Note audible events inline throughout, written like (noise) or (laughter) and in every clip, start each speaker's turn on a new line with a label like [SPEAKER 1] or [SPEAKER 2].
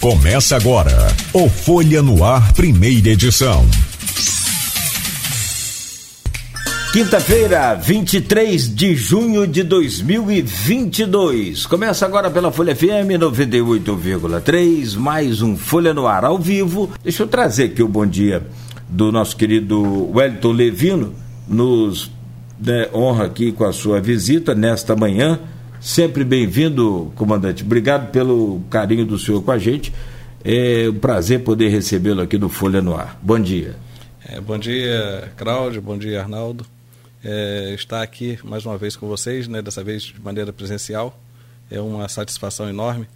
[SPEAKER 1] Começa agora o Folha no Ar, primeira edição.
[SPEAKER 2] Quinta-feira, 23 de junho de 2022. Começa agora pela Folha FM 98,3, mais um Folha no Ar ao vivo. Deixa eu trazer aqui o bom dia do nosso querido Wellington Levino, nos né, honra aqui com a sua visita nesta manhã Sempre bem-vindo, comandante. Obrigado pelo carinho do senhor com a gente. É um prazer poder recebê-lo aqui no Folha no Ar. Bom dia.
[SPEAKER 3] É, bom dia, Cláudio. Bom dia, Arnaldo. É, estar aqui mais uma vez com vocês, né, dessa vez de maneira presencial, é uma satisfação enorme.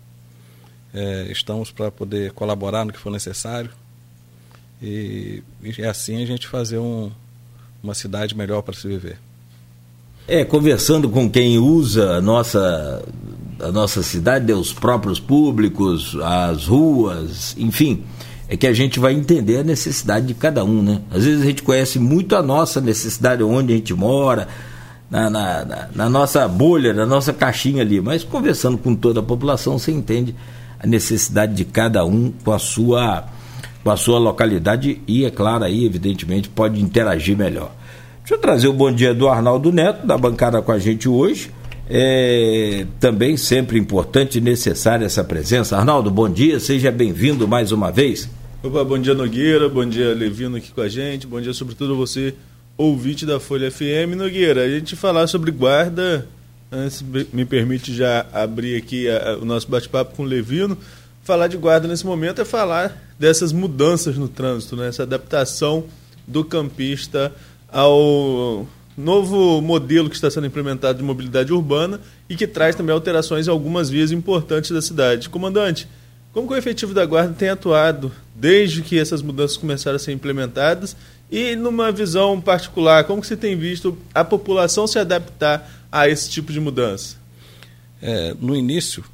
[SPEAKER 3] É, estamos para poder colaborar no que for necessário e, e assim a gente fazer um, uma cidade melhor para se viver.
[SPEAKER 2] É, conversando com quem usa a nossa, a nossa cidade, os próprios públicos, as ruas, enfim, é que a gente vai entender a necessidade de cada um, né? Às vezes a gente conhece muito a nossa necessidade, onde a gente mora, na, na, na, na nossa bolha, na nossa caixinha ali, mas conversando com toda a população, você entende a necessidade de cada um com a sua, com a sua localidade e, é claro, aí, evidentemente, pode interagir melhor. Deixa eu trazer o bom dia do Arnaldo Neto, da bancada com a gente hoje. É também sempre importante e necessária essa presença. Arnaldo, bom dia, seja bem-vindo mais uma vez.
[SPEAKER 4] Opa, bom dia Nogueira, bom dia Levino aqui com a gente, bom dia sobretudo você, ouvinte da Folha FM. Nogueira, a gente falar sobre guarda, me permite já abrir aqui a, a, o nosso bate-papo com o Levino. Falar de guarda nesse momento é falar dessas mudanças no trânsito, né? essa adaptação do campista ao novo modelo que está sendo implementado de mobilidade urbana e que traz também alterações em algumas vias importantes da cidade. Comandante, como o efetivo da Guarda tem atuado desde que essas mudanças começaram a ser implementadas e numa visão particular, como que você tem visto a população se adaptar a esse tipo de mudança?
[SPEAKER 3] É, no início,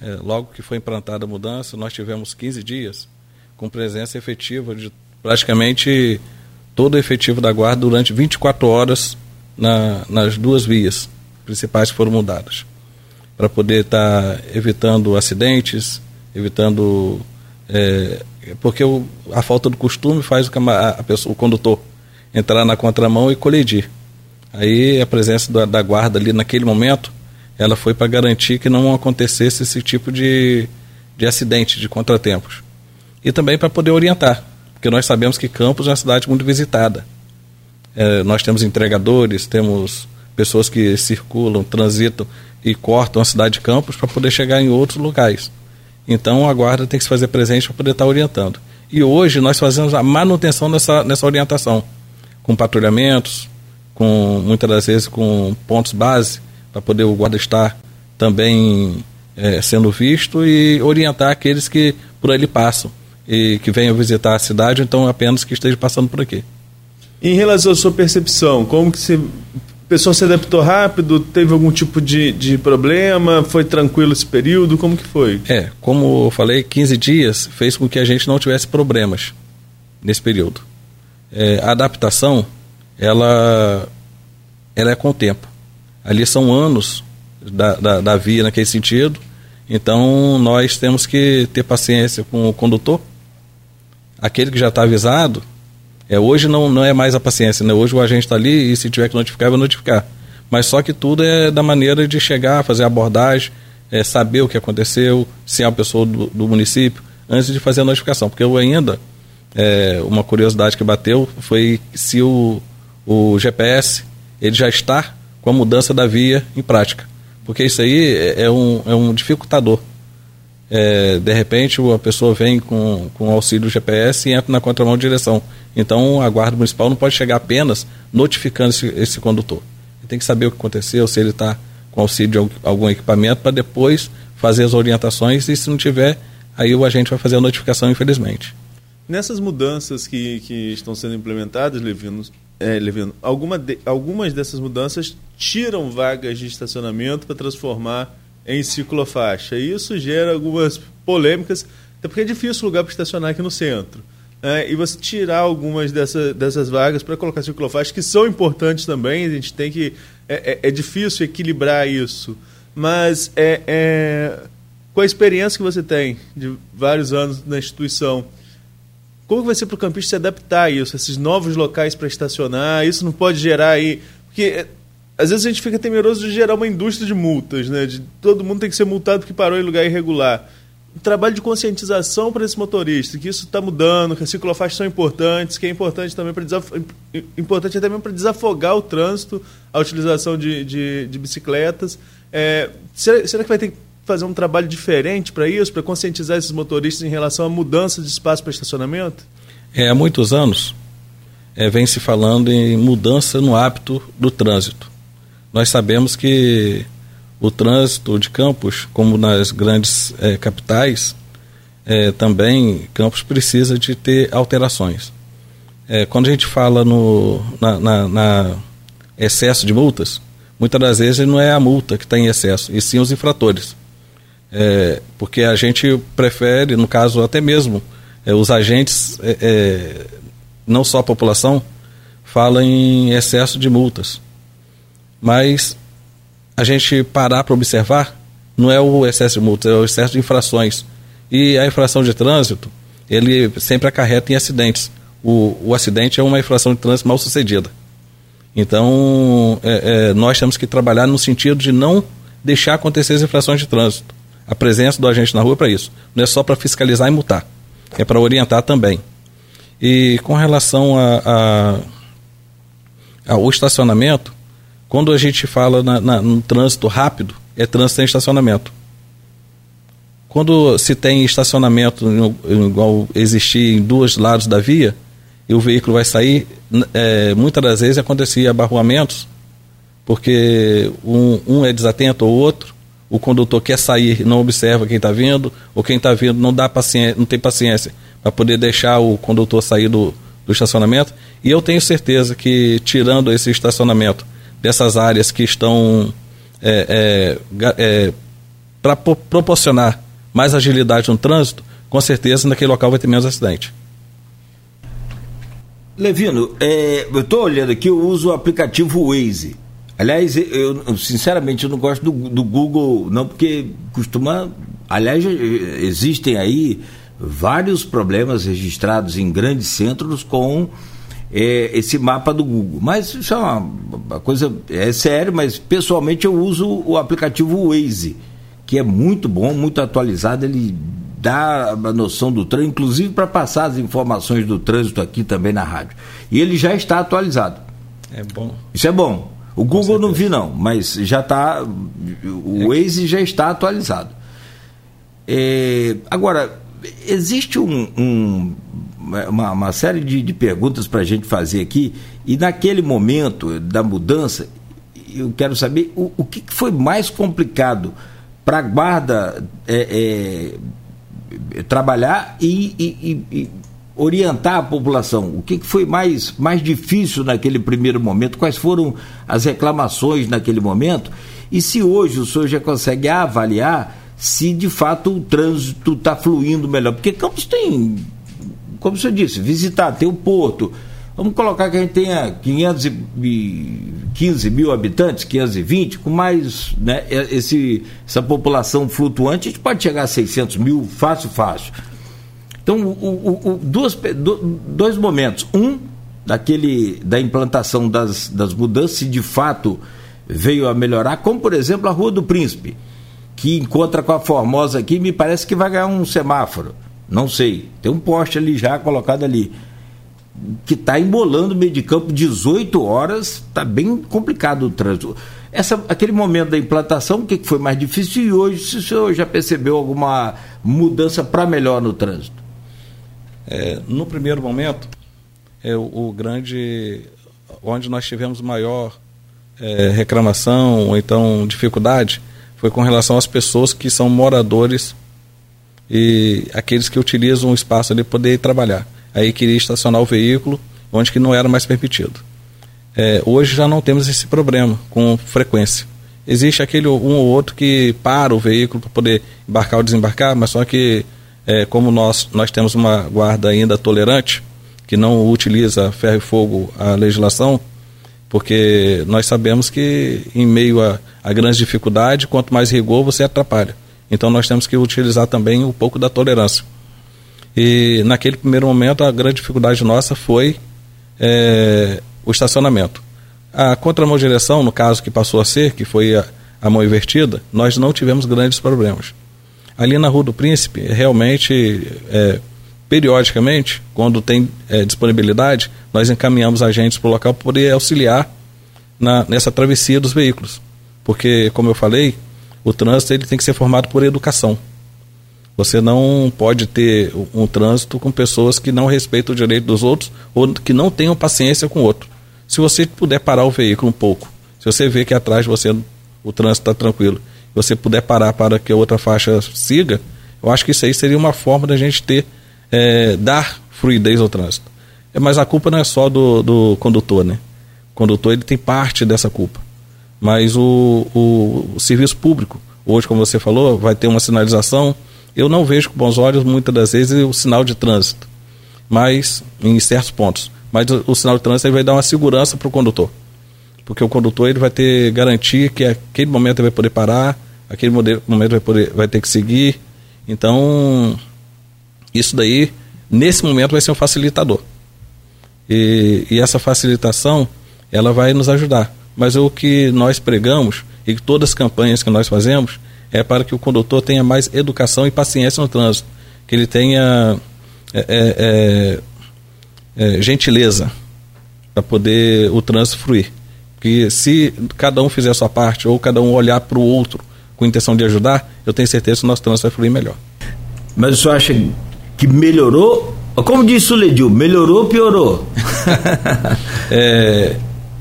[SPEAKER 3] é, logo que foi implantada a mudança, nós tivemos 15 dias com presença efetiva de praticamente todo o efetivo da guarda durante 24 horas na, nas duas vias principais que foram mudadas, para poder estar tá evitando acidentes, evitando. É, porque o, a falta do costume faz o, a pessoa, o condutor entrar na contramão e colidir. Aí a presença da, da guarda ali naquele momento, ela foi para garantir que não acontecesse esse tipo de, de acidente, de contratempos. E também para poder orientar porque nós sabemos que Campos é uma cidade muito visitada. É, nós temos entregadores, temos pessoas que circulam, transitam e cortam a cidade de Campos para poder chegar em outros locais. Então a guarda tem que se fazer presente para poder estar orientando. E hoje nós fazemos a manutenção dessa, nessa orientação, com patrulhamentos, com muitas das vezes com pontos base, para poder o guarda estar também é, sendo visto e orientar aqueles que por ali passam e que venham visitar a cidade, então apenas que esteja passando por aqui.
[SPEAKER 4] Em relação à sua percepção, como que você, a pessoa se adaptou rápido, teve algum tipo de, de problema, foi tranquilo esse período, como que foi?
[SPEAKER 3] É, como eu falei, 15 dias fez com que a gente não tivesse problemas nesse período. É, a adaptação, ela, ela é com o tempo. Ali são anos da, da, da via naquele sentido, então nós temos que ter paciência com o condutor, aquele que já está avisado, é, hoje não, não é mais a paciência, né? Hoje o agente está ali e se tiver que notificar, vai notificar. Mas só que tudo é da maneira de chegar, fazer abordagem, é, saber o que aconteceu, se é uma pessoa do, do município, antes de fazer a notificação. Porque eu ainda, é, uma curiosidade que bateu foi se o, o GPS ele já está com a mudança da via em prática. Porque isso aí é, é um, é um dificultador é, de repente a pessoa vem com, com auxílio GPS e entra na contramão de direção. Então a guarda municipal não pode chegar apenas notificando esse, esse condutor. Ele tem que saber o que aconteceu, se ele está com auxílio de algum equipamento, para depois fazer as orientações e se não tiver, aí o agente vai fazer a notificação, infelizmente.
[SPEAKER 4] Nessas mudanças que, que estão sendo implementadas, Levino, é, Levino alguma de, algumas dessas mudanças tiram vagas de estacionamento para transformar em ciclofaixa. E isso gera algumas polêmicas, até porque é difícil o lugar para estacionar aqui no centro. É, e você tirar algumas dessa, dessas vagas para colocar ciclofaixas, que são importantes também, a gente tem que. É, é, é difícil equilibrar isso. Mas é, é com a experiência que você tem de vários anos na instituição, como vai ser para o campista se adaptar a isso, esses novos locais para estacionar? Isso não pode gerar aí. Porque é, às vezes a gente fica temeroso de gerar uma indústria de multas, né? De todo mundo tem que ser multado porque parou em lugar irregular. Um trabalho de conscientização para esse motorista, que isso está mudando, que as ciclofaixas são importantes, que é importante também para desaf... importante até mesmo para desafogar o trânsito, a utilização de, de, de bicicletas. É, será, será que vai ter que fazer um trabalho diferente para isso, para conscientizar esses motoristas em relação à mudança de espaço para estacionamento?
[SPEAKER 3] É, há muitos anos é, vem se falando em mudança no hábito do trânsito. Nós sabemos que o trânsito de Campos, como nas grandes é, capitais, é, também Campos precisa de ter alterações. É, quando a gente fala no na, na, na excesso de multas, muitas das vezes não é a multa que está em excesso, e sim os infratores. Porque a gente prefere, no caso até mesmo, os agentes, não só a população, fala em excesso de multas. Mas a gente parar para observar, não é o excesso de multas, é o excesso de infrações. E a infração de trânsito, ele sempre acarreta em acidentes. O, o acidente é uma infração de trânsito mal sucedida. Então, é, é, nós temos que trabalhar no sentido de não deixar acontecer as infrações de trânsito. A presença do agente na rua é para isso. Não é só para fiscalizar e multar. É para orientar também. E com relação ao estacionamento, quando a gente fala na, na, no trânsito rápido, é trânsito em estacionamento. Quando se tem estacionamento igual existir em dois lados da via, e o veículo vai sair, é, muitas das vezes acontecia abarroamentos, porque um, um é desatento ou outro, o condutor quer sair não observa quem está vindo, ou quem está vindo não, dá paciência, não tem paciência para poder deixar o condutor sair do, do estacionamento. E eu tenho certeza que, tirando esse estacionamento dessas áreas que estão é, é, é, para proporcionar mais agilidade no trânsito, com certeza naquele local vai ter menos acidente.
[SPEAKER 2] Levino, é, eu estou olhando aqui, eu uso o aplicativo Waze. Aliás, eu sinceramente eu não gosto do, do Google, não, porque costuma. Aliás, existem aí vários problemas registrados em grandes centros com é, esse mapa do Google. Mas isso é uma, uma, coisa é sério, mas pessoalmente eu uso o aplicativo Waze, que é muito bom, muito atualizado, ele dá a noção do trânsito, inclusive para passar as informações do trânsito aqui também na rádio. E ele já está atualizado.
[SPEAKER 3] É bom.
[SPEAKER 2] Isso é bom. O Google não vi não, mas já está, o é Waze já está atualizado. É, agora, existe um, um, uma, uma, série de, de perguntas para a gente fazer aqui, e naquele momento da mudança, eu quero saber o, o que foi mais complicado para a guarda é, é, trabalhar e, e, e orientar a população? O que, foi mais, mais difícil naquele primeiro momento? Quais foram as reclamações naquele momento? E se hoje o senhor já consegue avaliar se de fato o trânsito está fluindo melhor? Porque Campos tem, como senhor disse, visitar, tem o porto. Vamos colocar que a gente tenha 515 mil habitantes, 520, com mais né, esse, essa população flutuante, a gente pode chegar a 600 mil fácil, fácil. Então, o, o, o, duas, dois momentos. Um, daquele, da implantação das, das mudanças, se de fato veio a melhorar, como por exemplo a Rua do Príncipe, que encontra com a Formosa aqui, me parece que vai ganhar um semáforo. Não sei. Tem um poste ali já colocado ali. Que está embolando o meio de campo 18 horas, está bem complicado o trânsito. Essa, aquele momento da implantação, o que foi mais difícil? E hoje, se o senhor já percebeu alguma mudança para melhor no trânsito?
[SPEAKER 3] É, no primeiro momento, é, o, o, grande. onde nós tivemos maior é, reclamação ou então dificuldade foi com relação às pessoas que são moradores e aqueles que utilizam o espaço ali poder trabalhar. Aí queria estacionar o veículo onde que não era mais permitido. É, hoje já não temos esse problema com frequência. Existe aquele um ou outro que para o veículo para poder embarcar ou desembarcar, mas só que é, como nós, nós temos uma guarda ainda tolerante, que não utiliza ferro e fogo a legislação, porque nós sabemos que em meio a, a grande dificuldade, quanto mais rigor você atrapalha. Então nós temos que utilizar também um pouco da tolerância. E naquele primeiro momento a grande dificuldade nossa foi é, o estacionamento. A contramão direção, no caso que passou a ser, que foi a, a mão invertida, nós não tivemos grandes problemas. Ali na Rua do Príncipe, realmente, é, periodicamente, quando tem é, disponibilidade, nós encaminhamos agentes para o local para poder auxiliar na, nessa travessia dos veículos. Porque, como eu falei, o trânsito ele tem que ser formado por educação. Você não pode ter um, trânsito com pessoas que não respeitam o direito dos outros ou que não tenham paciência com o outro. Se você puder parar o veículo um pouco, se você vê que atrás de você o trânsito está tranquilo, você puder parar para que a outra faixa siga, eu acho que isso aí seria uma forma da gente ter, é, dar fluidez ao trânsito. É, mas a culpa não é só do, do condutor, né? O condutor ele tem parte dessa culpa. Mas o, o, o serviço público, hoje, como você falou, vai ter uma sinalização. Eu não vejo com bons olhos, muitas das vezes, o sinal de trânsito, mas em certos pontos. Mas o, o sinal de trânsito vai dar uma segurança para o condutor. Porque o condutor ele vai ter garantia que aquele momento ele vai poder parar, aquele momento vai, poder, vai ter que seguir. Então, isso daí, nesse momento, vai ser um facilitador. E, e essa facilitação, ela vai nos ajudar. Mas o que nós pregamos, e todas as campanhas que nós fazemos, é para que o condutor tenha mais educação e paciência no trânsito. Que ele tenha é, é, é, é gentileza para poder o trânsito fluir. Porque se cada um fizer a sua parte, ou cada um olhar para o outro com intenção de ajudar, eu tenho certeza que o nosso trânsito vai fluir melhor.
[SPEAKER 2] Mas o senhor acha que melhorou? Como disse o Ledil, melhorou ou piorou? (laughs)
[SPEAKER 3] é,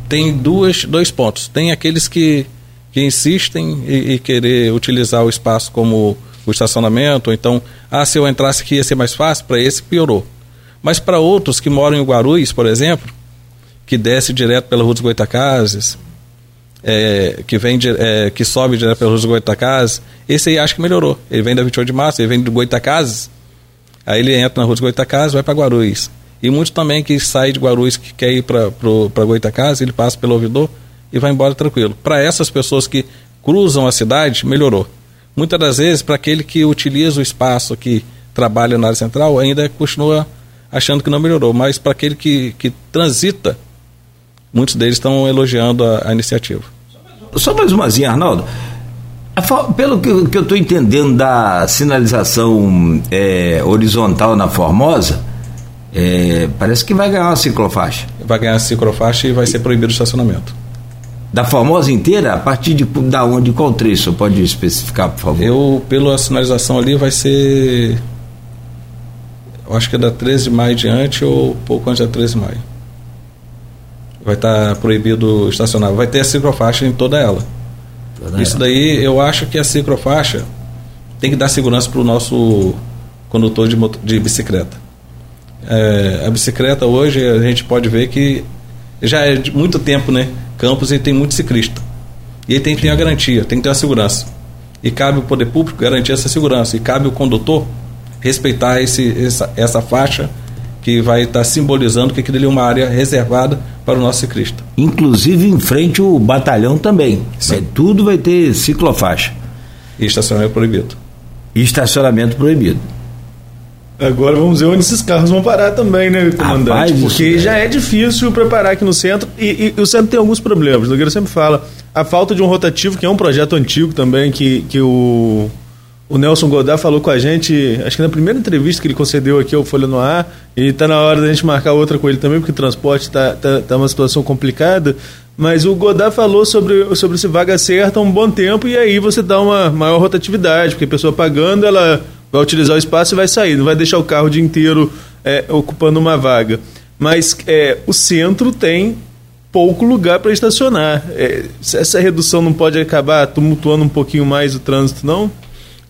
[SPEAKER 3] tem duas, dois pontos. Tem aqueles que, que insistem e, e, querer utilizar o espaço como o estacionamento, ou então, ah, se eu entrasse aqui ia ser mais fácil, para esse piorou. Mas para outros que moram em Guarulhos, por exemplo, que desce direto pela Rua dos Goitacazes, é, que vem é, que sobe direto pela Rua dos Goitacazes, esse aí acho que melhorou. Ele vem da 28 de março, ele vem do Goitacazes, aí ele entra na Rua dos Goitacazes vai para Guarulhos. E muitos também que saem de Guarulhos que quer ir para Goitacazes, ele passa pelo ouvidor e vai embora tranquilo. Para essas pessoas que cruzam a cidade, melhorou. Muitas das vezes, para aquele que utiliza o espaço que trabalha na área central, ainda continua achando que não melhorou. Mas para aquele que, que transita muitos deles estão elogiando a, a iniciativa.
[SPEAKER 2] Só mais umazinha, Arnaldo. Pelo que, que eu estou entendendo da sinalização é, horizontal na Formosa, é, parece que vai ganhar uma ciclofaixa.
[SPEAKER 3] Vai ganhar a ciclofaixa e vai ser proibido o estacionamento.
[SPEAKER 2] Da Formosa inteira? A partir de da onde? Qual trecho? Pode especificar, por favor?
[SPEAKER 3] Eu, pela sinalização ali, vai ser. Eu acho que é da 13 de maio diante ou pouco antes da 13 de maio vai estar tá proibido estacionar. Vai ter a ciclofaixa em toda ela. Toda Isso ela. daí, eu acho que a ciclofaixa tem que dar segurança para o nosso condutor de, de bicicleta. É, a bicicleta hoje a gente pode ver que já é de muito tempo, né? Campos e tem muito ciclista. E ele tem que ter a garantia, tem que ter a segurança. E cabe o poder público garantir essa segurança. E cabe o condutor respeitar esse, essa, essa faixa que vai estar simbolizando que aquilo ali é uma área reservada para o nosso ciclista.
[SPEAKER 2] Inclusive em frente o batalhão também. Vai, tudo vai ter ciclofaixa.
[SPEAKER 3] E estacionamento proibido.
[SPEAKER 2] E estacionamento proibido.
[SPEAKER 4] Agora vamos ver onde esses carros vão parar também, né, comandante? Rapaz, Porque já é difícil preparar aqui no centro e, e, o centro tem alguns problemas. O Nogueira sempre fala a falta de um rotativo, que é um projeto antigo também, que, que o o Nelson Godard falou com a gente, acho que na primeira entrevista que ele concedeu aqui ao Folha no Ar, e está na hora da gente marcar outra com ele também, porque o transporte está tá, tá uma situação complicada. Mas o Godard falou sobre, sobre esse vaga certa há um bom tempo, e aí você dá uma maior rotatividade, porque a pessoa pagando, ela vai utilizar o espaço e vai sair, não vai deixar o carro o dia inteiro é, ocupando uma vaga. Mas é, o centro tem pouco lugar para estacionar. É, essa redução não pode acabar tumultuando um pouquinho mais o trânsito, não?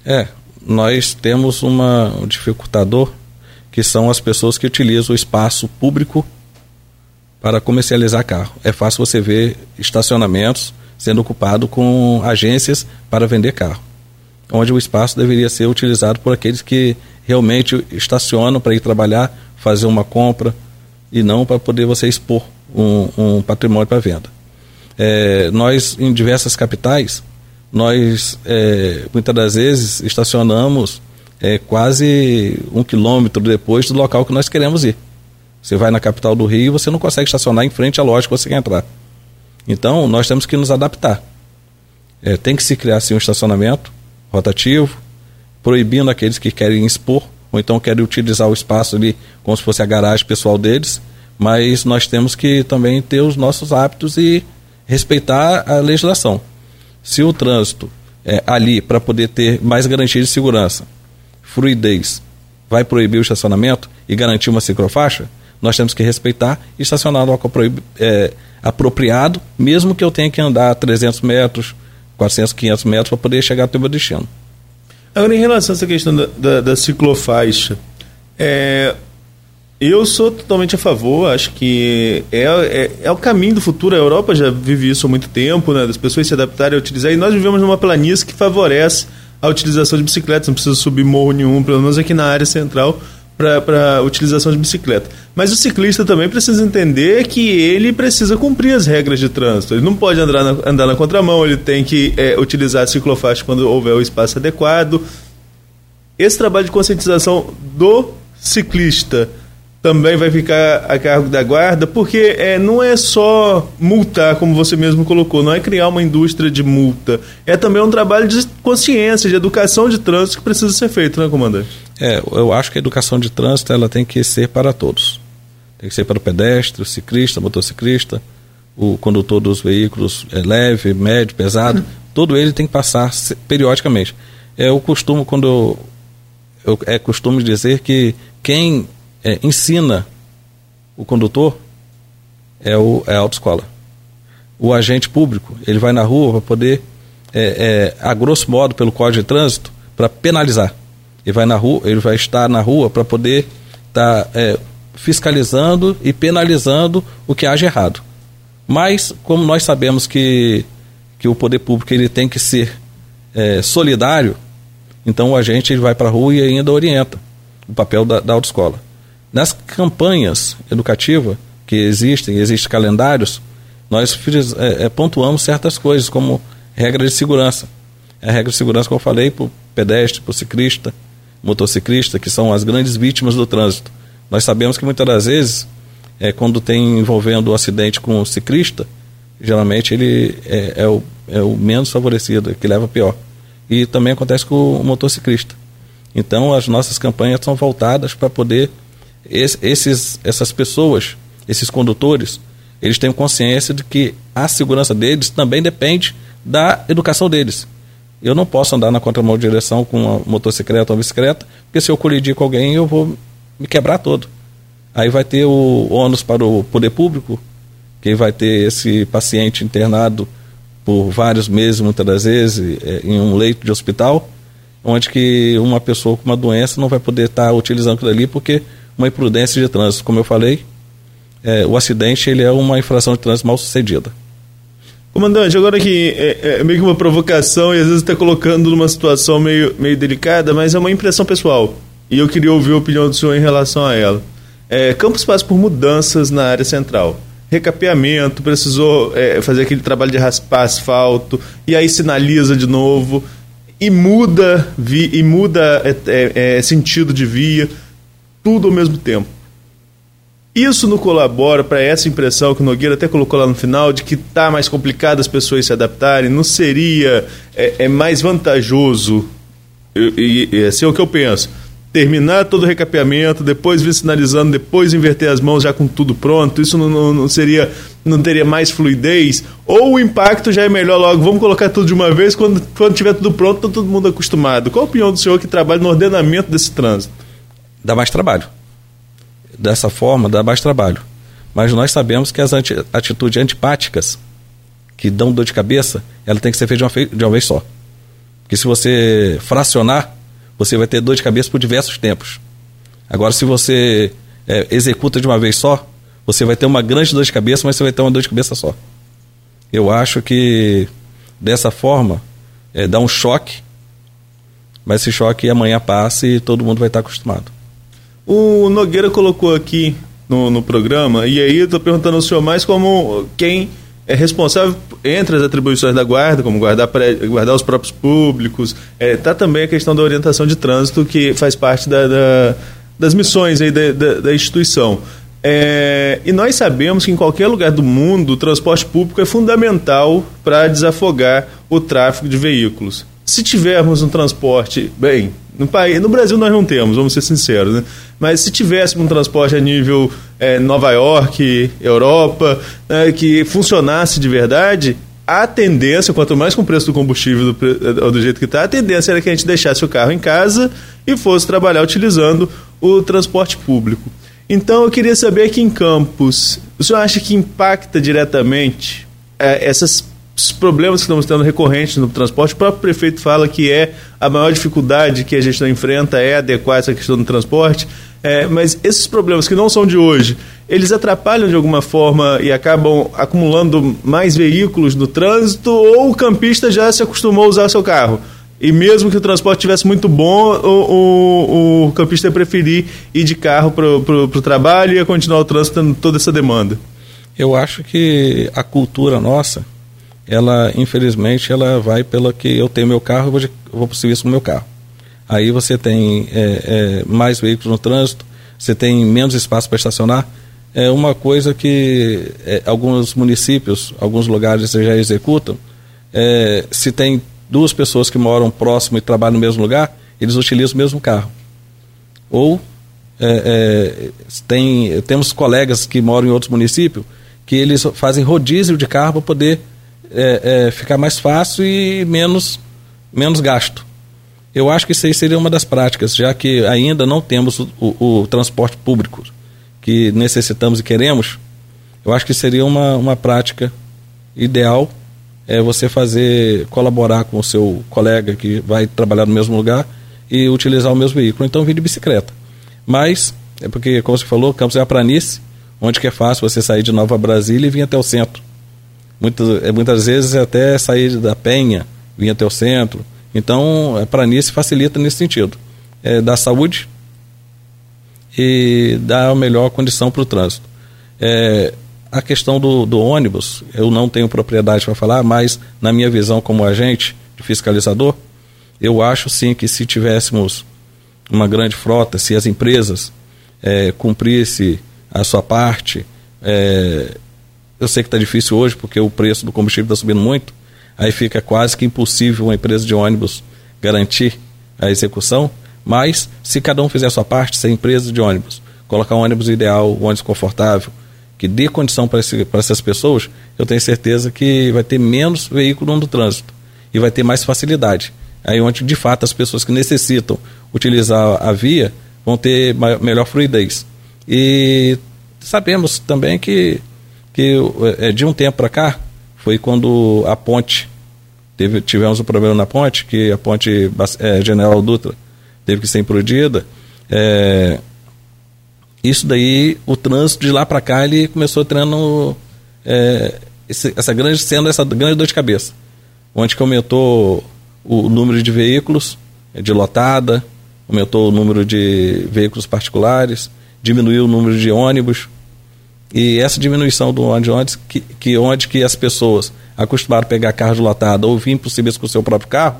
[SPEAKER 3] É, nós temos uma, um dificultador que são as pessoas que utilizam o espaço público para comercializar carro. É fácil você ver estacionamentos sendo ocupado com agências para vender carro, onde o espaço deveria ser utilizado por aqueles que realmente estacionam para ir trabalhar, fazer uma compra e não para poder você expor um, um patrimônio para venda. É, nós, em diversas capitais, nós é, muitas das vezes estacionamos é, quase um quilômetro depois do local que nós queremos ir. Você vai na capital do Rio e você não consegue estacionar em frente à loja que você quer entrar. Então, nós temos que nos adaptar. É, tem que se criar assim, um estacionamento rotativo, proibindo aqueles que querem expor, ou então querem utilizar o espaço ali como se fosse a garagem pessoal deles, mas nós temos que também ter os nossos hábitos e respeitar a legislação. Se o trânsito é, ali, para poder ter mais garantia de segurança, fluidez, vai proibir o estacionamento e garantir uma ciclofaixa, nós temos que respeitar e estacionar no local é, apropriado, mesmo que eu tenha que andar 300 metros, 400, 500 metros para poder chegar até o meu destino.
[SPEAKER 4] Agora, em relação a essa questão da, da, da ciclofaixa, é, eu sou totalmente a favor, acho que é, é, é, o caminho do futuro. A Europa já vive isso há muito tempo, né, das pessoas se adaptarem a utilizar, e nós vivemos numa planície que favorece a utilização de bicicletas, não precisa subir morro nenhum, pelo menos aqui na área central, para utilização de bicicleta. Mas o ciclista também precisa entender que ele precisa cumprir as regras de trânsito. Ele não pode andar na, andar na contramão, ele tem que é, utilizar a ciclofaixa quando houver o espaço adequado. Esse trabalho de conscientização do ciclista também vai ficar a cargo da guarda, porque é, não é só multar, como você mesmo colocou, não é criar uma indústria de multa, é também um trabalho de consciência, de educação de trânsito que precisa ser feito, né, comandante?
[SPEAKER 3] É, eu acho que a educação de trânsito ela tem que ser para todos. Tem que ser para o pedestre, o ciclista, o motociclista, o condutor dos veículos é, leve, médio, pesado, uhum. todo ele tem que passar periodicamente. É o costume quando eu, eu é costume dizer que quem é, ensina o condutor é, o, é a autoescola. O agente público, ele vai na rua para poder, é, é, a grosso modo, pelo Código de Trânsito, para penalizar. Ele vai na rua, ele vai estar na rua para poder estar tá, é, fiscalizando e penalizando o que haja errado. Mas, como nós sabemos que, que o poder público ele tem que ser é, solidário, então o agente ele vai para a rua e ainda orienta o papel da, da autoescola. Nas campanhas educativas que existem, existem calendários, nós é, é, pontuamos certas coisas, como regra de segurança. A regra de segurança, como eu falei, para o pedestre, para o ciclista, motociclista, que são as grandes vítimas do trânsito. Nós sabemos que muitas das vezes, é, quando tem envolvendo o um acidente com o ciclista, geralmente ele é, é, o, é o menos favorecido, que leva pior. E também acontece com o motociclista. Então, as nossas campanhas são voltadas para poder esses, essas pessoas, esses condutores, eles têm consciência de que a segurança deles também depende da educação deles. Eu não posso andar na contramão de direção com uma motocicleta ou bicicleta, porque se eu colidir com alguém eu vou me quebrar todo. Aí vai ter o ônus para o poder público, que vai ter esse paciente internado por vários meses, muitas das vezes, é, em um leito de hospital, onde que uma pessoa com uma doença não vai poder estar utilizando aquilo ali porque uma imprudência de trânsito. Como eu falei, é, o acidente ele é uma infração de trânsito mal sucedida.
[SPEAKER 4] Comandante, agora que é, é, meio que uma provocação e às vezes está colocando numa situação meio, meio delicada, mas é uma impressão pessoal. E eu queria ouvir a opinião do senhor em relação a ela. É, Campos passa por mudanças na área central. Recapeamento, precisou é, fazer aquele trabalho de raspar asfalto, e aí sinaliza de novo, e muda, vi, e muda é, é, é sentido de via tudo ao mesmo tempo. Isso não colabora para essa impressão que o Nogueira até colocou lá no final de que está mais complicado as pessoas se adaptarem? Não seria é, é mais vantajoso, e, e esse é o que eu penso, terminar todo o recapeamento, depois vir sinalizando, depois inverter as mãos já com tudo pronto? Isso não, não, não seria, não teria mais fluidez? Ou o impacto já é melhor logo, vamos colocar tudo de uma vez, quando, quando tiver tudo pronto, está todo mundo acostumado? Qual a opinião do senhor que trabalha no ordenamento desse trânsito?
[SPEAKER 3] Dá mais trabalho. Dessa forma, dá mais trabalho. Mas nós sabemos que as anti, atitudes antipáticas que dão dor de cabeça, ela tem que ser feita de uma, de uma vez só. Porque se você fracionar, você vai ter dor de cabeça por diversos tempos. Agora, se você é, executa de uma vez só, você vai ter uma grande dor de cabeça, mas você vai ter uma dor de cabeça só. Eu acho que dessa forma é, dá um choque, mas esse choque amanhã passa e todo mundo vai estar acostumado.
[SPEAKER 4] O Nogueira colocou aqui no, no programa, e aí eu estou perguntando ao senhor mais como quem é responsável entre as atribuições da guarda, como guardar, guardar os próprios públicos, está é, tá também a questão da orientação de trânsito, que faz parte da, da, das missões aí da, da, da instituição. É, e nós sabemos que em qualquer lugar do mundo o transporte público é fundamental para desafogar o tráfego de veículos. Se tivermos um transporte, bem, no, país, no Brasil nós não temos, vamos ser sinceros, né? mas se tivéssemos um transporte a nível é, Nova York, Europa, né, que funcionasse de verdade, a tendência, quanto mais com o preço do combustível do, do jeito que está, a tendência era que a gente deixasse o carro em casa e fosse trabalhar utilizando o transporte público. Então eu queria saber aqui em Campos, o senhor acha que impacta diretamente é, essas problemas que estamos tendo recorrentes no transporte, o próprio prefeito fala que é a maior dificuldade que a gente enfrenta é adequar essa questão do transporte, é, mas esses problemas que não são de hoje, eles atrapalham de alguma forma e acabam acumulando mais veículos no trânsito ou o campista já se acostumou a usar seu carro? E mesmo que o transporte tivesse muito bom, o, o, o campista ia preferir ir de carro para o trabalho e ia continuar o trânsito tendo toda essa demanda.
[SPEAKER 3] Eu acho que a cultura nossa, ela infelizmente ela vai pela que eu tenho meu carro, eu vou, de, eu vou para o serviço com meu carro. Aí você tem é, é, mais veículos no trânsito, você tem menos espaço para estacionar. É uma coisa que é, alguns municípios, alguns lugares já executam. É, se tem duas pessoas que moram próximo e trabalham no mesmo lugar, eles utilizam o mesmo carro. Ou é, é, tem, temos colegas que moram em outros municípios que eles fazem rodízio de carro para poder é, é, ficar mais fácil e menos, menos gasto. Eu acho que isso aí seria uma das práticas, já que ainda não temos o, o, o transporte público que necessitamos e queremos. Eu acho que seria uma, uma prática ideal é você fazer, colaborar com o seu colega que vai trabalhar no mesmo lugar e utilizar o mesmo veículo. Então, vir de bicicleta. Mas, é porque, como você falou, Campos é a planície, onde que é fácil você sair de Nova Brasília e vir até o centro. Muitas, é, muitas vezes é até sair da Penha, vir até o centro. Então, a planície facilita nesse sentido. É, dá saúde e dá a melhor condição para o trânsito. É, a questão do, do ônibus, eu não tenho propriedade para falar, mas na minha visão como agente de fiscalizador, eu acho sim que se tivéssemos uma grande frota, se as empresas é, cumprissem a sua parte, é, eu sei que está difícil hoje porque o preço do combustível está subindo muito, aí fica quase que impossível uma empresa de ônibus garantir a execução, mas se cada um fizer a sua parte, se a empresa de ônibus colocar um ônibus ideal, um ônibus confortável, que dê condição para essas pessoas, eu tenho certeza que vai ter menos veículo no trânsito e vai ter mais facilidade. Aí onde de fato as pessoas que necessitam utilizar a via vão ter maior, melhor fluidez. E sabemos também que, que é, de um tempo para cá foi quando a ponte teve, tivemos um problema na ponte, que a ponte é, General Dutra teve que ser implodida. É, isso daí, o trânsito de lá para cá, ele começou tendo é, esse, essa grande sendo essa grande dor de cabeça, onde que aumentou o número de veículos é, de lotada, aumentou o número de veículos particulares, diminuiu o número de ônibus. E essa diminuição do ônibus, que, que onde que as pessoas acostumaram a pegar carro de lotada ou vir para o com o seu próprio carro,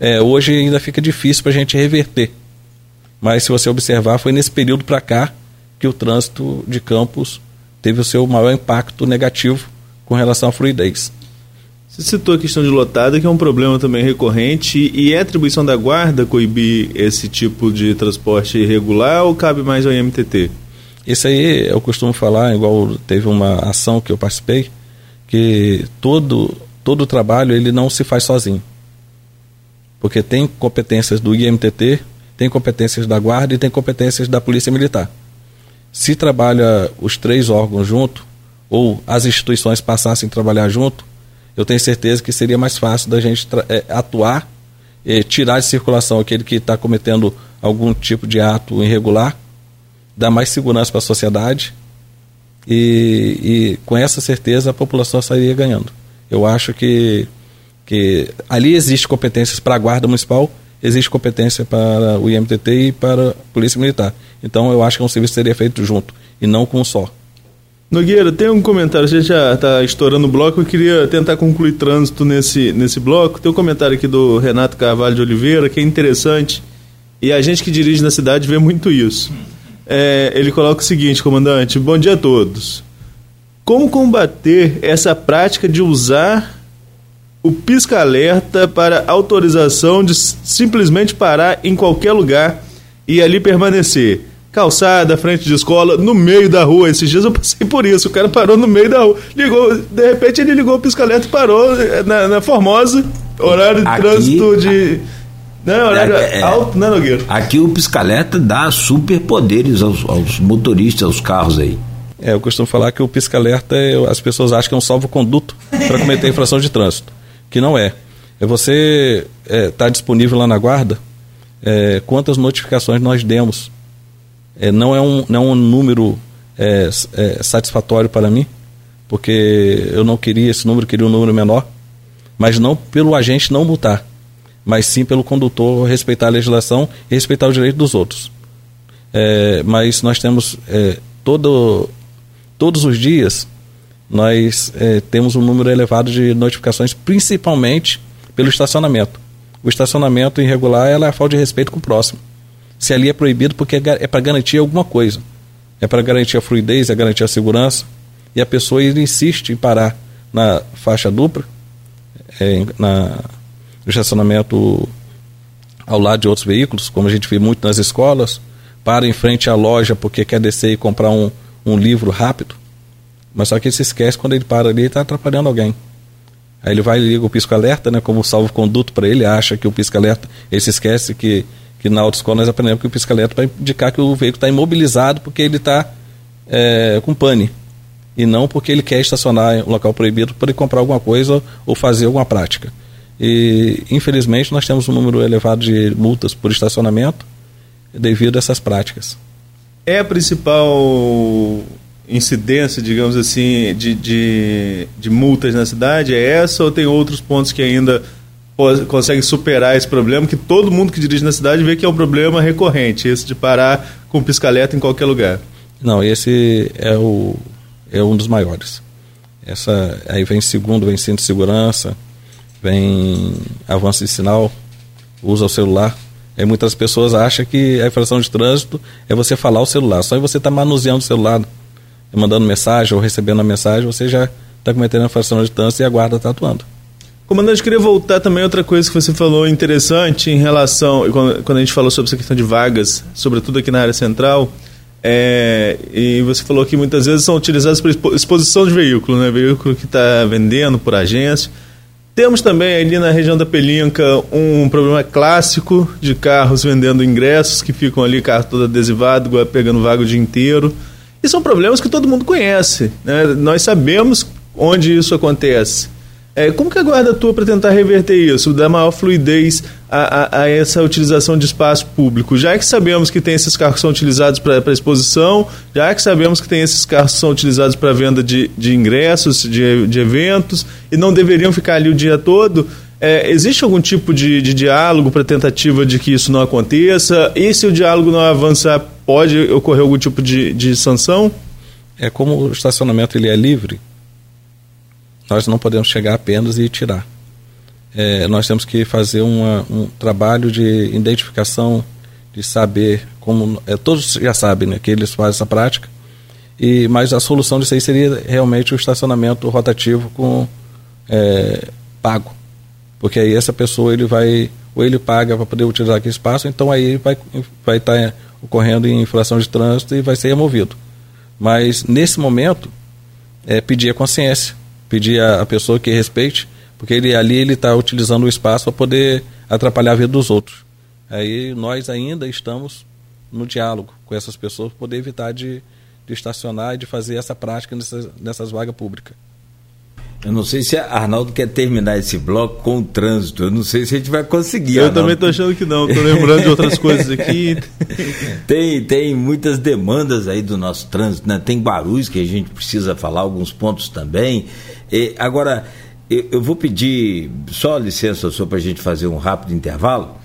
[SPEAKER 3] é, hoje ainda fica difícil para a gente reverter. Mas se você observar, foi nesse período para cá que o trânsito de Campos teve o seu maior impacto negativo com relação à fluidez.
[SPEAKER 4] Você citou a questão de lotada, que é um problema também recorrente, e é atribuição da guarda coibir esse tipo de transporte irregular ou cabe mais ao IMTT?
[SPEAKER 3] Isso aí eu costumo falar, igual teve uma ação que eu participei, que todo, todo trabalho ele não se faz sozinho. Porque tem competências do IMTT, tem competências da guarda e tem competências da Polícia Militar. Se trabalha os três órgãos junto, ou as instituições passassem a trabalhar junto, eu tenho certeza que seria mais fácil da gente é, atuar, é, tirar de circulação aquele que está cometendo algum tipo de ato irregular, dar mais segurança para a sociedade e, e, com essa certeza a população sairia ganhando. Eu acho que, que ali existe competências para a Guarda Municipal existe competência para o IMTT e para a Polícia Militar. Então eu acho que um serviço seria feito junto e não com um só.
[SPEAKER 4] Nogueira, tem um comentário, a gente já está estourando o bloco, eu queria tentar concluir trânsito nesse, nesse bloco. Tem um comentário aqui do Renato Carvalho de Oliveira, que é interessante, e a gente que dirige na cidade vê muito isso. É, ele coloca o seguinte, comandante, bom dia a todos. Como combater essa prática de usar o pisca-alerta para autorização de simplesmente parar em qualquer lugar e ali permanecer? calçada, frente de escola, no meio da rua. Esses dias eu passei por isso. O cara parou no meio da rua. Ligou, de repente ele ligou o pisca-alerta e parou eh, na, na, Formosa, horário de aqui, trânsito de. Né, horário é, alto, né, Nogueira?
[SPEAKER 2] Aqui o pisca-alerta dá superpoderes aos, aos motoristas, aos carros aí.
[SPEAKER 3] É, eu costumo falar que o pisca-alerta, é, as pessoas acham que é um salvo-conduto para cometer infração de trânsito, que não é. É você estar é, tá disponível lá na guarda, é, quantas notificações nós demos é, não, é um, não é um número é, é, satisfatório para mim, porque eu não queria esse número, queria um número menor, mas não pelo agente não multar, mas sim pelo condutor respeitar a legislação e respeitar o direito dos outros. É, mas nós temos é, todo, todos os dias nós é, temos um número elevado de notificações, principalmente pelo estacionamento. O estacionamento irregular é a falta de respeito com o próximo se ali é proibido porque é, é para garantir alguma coisa. É para garantir a fluidez, é garantir a segurança. E a pessoa insiste em parar na faixa dupla, é, na, no estacionamento ao lado de outros veículos, como a gente vê muito nas escolas, para em frente à loja porque quer descer e comprar um, um livro rápido. Mas só que ele se esquece quando ele para ali e está atrapalhando alguém. Aí ele vai e liga o pisco-alerta, né, como salvo-conduto para ele, acha que o pisco-alerta, ele se esquece que que na autoescola nós aprendemos que o pisca-alerta vai indicar que o veículo está imobilizado porque ele está é, com pane e não porque ele quer estacionar em um local proibido para comprar alguma coisa ou fazer alguma prática. E infelizmente nós temos um número elevado de multas por estacionamento devido a essas práticas.
[SPEAKER 4] É a principal incidência, digamos assim, de, de, de multas na cidade? É essa ou tem outros pontos que ainda consegue superar esse problema, que todo mundo que dirige na cidade vê que é um problema recorrente, esse de parar com piscaleta em qualquer lugar.
[SPEAKER 3] Não, esse é, o, é um dos maiores. Essa, aí vem segundo, vem cinto de segurança, vem avanço de sinal, usa o celular. Aí muitas pessoas acham que a infração de trânsito é você falar o celular. Só você está manuseando o celular, mandando mensagem ou recebendo a mensagem, você já está cometendo a infração de trânsito e a guarda está atuando.
[SPEAKER 4] Comandante, queria voltar também a outra coisa que você falou interessante em relação, quando a gente falou sobre essa questão de vagas, sobretudo aqui na área central, é, e você falou que muitas vezes são utilizadas para exposição de veículo, né? veículo que está vendendo por agência. Temos também ali na região da Pelinca um problema clássico de carros vendendo ingressos que ficam ali, carro todo adesivado, pegando vaga o dia inteiro. E são problemas que todo mundo conhece. Né? Nós sabemos onde isso acontece. É, como que a guarda atua para tentar reverter isso, dar maior fluidez a, a, a, essa utilização de espaço público? Já que sabemos que tem esses carros que são utilizados para exposição, já que sabemos que tem esses carros que são utilizados para venda de, de ingressos, de, de eventos, e não deveriam ficar ali o dia todo, é, existe algum tipo de, de diálogo para tentativa de que isso não aconteça? E se o diálogo não avançar, pode ocorrer algum tipo de, de sanção?
[SPEAKER 3] É como o estacionamento ele é livre, nós não podemos chegar apenas e tirar. É, nós temos que fazer uma, um trabalho de identificação, de saber como. É, todos já sabem né, que eles fazem essa prática, e, mas a solução disso aí seria realmente o estacionamento rotativo com é, pago. Porque aí essa pessoa ele vai, ou ele paga para poder utilizar aquele espaço, então aí vai vai estar tá ocorrendo em infração de trânsito e vai ser removido. Mas nesse momento, é pedir a consciência pedir a, a pessoa que respeite, porque ele ali ele está utilizando o espaço para poder atrapalhar a vida dos outros. Aí nós ainda estamos no diálogo com essas pessoas para poder evitar de, de estacionar e de fazer essa prática nessas, nessas vagas públicas.
[SPEAKER 2] Eu não sei se a Arnaldo quer terminar esse bloco com o trânsito. Eu não sei se a gente vai conseguir.
[SPEAKER 4] Eu Arnaldo. também estou achando que não. Estou lembrando de outras coisas aqui. (laughs)
[SPEAKER 2] tem, tem muitas demandas aí do nosso trânsito. Né? Tem barulhos que a gente precisa falar, alguns pontos também. E, agora, eu, eu, vou pedir só licença só para a gente fazer um rápido intervalo.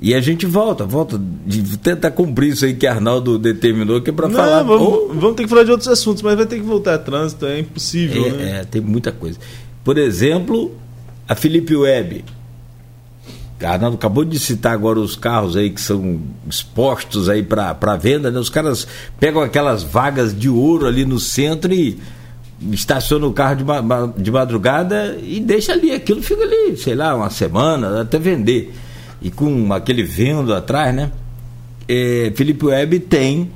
[SPEAKER 2] E a gente volta, volta de tentar cumprir isso aí que Arnaldo determinou, que é para falar.
[SPEAKER 4] Vamos, vamos, ter que falar de outros assuntos, mas vai ter que voltar a trânsito, é impossível.
[SPEAKER 2] É,
[SPEAKER 4] né?
[SPEAKER 2] é tem muita coisa. Por exemplo, a Felipe Web. Arnaldo acabou de citar agora os carros aí que são expostos aí para venda, né? Os caras pegam aquelas vagas de ouro ali no centro e estaciona o carro de, de madrugada e deixa ali, aquilo fica ali, sei lá, uma semana, até vender. E com aquele vendo atrás, né? É, Felipe Web tem.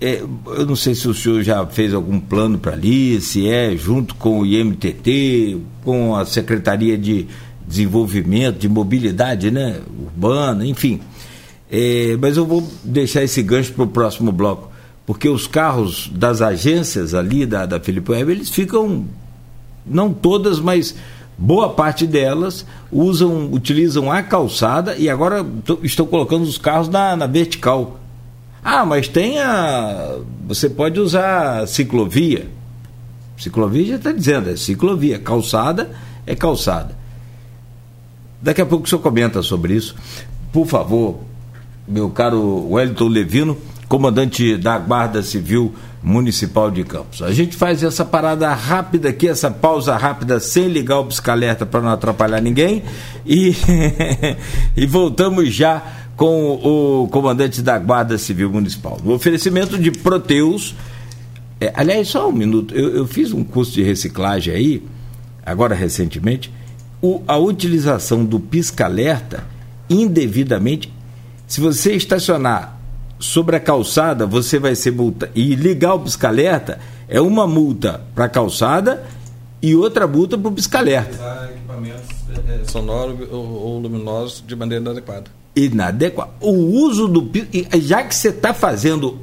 [SPEAKER 2] É, eu não sei se o senhor já fez algum plano para ali, se é junto com o IMTT, com a Secretaria de Desenvolvimento, de Mobilidade né, Urbana, enfim. É, mas eu vou deixar esse gancho para o próximo bloco porque os carros das agências ali da, da Felipe Web, eles ficam, não todas, mas boa parte delas usam, utilizam a calçada e agora estão colocando os carros na, na vertical. Ah, mas tem a. Você pode usar ciclovia. Ciclovia já está dizendo, é ciclovia. Calçada é calçada. Daqui a pouco o senhor comenta sobre isso. Por favor, meu caro Wellington Levino comandante da Guarda Civil Municipal de Campos. A gente faz essa parada rápida aqui, essa pausa rápida, sem ligar o pisca-alerta para não atrapalhar ninguém, e, (laughs) e voltamos já com o comandante da Guarda Civil Municipal. No oferecimento de Proteus. É, aliás, só um minuto, eu, eu, fiz um curso de reciclagem aí, agora recentemente. O, a utilização do pisca-alerta indevidamente, se você estacionar sobre a calçada você vai ser multa e ligar o pisca-alerta é uma multa para a calçada e outra multa para o pisca-alerta.
[SPEAKER 3] Equipamentos é, sonoros ou, luminosos de maneira inadequada.
[SPEAKER 2] Inadequada. O uso do já que você está fazendo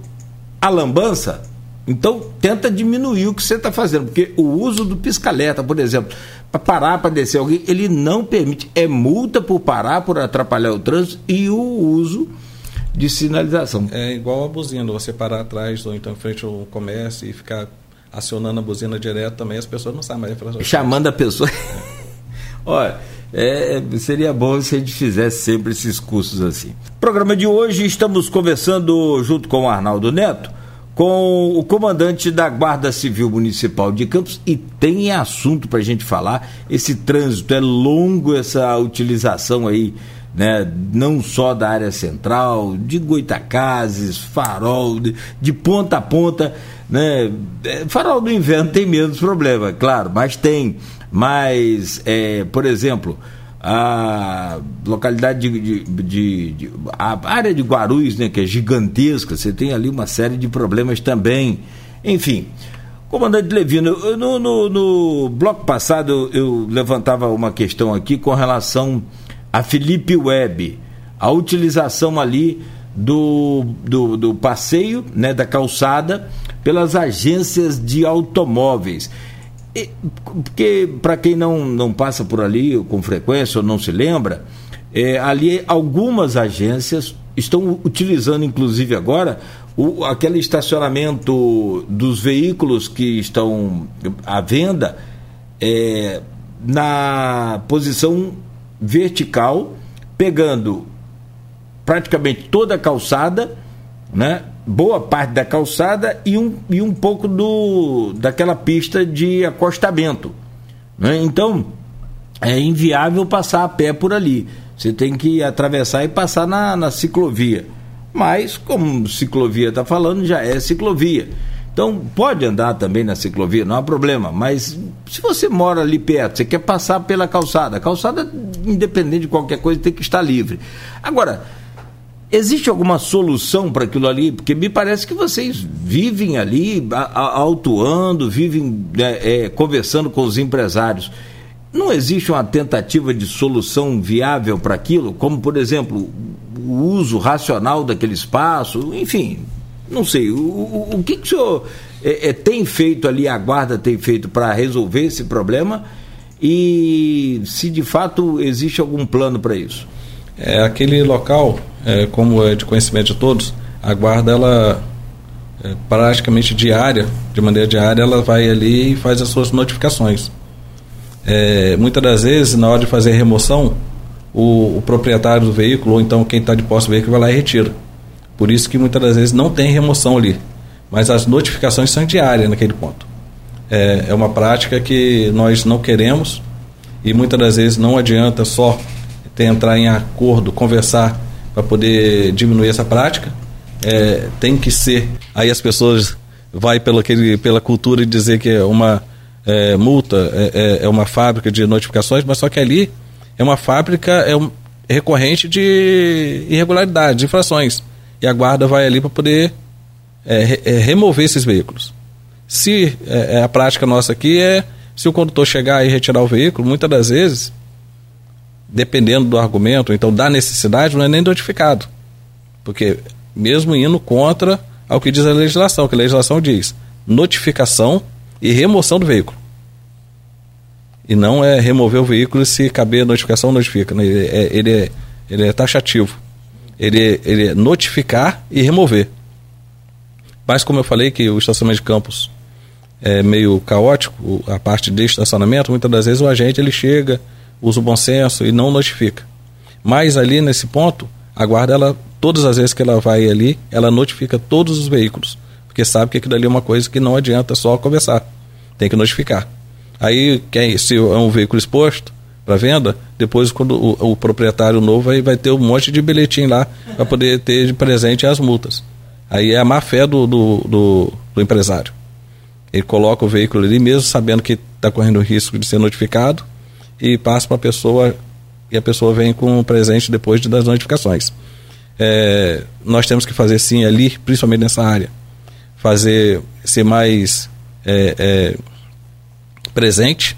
[SPEAKER 2] a lambança, então tenta diminuir o que você está fazendo, porque o uso do pisca-alerta, por exemplo, para parar para descer alguém, ele não permite. É multa por parar, por atrapalhar o trânsito e o uso de sinalização.
[SPEAKER 3] É igual a buzina, você parar atrás ou então em frente ao comércio e ficar acionando a buzina direto também, as pessoas não sabem mais.
[SPEAKER 2] Chamando a pessoa. (laughs) Olha, é, seria bom se a gente fizesse sempre esses cursos assim. Programa de hoje estamos conversando junto com o Arnaldo Neto com o comandante da Guarda Civil Municipal de Campos e tem assunto para a gente falar. Esse trânsito é longo, essa utilização aí né, não só da área central, de Goitacazes, farol, de, de ponta a ponta. Né? É, farol do inverno tem menos problema, claro, mas tem. Mas, é, por exemplo, a localidade de, de, de, de, a área de Guarulhos, né, que é gigantesca, você tem ali uma série de problemas também. Enfim, comandante Levino, no, no, no bloco passado eu, eu levantava uma questão aqui com relação a Felipe Web, a utilização ali do, do, do passeio, né, da calçada, pelas agências de automóveis. E, porque, para quem não, não passa por ali com frequência ou não se lembra, é, ali algumas agências estão utilizando, inclusive agora, o, aquele estacionamento dos veículos que estão à venda é, na posição vertical, pegando praticamente toda a calçada, né? boa parte da calçada e um, e um pouco do, daquela pista de acostamento. Né? Então, é inviável passar a pé por ali. Você tem que atravessar e passar na, na ciclovia. Mas, como ciclovia está falando, já é ciclovia. Então, pode andar também na ciclovia, não há problema, mas se você mora ali perto, você quer passar pela calçada, a calçada, independente de qualquer coisa, tem que estar livre. Agora, existe alguma solução para aquilo ali? Porque me parece que vocês vivem ali, autuando, vivem né, é, conversando com os empresários. Não existe uma tentativa de solução viável para aquilo, como, por exemplo, o uso racional daquele espaço, enfim, não sei, o, o, o que, que o senhor é, é, tem feito ali, a guarda tem feito para resolver esse problema e se de fato existe algum plano para isso?
[SPEAKER 3] É, aquele local, é, como é de conhecimento de todos, a guarda ela é, praticamente diária, de maneira diária, ela vai ali e faz as suas notificações. É, muitas das vezes, na hora de fazer a remoção, o, o proprietário do veículo, ou então quem está de posse do veículo, vai lá e retira. Por isso que muitas das vezes não tem remoção ali. Mas as notificações são diárias naquele ponto. É, é uma prática que nós não queremos e muitas das vezes não adianta só ter, entrar em acordo, conversar para poder diminuir essa prática. É, tem que ser. Aí as pessoas vai pelo aquele, pela cultura de dizer que é uma é, multa, é, é, é uma fábrica de notificações, mas só que ali é uma fábrica é um, recorrente de irregularidades, de infrações. E a guarda vai ali para poder é, é, remover esses veículos. Se é, é, a prática nossa aqui é se o condutor chegar e retirar o veículo, muitas das vezes, dependendo do argumento, então da necessidade, não é nem notificado. Porque mesmo indo contra ao que diz a legislação, que a legislação diz notificação e remoção do veículo. E não é remover o veículo se caber notificação, notifica. Né? Ele é, ele é, ele é taxativo. Ele, ele notificar e remover. Mas como eu falei que o estacionamento de campos é meio caótico, a parte de estacionamento, muitas das vezes o agente ele chega, usa o bom senso e não notifica. Mas ali nesse ponto, a guarda, ela, todas as vezes que ela vai ali, ela notifica todos os veículos, porque sabe que aquilo ali é uma coisa que não adianta só conversar, tem que notificar. Aí, quem, se é um veículo exposto para venda, depois quando o, o, proprietário novo vai, vai ter um monte de bilhetinho lá para poder ter de presente as multas. Aí é a má fé do, do, do, do empresário. Ele coloca o veículo ali mesmo sabendo que está correndo o risco de ser notificado e passa para a pessoa e a pessoa vem com o presente depois de, das notificações. É, nós temos que fazer sim ali, principalmente nessa área, fazer ser mais é, é, presente,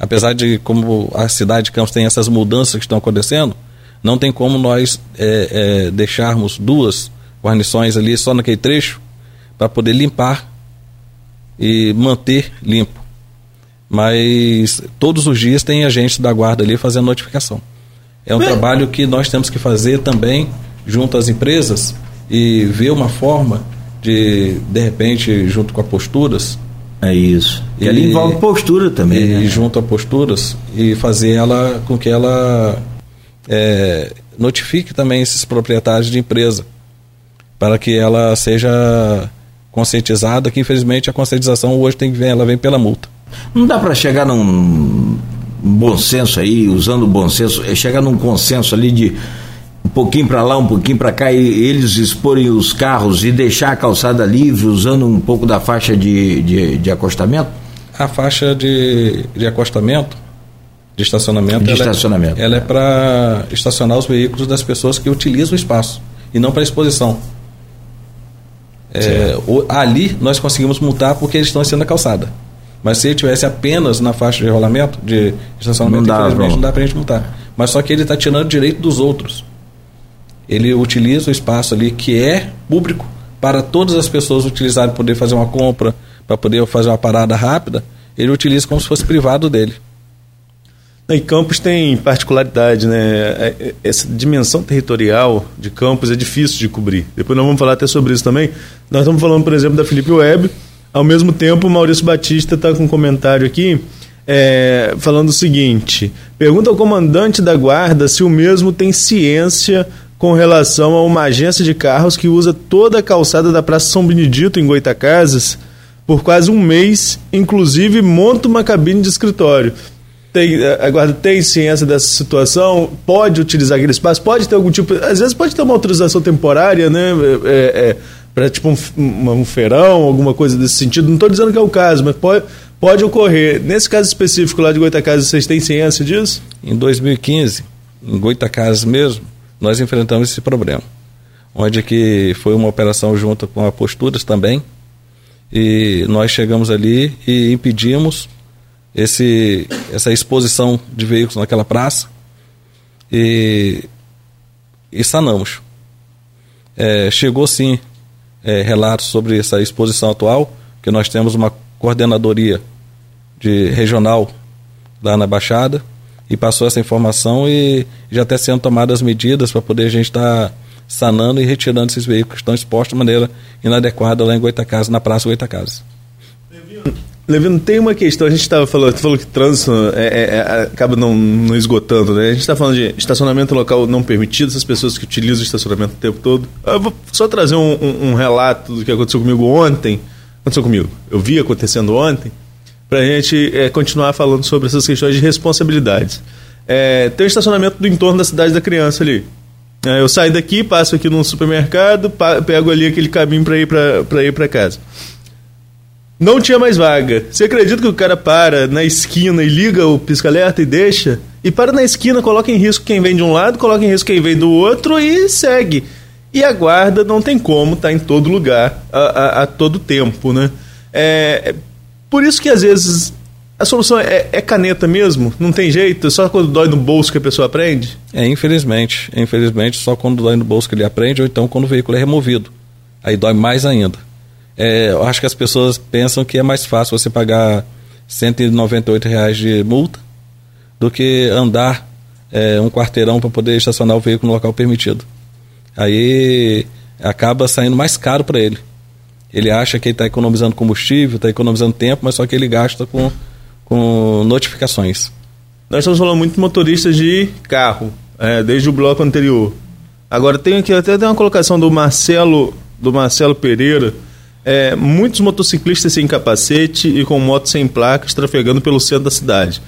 [SPEAKER 3] apesar de como a cidade de Campos tem essas mudanças que estão acontecendo, não tem como nós é, é, deixarmos duas guarnições ali só naquele trecho para poder limpar e manter limpo. Mas todos os dias tem agentes da guarda ali fazendo notificação. É um trabalho que nós temos que fazer também junto às empresas e ver uma forma de, de repente, junto com as posturas.
[SPEAKER 2] É isso. E, e ali envolve postura também.
[SPEAKER 3] E
[SPEAKER 2] né?
[SPEAKER 3] junto a posturas e fazer ela com que ela é, notifique também esses proprietários de empresa para que ela seja conscientizada, que infelizmente a conscientização hoje tem que vir, ela vem pela multa.
[SPEAKER 2] Não dá para chegar num bom senso aí, usando o bom senso, é chegar num consenso ali de um pouquinho para lá, um pouquinho para cá, e eles exporem os carros e deixar a calçada livre, usando um pouco da faixa de, de, de acostamento?
[SPEAKER 3] A faixa de, de acostamento, de estacionamento,
[SPEAKER 2] de
[SPEAKER 3] ela,
[SPEAKER 2] é- estacionamento.
[SPEAKER 3] É, ela é para estacionar os veículos das pessoas que utilizam o espaço e não para exposição. É, o, ali nós conseguimos multar porque eles estão sendo na calçada. Mas se ele tivesse apenas na faixa de rolamento, de estacionamento, não dá, não dá para a gente multar. Mas só que ele está tirando direito dos outros. Ele utiliza o espaço ali que é público para todas as pessoas utilizarem, poder fazer uma compra, para poder fazer uma parada rápida, ele utiliza como se fosse privado dele.
[SPEAKER 4] E Campos tem particularidade, né? É, é, essa dimensão territorial de Campos é difícil de cobrir. Depois nós vamos falar até sobre isso também. Nós estamos falando, por exemplo, da Felipe Web. Ao mesmo tempo, o Maurício Batista está com um comentário aqui é, falando o seguinte: pergunta ao comandante da guarda se o mesmo tem ciência com relação a uma agência de carros que usa toda a calçada da Praça São Benedito em Goitacazes por quase um mês, inclusive monta uma cabine de escritório tem, a guarda tem ciência dessa situação, pode utilizar aquele espaço, pode ter algum tipo. Às vezes pode ter uma autorização temporária, né? É, é, para tipo um, um, feirão, alguma coisa desse sentido. Não estou dizendo que é o caso, mas pode, pode ocorrer. Nesse caso específico lá de Goitacazes, vocês têm ciência disso?
[SPEAKER 3] Em 2015, em Goitacazes mesmo, nós enfrentamos esse problema. Onde que foi uma operação junto com a Posturas também. E nós chegamos ali e impedimos esse, essa exposição de veículos naquela praça e, e sanamos. É, chegou sim é, relatos sobre essa exposição atual, que nós temos uma coordenadoria de regional lá na Baixada e passou essa informação e já está sendo tomadas medidas para poder a gente estar tá sanando e retirando esses veículos que estão expostos de maneira inadequada lá em Goitacazes, na Praça Goitacazes.
[SPEAKER 4] Levino, tem uma questão, a gente estava falando, falou que trânsito é, é, é, acaba não, não, esgotando, né? A gente está falando de estacionamento local não permitido, essas pessoas que utilizam o estacionamento o tempo todo. Eu vou só trazer um, um, um relato do que aconteceu comigo ontem. Aconteceu comigo, eu vi acontecendo ontem, para a gente é, continuar falando sobre essas questões de responsabilidades. É, tem o estacionamento do entorno da cidade da criança ali. É, eu saio daqui, passo aqui num supermercado, pego ali aquele caminho para ir para ir para casa. Não tinha mais vaga. Você acredita que o cara para na esquina e liga o pisca-alerta e deixa? E para na esquina, coloca em risco quem vem de um lado, coloca em risco quem vem do outro e segue. E a guarda não tem como estar tá em todo lugar, a, a, a todo tempo, né? É, por isso que às vezes a solução é, é, caneta mesmo? Não tem jeito? Só quando dói no bolso que a pessoa aprende?
[SPEAKER 3] É, infelizmente. Infelizmente, só quando dói no bolso que ele aprende, ou então quando o veículo é removido. Aí dói mais ainda. É, eu acho que as pessoas pensam que é mais fácil você pagar 198 reais de multa do que andar é, um quarteirão para poder estacionar o veículo no local permitido. Aí acaba saindo mais caro para ele. Ele acha que está economizando combustível, está economizando tempo, mas só que ele gasta com, com notificações.
[SPEAKER 4] Nós estamos falando muito de motoristas de carro, é, desde o bloco anterior. Agora tem aqui até uma colocação do Marcelo, do Marcelo Pereira é, muitos motociclistas sem capacete e com moto sem placas trafegando pelo centro da cidade.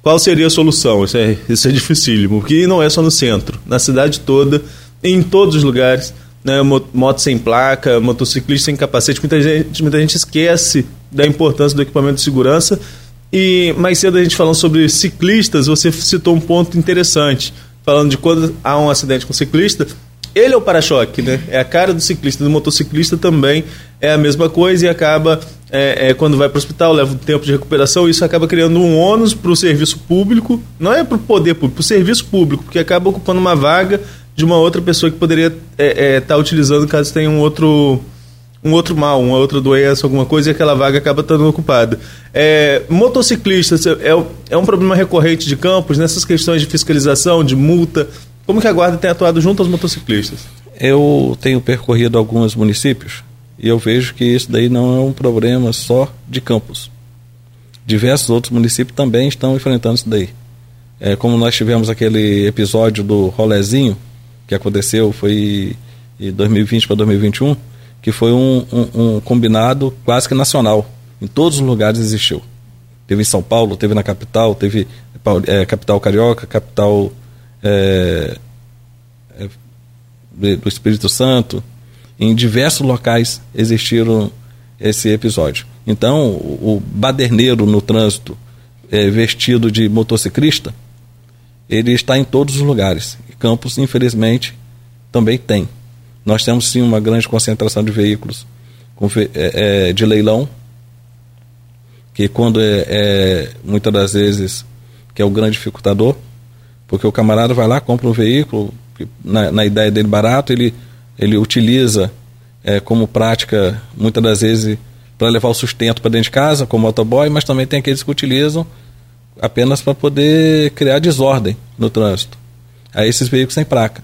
[SPEAKER 4] Qual seria a solução? Isso é, isso é dificílimo, porque não é só no centro, na cidade toda, em todos os lugares, né, moto sem placa, motociclista sem capacete, muita gente, muita gente esquece da importância do equipamento de segurança. E mais cedo a gente falando sobre ciclistas, você citou um ponto interessante, falando de quando há um acidente com ciclista, ele é o para-choque, né? É a cara do ciclista, do motociclista também é a mesma coisa e acaba, é, é quando vai para o hospital, leva um tempo de recuperação, isso acaba criando um ônus para o serviço público, não é para o poder público, para o serviço público, porque acaba ocupando uma vaga de uma outra pessoa que poderia estar é, é, tá utilizando caso tenha um outro um outro mal, uma outra doença, alguma coisa, e aquela vaga acaba estando ocupada. É, motociclistas é, é um problema recorrente de campos nessas questões de fiscalização, de multa. Como que a Guarda tem atuado junto aos motociclistas?
[SPEAKER 3] Eu tenho percorrido alguns municípios e eu vejo que isso daí não é um problema só de Campos. Diversos outros municípios também estão enfrentando isso daí. É, como nós tivemos aquele episódio do rolezinho, que aconteceu, foi em 2020 para 2021, que foi um, um, um, combinado quase que nacional. Em todos os lugares existiu. Teve em São Paulo, teve na capital, teve é, capital carioca, capital é, é, do Espírito Santo, em diversos locais existiram esse episódio. Então, o, o baderneiro no trânsito vestido de motociclista, ele está em todos os lugares. Campos, infelizmente, também tem. Nós temos sim uma grande concentração de veículos é, é, de leilão, que quando é, é, muitas das vezes que é o grande dificultador, porque o camarada vai lá, compra um veículo, na, na ideia dele barato, ele, ele utiliza é, como prática, muitas das vezes, para levar o sustento para dentro de casa, como motoboy, mas também tem aqueles que utilizam apenas para poder criar desordem no trânsito. Aí esses veículos sem placa.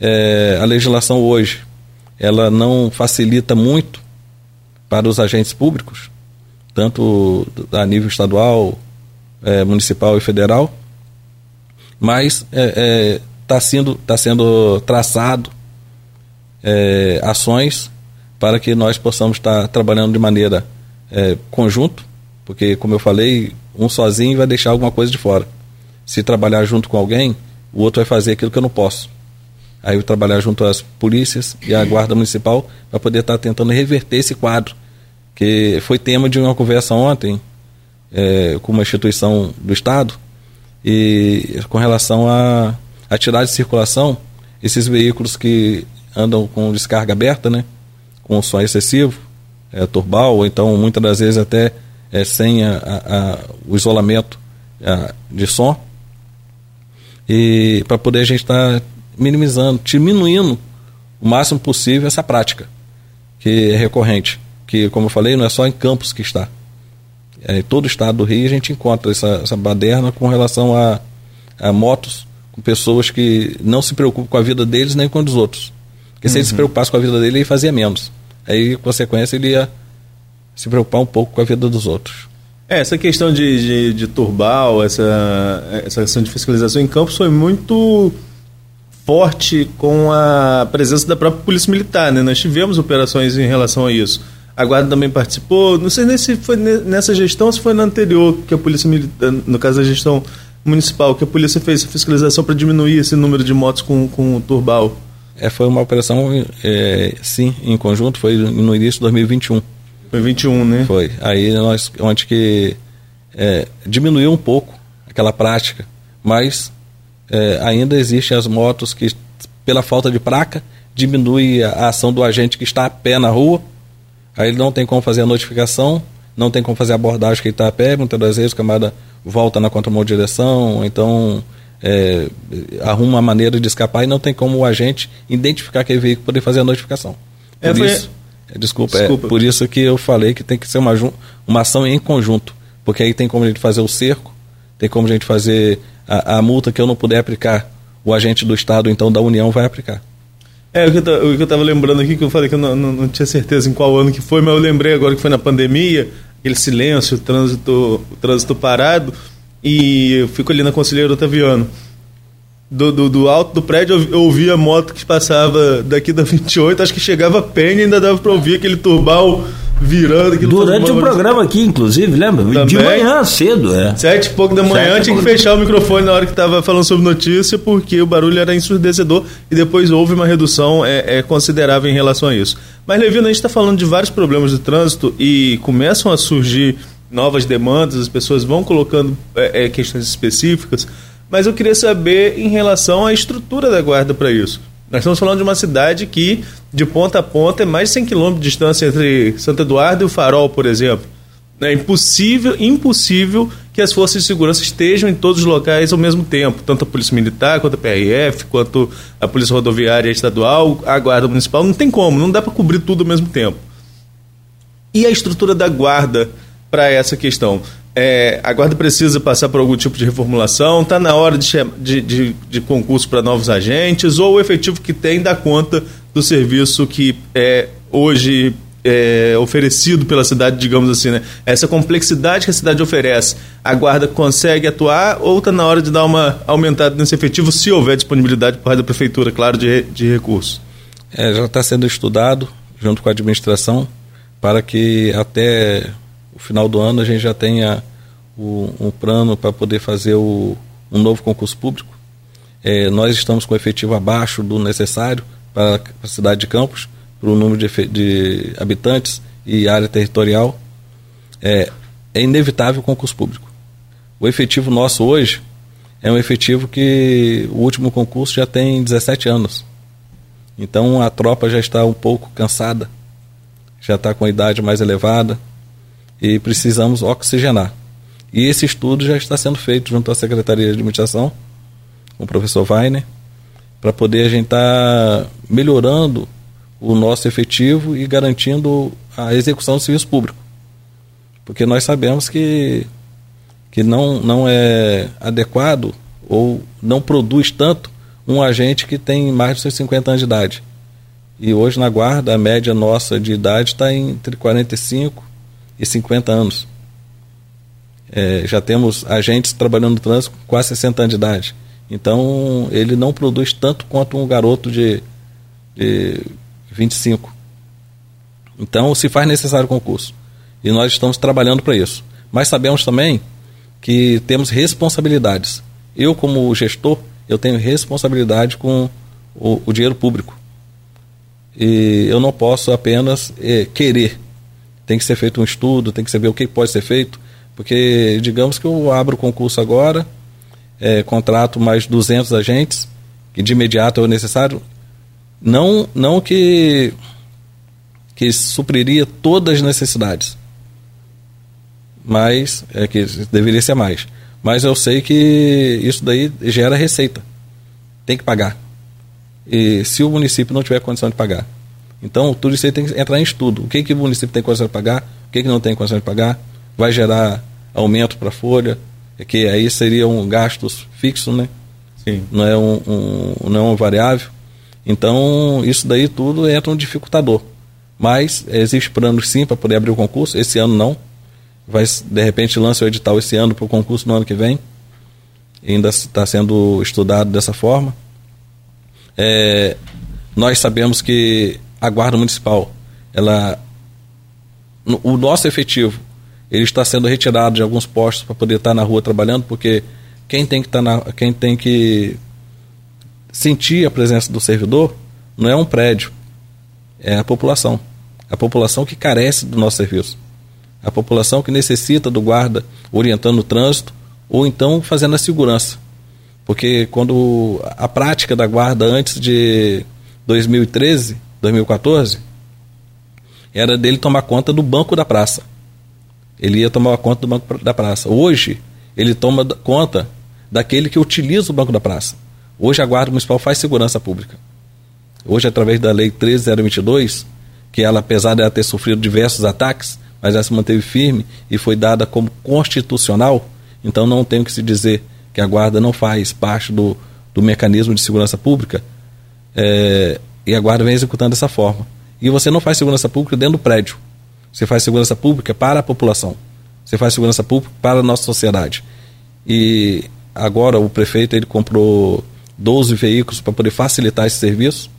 [SPEAKER 3] É, a legislação hoje, ela não facilita muito para os agentes públicos, tanto a nível estadual, é, municipal e federal, mas está é, é, tá sendo, tá sendo traçado é, ações para que nós possamos estar trabalhando de maneira é, conjunto, porque, como eu falei, um sozinho vai deixar alguma coisa de fora. Se trabalhar junto com alguém, o outro vai fazer aquilo que eu não posso. Aí eu trabalhar junto às polícias e à guarda municipal para poder estar tá tentando reverter esse quadro, que foi tema de uma conversa ontem é, com uma instituição do Estado, e com relação a, a tirar de circulação esses veículos que andam com descarga aberta, né? Com som excessivo, é, turbal, ou então muitas das vezes até é, sem a, a, o isolamento de som. E para poder a gente estar tá minimizando, diminuindo o máximo possível essa prática, que é recorrente. Que, como eu falei, não é só em Campos que está é, em todo o estado do Rio a gente encontra essa, essa baderna com relação a, a motos com pessoas que não se preocupam com a vida deles nem com a dos outros. Porque se ele se uhum. preocupasse com a vida dele, ele fazia menos. Aí, consequência, ele ia se preocupar um pouco com a vida dos outros.
[SPEAKER 4] É, essa questão de, de, de turbal, essa, essa questão de fiscalização em campos foi muito forte com a presença da própria Polícia Militar. Né? Nós tivemos operações em relação a isso. A Guarda também participou. Não sei nem se foi nessa gestão ou se foi na anterior que a Polícia Militar, no caso da gestão municipal, que a polícia fez a fiscalização para diminuir esse número de motos com, com turbal.
[SPEAKER 3] É, foi uma operação, é, sim, em conjunto, foi no início de 2021.
[SPEAKER 4] Foi 21, né?
[SPEAKER 3] Foi. Aí nós, onde que é, diminuiu um pouco aquela prática, mas é, ainda existem as motos que, pela falta de placa, diminui a, a ação do agente que está a pé na rua, aí ele não tem como fazer a notificação, não tem como fazer a abordagem que ele está a pé, muitas das vezes o camarada volta na contramão direção, então é, arruma uma maneira de escapar e não tem como o agente identificar aquele veículo para poder fazer a notificação. Por é, foi... isso, desculpa, desculpa. É, por isso que eu falei que tem que ser uma, uma ação em conjunto, porque aí tem como a gente fazer o cerco, tem como a gente fazer a, a multa que eu não puder aplicar, o agente do Estado, então da União, vai aplicar.
[SPEAKER 4] É, o que eu estava lembrando aqui, que eu falei que eu não, não, não, tinha certeza em qual ano que foi, mas eu lembrei agora que foi na pandemia, aquele silêncio, o trânsito, o trânsito parado, e eu fico ali na Conselheiro Otaviano. Do, do, do, alto do prédio eu, ouvi a moto que passava daqui da 28, acho que chegava a e ainda dava para ouvir aquele turbal virando.
[SPEAKER 2] Durante o programa aqui, inclusive, lembra? Também, de manhã cedo, é.
[SPEAKER 4] Sete e pouco da manhã, tinha que fechar o microfone na hora que estava falando sobre notícia, porque o barulho era ensurdecedor e depois houve uma redução é, é considerável em relação a isso. Mas, Levino, a gente está falando de vários problemas de trânsito e começam a surgir novas demandas, as pessoas vão colocando é, é, questões específicas, mas eu queria saber em relação à estrutura da guarda para isso. Nós estamos falando de uma cidade que, de ponta a ponta, é mais de 100 quilômetros de distância entre Santo Eduardo e o Farol, por exemplo. É impossível, impossível que as forças de segurança estejam em todos os locais ao mesmo tempo, tanto a Polícia Militar, quanto a PRF, quanto a Polícia Rodoviária Estadual, a Guarda Municipal. Não tem como, não dá para cobrir tudo ao mesmo tempo. E a estrutura da guarda para essa questão. É, a guarda precisa passar por algum tipo de reformulação? Está na hora de, de, de, de concurso para novos agentes? Ou o efetivo que tem dá conta do serviço que é hoje é, oferecido pela cidade, digamos assim, né? Essa complexidade que a cidade oferece, a guarda consegue atuar ou está na hora de dar uma aumentada nesse efetivo, se houver disponibilidade por parte da prefeitura, claro, de, de recursos?
[SPEAKER 3] É, já está sendo estudado junto com a administração para que até o final do ano a gente já tenha o, um plano para poder fazer o, um novo concurso público. É, nós estamos com efetivo abaixo do necessário para a cidade de Campos, para o número de, de, habitantes e área territorial. É, é inevitável o concurso público. O efetivo nosso hoje é um efetivo que o último concurso já tem 17 anos. Então a tropa já está um pouco cansada, já está com a idade mais elevada e precisamos oxigenar. E esse estudo já está sendo feito junto à Secretaria de Administração, com o professor Weiner, para poder a gente estar tá melhorando o nosso efetivo e garantindo a execução do serviço público. Porque nós sabemos que, que não, não é adequado ou não produz tanto um agente que tem mais de seus 50 anos de idade. E hoje na guarda a média nossa de idade está entre 45 e 50 anos. É, já temos agentes trabalhando no trânsito com quase 60 anos de idade. Então, ele não produz tanto quanto um garoto de, de 25. Então, se faz necessário concurso. E nós estamos trabalhando para isso. Mas sabemos também que temos responsabilidades. Eu, como gestor, eu tenho responsabilidade com o, o dinheiro público. E eu não posso apenas é, querer tem que ser feito um estudo, tem que saber o que pode ser feito, porque digamos que eu abro o concurso agora, é, contrato mais 200 agentes, que de imediato é o necessário, não, não que, que supriria todas as necessidades, mas é que deveria ser mais. Mas eu sei que isso daí gera receita. Tem que pagar. E se o município não tiver condição de pagar, então, tudo isso aí tem que entrar em estudo. O que, que o município tem condição de pagar, o que, que não tem condição de pagar, vai gerar aumento para a folha, que aí seria um gasto fixo, né? Sim. Não é um, um, não é um variável. Então, isso daí tudo entra um dificultador. Mas existe plano sim para poder abrir o concurso. Esse ano não. Vai, de repente lança o edital esse ano para o concurso no ano que vem. Ainda está sendo estudado dessa forma. É, nós sabemos que a Guarda Municipal, ela, o nosso efetivo, ele está sendo retirado de alguns postos para poder estar na rua trabalhando, porque quem tem que estar na, quem tem que sentir a presença do servidor não é um prédio, é a população. A população que carece do nosso serviço. A população que necessita do guarda orientando o trânsito ou então fazendo a segurança. Porque quando a prática da guarda antes de 2013, 2014, era dele tomar conta do banco da praça. Ele ia tomar conta do banco da praça. Hoje, ele toma conta daquele que utiliza o banco da praça. Hoje a Guarda Municipal faz segurança pública. Hoje, através da Lei 13022, que ela, apesar de ela ter sofrido diversos ataques, mas ela se manteve firme e foi dada como constitucional, então não tem o que se dizer que a Guarda não faz parte do, do mecanismo de segurança pública, é, e a Guarda vem executando dessa forma. E você não faz segurança pública dentro do prédio. Você faz segurança pública para a população. Você faz segurança pública para a nossa sociedade. E agora o prefeito ele comprou 12 veículos para poder facilitar esse serviço,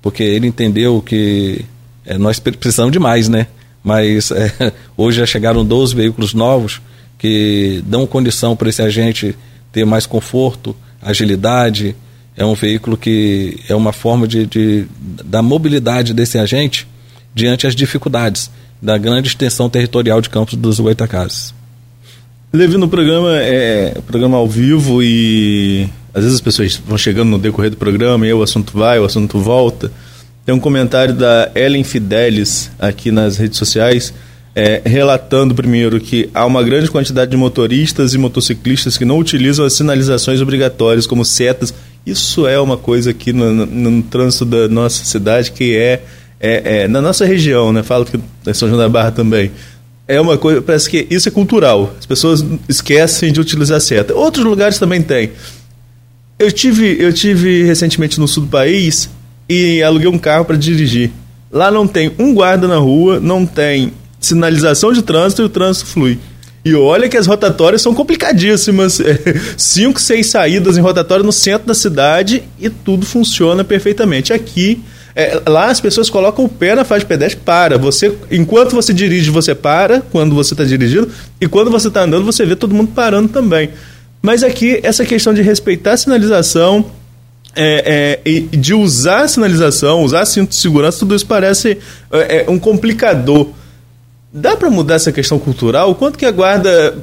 [SPEAKER 3] porque ele entendeu que é, nós precisamos de mais, né? Mas é, (laughs) hoje já chegaram 12 veículos novos que dão condição para esse agente ter mais conforto, agilidade. É um veículo que é uma forma de, de da mobilidade desse agente diante as dificuldades da grande extensão territorial de Campos dos Goitacazes.
[SPEAKER 4] Levi, no programa é programa ao vivo e às vezes as pessoas vão chegando no decorrer do programa e o assunto vai, o assunto volta. Tem um comentário da Ellen Fidelis aqui nas redes sociais, é, relatando primeiro que há uma grande quantidade de motoristas e motociclistas que não utilizam as sinalizações obrigatórias como setas. Isso é uma coisa aqui no, no, no trânsito da nossa cidade que é é, é, na nossa região, né? Falo que é São João da Barra também. É uma coisa, parece que isso é cultural. As pessoas esquecem de utilizar seta. Outros lugares também tem. Eu tive, eu tive recentemente no sul do país e aluguei um carro para dirigir. Lá não tem um guarda na rua, não tem sinalização de trânsito e o trânsito flui. E olha que as rotatórias são complicadíssimas. Cinco, seis saídas em rotatória no centro da cidade e tudo funciona perfeitamente. Aqui é, lá as pessoas colocam o pé na faixa de pedestre para. Você, enquanto você dirige, você para quando você está dirigindo, e quando você está andando, você vê todo mundo parando também. Mas aqui, essa questão de respeitar a sinalização, é, é, de usar a sinalização, usar cinto de segurança, tudo isso parece é, é um complicador. Dá para mudar essa questão cultural? O quanto que a guarda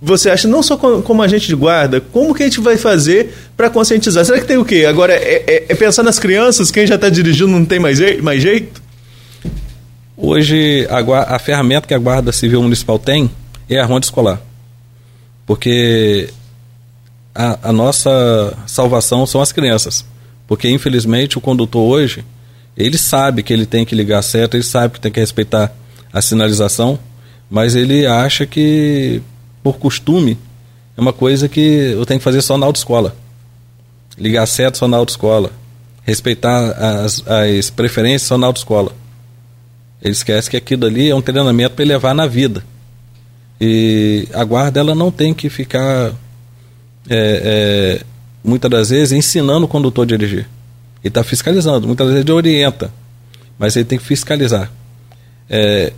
[SPEAKER 4] você acha não só como agente de guarda, como que a gente vai fazer para conscientizar? Será que tem o quê? Agora, é, é, é pensar nas crianças, quem já está dirigindo não tem mais, mais jeito?
[SPEAKER 3] Hoje, a, a, ferramenta que a Guarda Civil Municipal tem é a ronda escolar. Porque a, a nossa salvação são as crianças. Porque, infelizmente, o condutor hoje, ele sabe que ele tem que ligar certo, ele sabe que tem que respeitar a sinalização, mas ele acha que por costume, é uma coisa que eu tenho que fazer só na autoescola. Ligar certo só na autoescola. Respeitar as, as preferências só na autoescola. Ele esquece que aquilo ali é um treinamento para ele levar na vida. E a guarda ela não tem que ficar, é, é, muitas das vezes, ensinando o condutor a dirigir. Ele está fiscalizando. Muitas vezes ele orienta, mas ele tem que fiscalizar. É,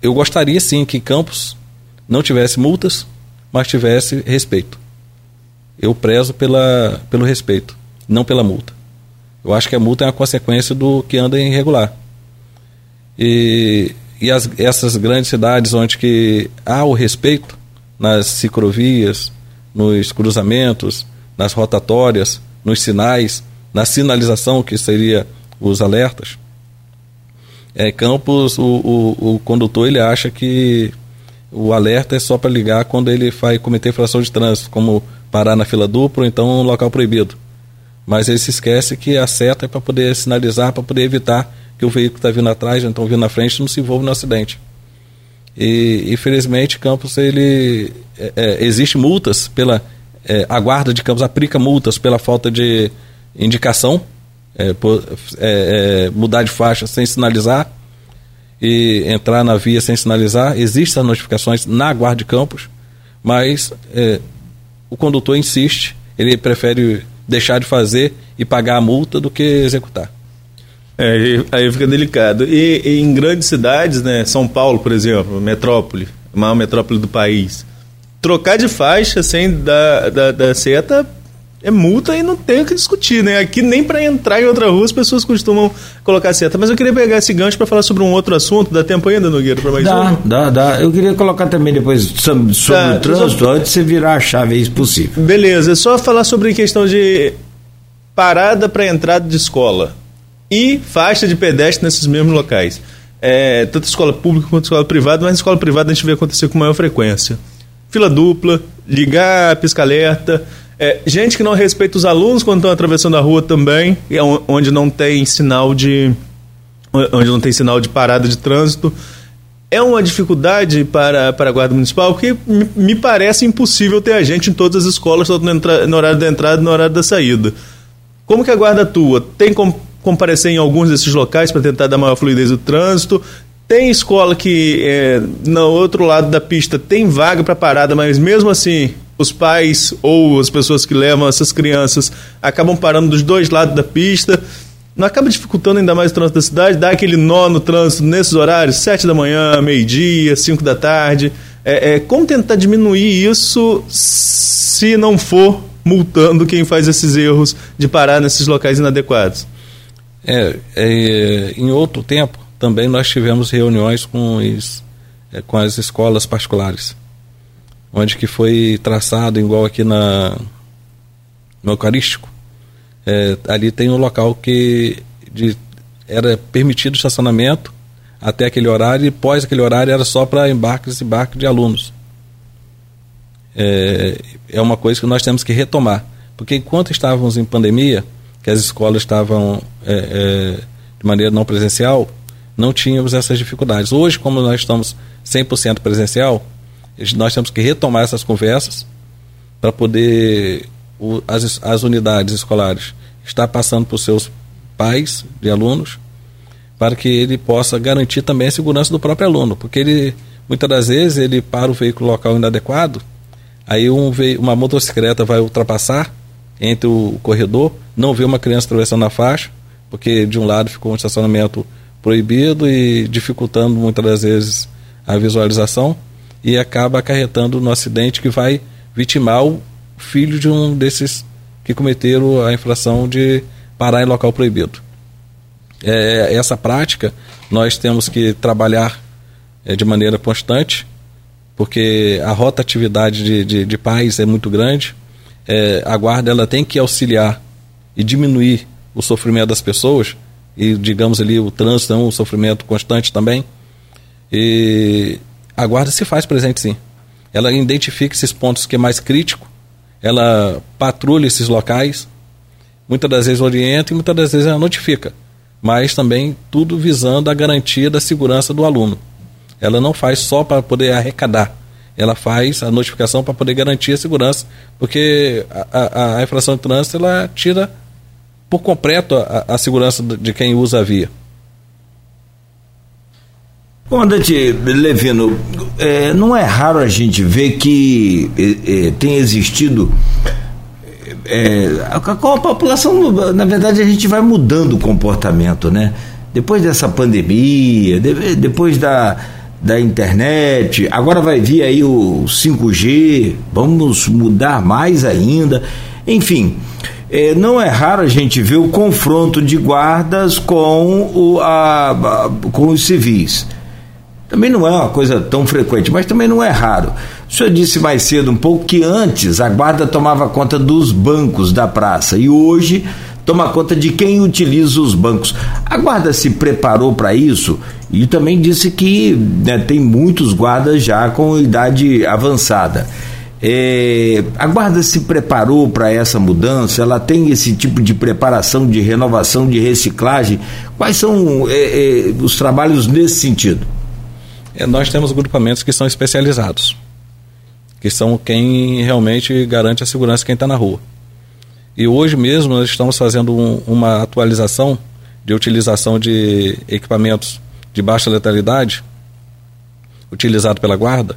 [SPEAKER 3] eu gostaria sim que Campos não tivesse multas, mas tivesse respeito. Eu prezo pela, pelo respeito, não pela multa. Eu acho que a multa é uma consequência do que anda irregular. E, e as, essas grandes cidades onde que há o respeito nas ciclovias, nos cruzamentos, nas rotatórias, nos sinais, na sinalização, que seria os alertas. É, Campos, o, o, o condutor ele acha que o alerta é só para ligar quando ele vai cometer infração de trânsito, como parar na fila dupla ou então um local proibido. Mas ele se esquece que a seta é para poder sinalizar, para poder evitar que o veículo está vindo atrás, ou então vindo na frente, não se envolva no acidente. E infelizmente Campos ele é, é, existe multas pela é, a guarda de Campos aplica multas pela falta de indicação, é, é, é, mudar de faixa sem sinalizar, e entrar na via sem sinalizar. Existem as notificações na guarda de campos, mas é, o condutor insiste, ele prefere deixar de fazer e pagar a multa do que executar.
[SPEAKER 4] É, aí fica delicado. E, e, em grandes cidades, né, São Paulo, por exemplo, metrópole, a maior metrópole do país, trocar de faixa sem da, da, da seta é multa e não tem o que discutir, né? Aqui nem para entrar em outra rua as pessoas costumam colocar seta. Mas eu queria pegar esse gancho para falar sobre um outro assunto. Dá tempo ainda, Nogueira, para mais
[SPEAKER 2] dá, um? Dá, dá. Eu queria colocar também depois sobre, sobre tá, o trânsito, só... antes de você virar a chave, é isso possível.
[SPEAKER 4] Beleza, é só falar sobre questão de parada para entrada de escola e faixa de pedestre nesses mesmos locais. É, tanto escola pública quanto escola privada, mas escola privada a gente vê acontecer com maior frequência. Fila dupla, ligar pisca-alerta, é, gente que não respeita os alunos quando estão atravessando a rua também, é onde não tem sinal de onde não tem sinal de parada de trânsito. É uma dificuldade para, para a Guarda Municipal que me, me parece impossível ter a gente em todas as escolas, tanto no, no horário da entrada e no horário da saída. Como que a Guarda atua? Tem como comparecer em alguns desses locais para tentar dar maior fluidez do trânsito. Tem escola que é, no outro lado da pista tem vaga para parada, mas mesmo assim os pais ou as pessoas que levam essas crianças acabam parando dos dois lados da pista. Não acaba dificultando ainda mais o trânsito da cidade, dá aquele nó no trânsito nesses horários, sete da manhã, meio-dia, cinco da tarde. É, é, como tentar diminuir isso se não for multando quem faz esses erros de parar nesses locais inadequados?
[SPEAKER 3] É, é, em outro tempo, também nós tivemos reuniões com, é, com as escolas particulares, onde que foi traçado, igual aqui na, no Eucarístico, é, ali tem um local que de, era permitido estacionamento até aquele horário e pós aquele horário era só para embarques e embarques de alunos. É, é uma coisa que nós temos que retomar, porque enquanto estávamos em pandemia, que as escolas estavam é, é, de maneira não presencial, não tínhamos essas dificuldades. Hoje, como nós estamos 100% presencial, nós temos que retomar essas conversas para poder o, as, as unidades escolares estar passando para os seus pais de alunos para que ele possa garantir também a segurança do próprio aluno, porque ele muitas das vezes ele para o veículo local inadequado, aí um, uma motocicleta vai ultrapassar entre o corredor, não vê uma criança atravessando a faixa, porque de um lado ficou um estacionamento proibido e dificultando muitas das vezes a visualização e acaba acarretando no acidente que vai vitimar o filho de um desses que cometeram a infração de parar em local proibido. É, essa prática nós temos que trabalhar é, de maneira constante, porque a rotatividade de, de, de pais é muito grande, é, a guarda ela tem que auxiliar e diminuir o sofrimento das pessoas e digamos ali o trânsito é um sofrimento constante também. E a guarda se faz presente sim. Ela identifica esses pontos que é mais crítico ela patrulha esses locais muitas das vezes orienta e muitas das vezes ela notifica mas também tudo visando a garantia da segurança do aluno. Ela não faz só para poder arrecadar ela faz a notificação para poder garantir a segurança, porque a, a, a, infração de trânsito ela tira por completo a, a segurança de quem usa a via.
[SPEAKER 2] Comandante Levino, é, não é raro a gente ver que é, é, tem existido. É, com a população, na verdade, a gente vai mudando o comportamento, né? Depois dessa pandemia, de, depois da, da internet, agora vai vir aí o 5G, vamos mudar mais ainda. Enfim, é, não é raro a gente ver o confronto de guardas com, o, a, a, com os civis. Também não é uma coisa tão frequente, mas também não é raro. O senhor disse mais cedo um pouco que antes a guarda tomava conta dos bancos da praça e hoje toma conta de quem utiliza os bancos. A guarda se preparou para isso e também disse que né, tem muitos guardas já com idade avançada. É, a guarda se preparou para essa mudança? Ela tem esse tipo de preparação, de renovação, de reciclagem? Quais são é, é, os trabalhos nesse sentido?
[SPEAKER 3] É, nós temos grupamentos que são especializados, que são quem realmente garante a segurança de quem está na rua. E hoje mesmo nós estamos fazendo um, uma atualização de utilização de equipamentos de baixa letalidade utilizado pela guarda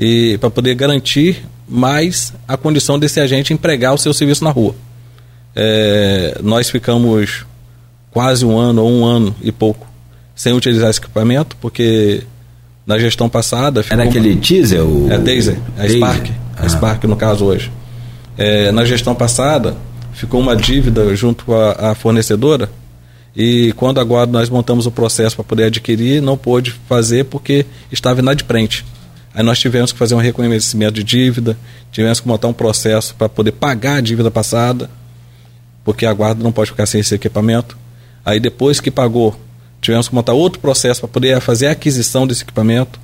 [SPEAKER 3] e para poder garantir mais a condição desse agente empregar o seu serviço na rua. É, nós ficamos quase um ano ou um ano e pouco sem utilizar esse equipamento porque na gestão passada
[SPEAKER 2] era aquele teaser o
[SPEAKER 3] é Taser, a Spark, a ah. Spark no caso hoje. É, na gestão passada ficou uma dívida junto à, à fornecedora e quando agora nós montamos o processo para poder adquirir, não pôde fazer porque estava inadimplente. Aí nós tivemos que fazer um reconhecimento de dívida, tivemos que montar um processo para poder pagar a dívida passada, porque a guarda não pode ficar sem esse equipamento. Aí depois que pagou, tivemos que montar outro processo para poder fazer a aquisição desse equipamento.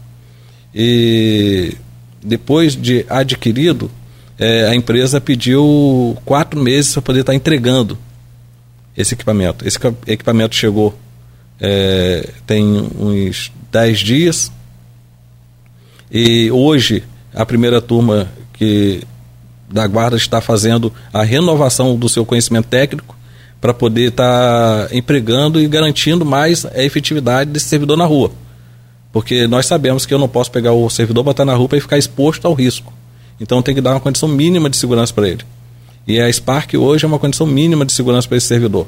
[SPEAKER 3] E depois de adquirido, é, a empresa pediu quatro meses para poder estar tá entregando esse equipamento. Esse equipamento chegou é, tem uns 10 dias e hoje a primeira turma que da guarda está fazendo a renovação do seu conhecimento técnico para poder estar tá empregando e garantindo mais a efetividade desse servidor na rua. Porque nós sabemos que eu não posso pegar o servidor, botar na rua e ficar exposto ao risco. Então tem que dar uma condição mínima de segurança para ele. E a Spark hoje é uma condição mínima de segurança para esse servidor,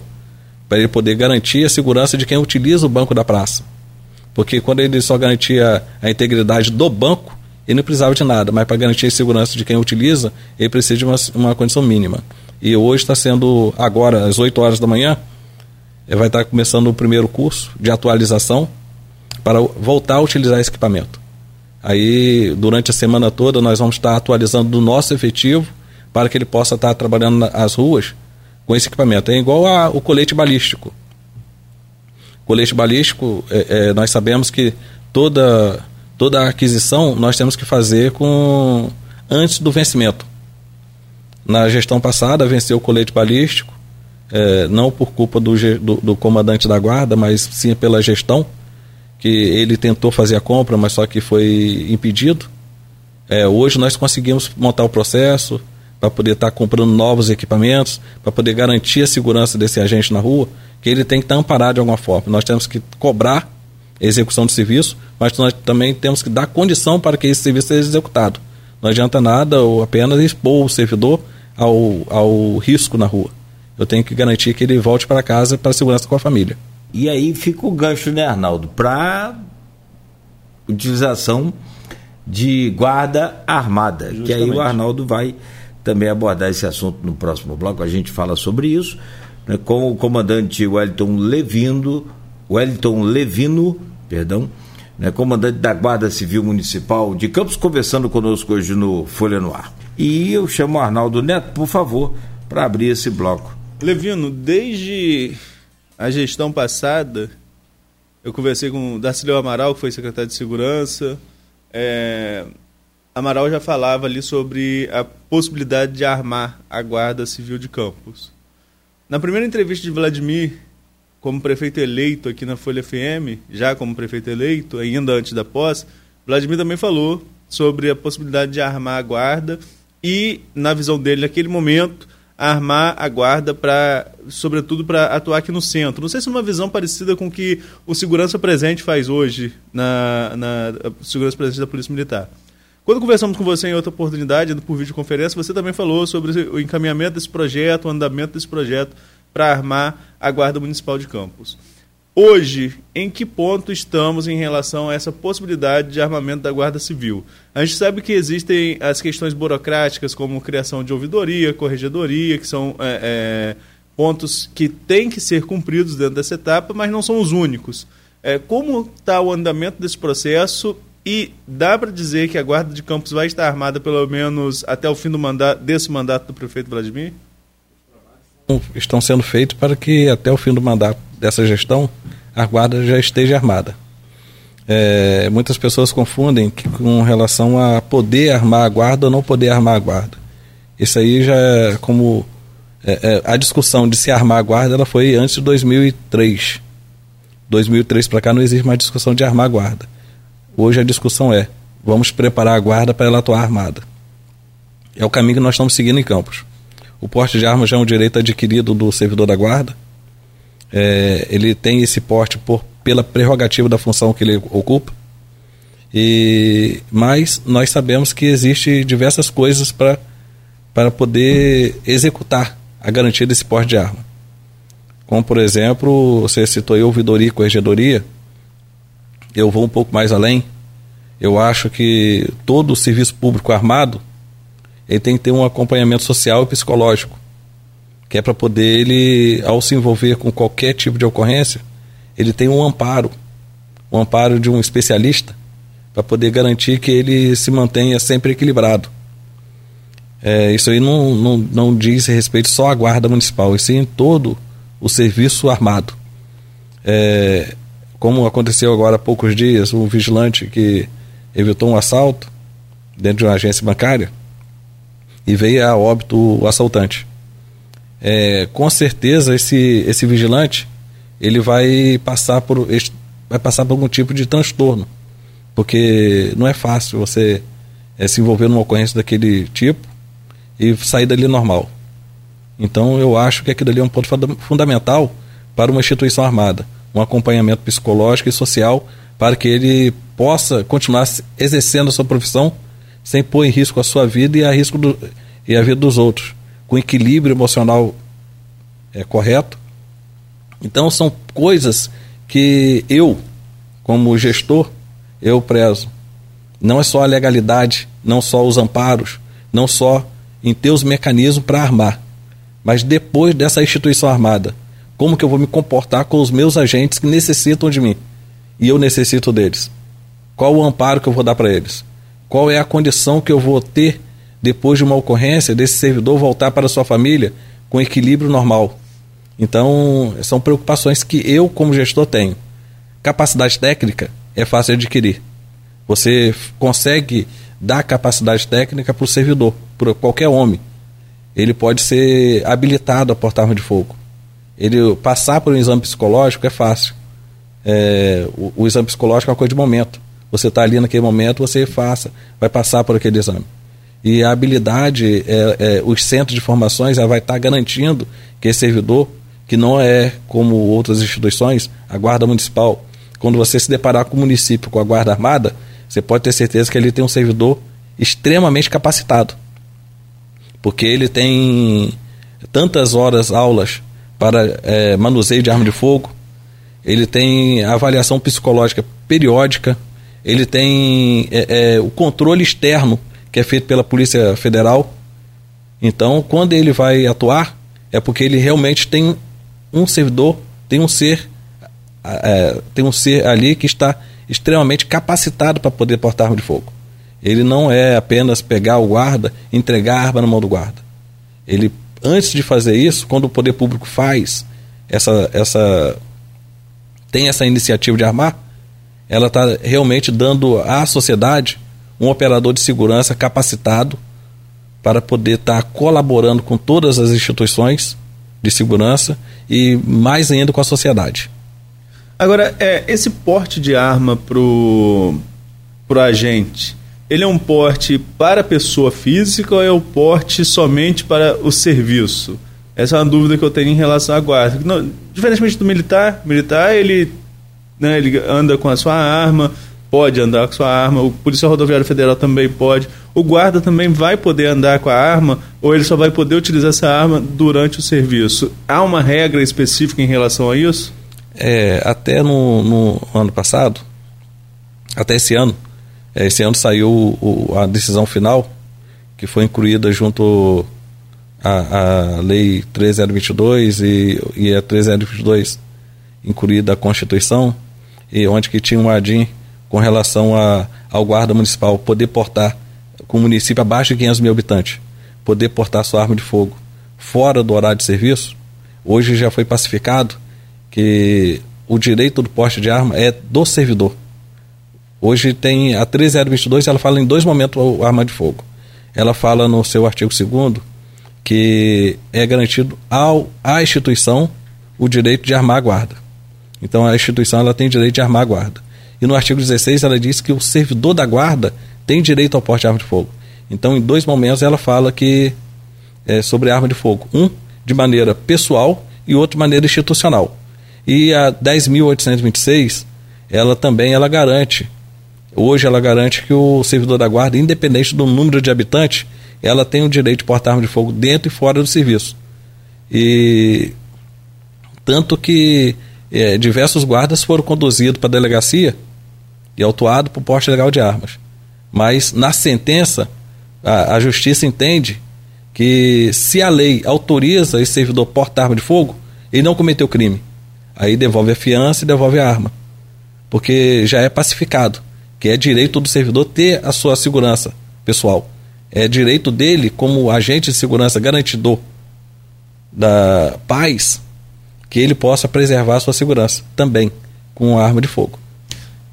[SPEAKER 3] para ele poder garantir a segurança de quem utiliza o banco da praça. Porque quando ele só garantia a integridade do banco, ele não precisava de nada, mas para garantir a segurança de quem utiliza, ele precisa de uma, uma condição mínima. E hoje está sendo, agora, às 8 horas da manhã, vai estar começando o primeiro curso de atualização para voltar a utilizar esse equipamento. Aí, durante a semana toda, nós vamos estar atualizando do nosso efetivo para que ele possa estar trabalhando nas ruas com esse equipamento. É igual a, o colete balístico. Colete balístico, é, é, nós sabemos que toda, toda aquisição nós temos que fazer com antes do vencimento. Na gestão passada venceu o colete balístico, é, não por culpa do, do, do, comandante da guarda, mas sim pela gestão, que ele tentou fazer a compra, mas só que foi impedido. É, hoje nós conseguimos montar o processo, para poder estar tá comprando novos equipamentos, para poder garantir a segurança desse agente na rua, que ele tem que estar tá amparado de alguma forma. Nós temos que cobrar a execução do serviço, mas nós também temos que dar condição para que esse serviço seja executado. Não adianta nada ou apenas expor o servidor ao, ao risco na rua. Eu tenho que garantir que ele volte para casa para segurança com a família.
[SPEAKER 2] E aí fica o gancho, né, Arnaldo, para utilização de guarda armada, Justamente. que aí o Arnaldo vai também abordar esse assunto no próximo bloco. A gente fala sobre isso né, com o comandante Wellington Levino, Wellington Levino, perdão, né, comandante da Guarda Civil Municipal de Campos, conversando conosco hoje no Folha no Ar. E eu chamo o Arnaldo Neto, por favor, para abrir esse bloco.
[SPEAKER 4] Levino, desde a gestão passada, eu conversei com o Darcílio Amaral, que foi secretário de Segurança, é, Amaral já falava ali sobre a possibilidade de armar a Guarda Civil de Campos. Na primeira entrevista de Vladimir, como prefeito eleito aqui na Folha FM, já como prefeito eleito, ainda antes da posse, Vladimir também falou sobre a possibilidade de armar a guarda e, na visão dele, naquele momento, armar a guarda para, sobretudo, para atuar aqui no centro. Não sei se é uma visão parecida com o que o segurança presente faz hoje na, na segurança presente da Polícia Militar. Quando conversamos com você em outra oportunidade, por videoconferência, você também falou sobre o encaminhamento desse projeto, o andamento desse projeto para armar a Guarda Municipal de Campos. Hoje, em que ponto estamos em relação a essa possibilidade de armamento da Guarda Civil? A gente sabe que existem as questões burocráticas, como criação de ouvidoria, corregedoria, que são é, é, pontos que têm que ser cumpridos dentro dessa etapa, mas não são os únicos. É, como está o andamento desse processo e dá para dizer que a Guarda de Campos vai estar armada pelo menos até o fim do mandato, desse mandato do prefeito Vladimir?
[SPEAKER 3] Estão sendo feitos para que até o fim do mandato dessa gestão a Guarda já esteja armada. É, muitas pessoas confundem que, com relação a poder armar a guarda ou não poder armar a guarda. Isso aí já é como. É, é, a discussão de se armar a guarda ela foi antes de 2003. 2003 para cá não existe mais discussão de armar a guarda. Hoje a discussão é: vamos preparar a guarda para ela atuar armada. É o caminho que nós estamos seguindo em Campos. O porte de armas já é um direito adquirido do servidor da guarda. É, ele tem esse porte por pela prerrogativa da função que ele ocupa. E, mas nós sabemos que existe diversas coisas para para poder executar a garantia desse porte de arma. Como, por exemplo, você citou aí ouvidoria e corregedoria, eu vou um pouco mais além. Eu acho que todo o serviço público armado ele tem que ter um acompanhamento social e psicológico, que é para poder ele, ao se envolver com qualquer tipo de ocorrência, ele tem um amparo, um amparo de um especialista, para poder garantir que ele se mantenha sempre equilibrado. É, isso aí não, não, não diz respeito só à guarda municipal, e sim todo o serviço armado. É, como aconteceu agora há poucos dias, um vigilante que evitou um assalto dentro de uma agência bancária e veio a óbito o assaltante. É, com certeza esse, esse vigilante ele vai passar por vai passar por algum tipo de transtorno, porque não é fácil você é, se envolver numa ocorrência daquele tipo e sair dali normal. Então eu acho que aquilo ali é um ponto fundamental para uma instituição armada um acompanhamento psicológico e social para que ele possa continuar exercendo a sua profissão sem pôr em risco a sua vida e a risco do, e a vida dos outros, com equilíbrio emocional é, correto. Então são coisas que eu, como gestor, eu prezo. Não é só a legalidade, não só os amparos, não só em ter os mecanismos para armar, mas depois dessa instituição armada, como que eu vou me comportar com os meus agentes que necessitam de mim e eu necessito deles? Qual o amparo que eu vou dar para eles? Qual é a condição que eu vou ter depois de uma ocorrência desse servidor voltar para sua família com equilíbrio normal? Então, são preocupações que eu, como gestor, tenho. Capacidade técnica é fácil de adquirir. Você consegue dar capacidade técnica para o servidor, para qualquer homem. Ele pode ser habilitado a portar arma de fogo ele passar por um exame psicológico é fácil. É, o, o, exame psicológico é uma coisa de momento. Você está ali naquele momento, você faça, vai passar por aquele exame. E a habilidade, é, é, os centros de formações vai estar tá garantindo que esse servidor, que não é como outras instituições, a Guarda Municipal, quando você se deparar com o município, com a Guarda Armada, você pode ter certeza que ele tem um servidor extremamente capacitado. Porque ele tem tantas horas aulas para é, manuseio de arma de fogo, ele tem avaliação psicológica periódica, ele tem é, é, o controle externo que é feito pela Polícia Federal. Então, quando ele vai atuar, é porque ele realmente tem um servidor, tem um ser, é, tem um ser ali que está extremamente capacitado para poder portar arma de fogo. Ele não é apenas pegar o guarda, entregar a arma na mão do guarda. Ele antes de fazer isso, quando o poder público faz essa, essa tem essa iniciativa de armar, ela está realmente dando à sociedade um operador de segurança capacitado para poder estar tá colaborando com todas as instituições de segurança e mais ainda com a sociedade.
[SPEAKER 4] Agora, é, esse porte de arma pro, pro agente, ele é um porte para pessoa física ou é um porte somente para o serviço? Essa é uma dúvida que eu tenho em relação à guarda. Não, diferentemente do militar, militar ele, né, ele anda com a sua arma, pode andar com a sua arma, o policial rodoviário federal também pode, o guarda também vai poder andar com a arma ou ele só vai poder utilizar essa arma durante o serviço. Há uma regra específica em relação a isso?
[SPEAKER 3] É, até no, no ano passado, até esse ano, esse ano saiu o, a decisão final, que foi incluída junto à, à Lei 3022 e, e a 3022 incluída a Constituição, e onde que tinha um ADIM com relação a, ao guarda municipal poder portar, com o município abaixo de 500 mil habitantes, poder portar sua arma de fogo fora do horário de serviço, hoje já foi pacificado que o direito do porte de arma é do servidor. Hoje tem a 3022, ela fala em dois momentos arma de fogo. Ela fala no seu artigo 2 que é garantido ao, à instituição o direito de armar a guarda. Então a instituição ela tem direito de armar a guarda. E no artigo 16 ela diz que o servidor da guarda tem direito ao porte de arma de fogo. Então em dois momentos ela fala que é sobre arma de fogo. Um de maneira pessoal e outro de maneira institucional. E a 10.826 ela também ela garante. Hoje ela garante que o servidor da guarda, independente do número de habitantes, ela tem o direito de portar arma de fogo dentro e fora do serviço. E tanto que é, diversos guardas foram conduzidos para a delegacia e autuados por porte legal de armas. Mas na sentença, a, a justiça entende que se a lei autoriza esse servidor portar arma de fogo, ele não cometeu crime. Aí devolve a fiança e devolve a arma. Porque já é pacificado, que é direito do servidor ter a sua segurança pessoal. É direito dele, como agente de segurança garantidor da paz, que ele possa preservar a sua segurança também com arma de fogo.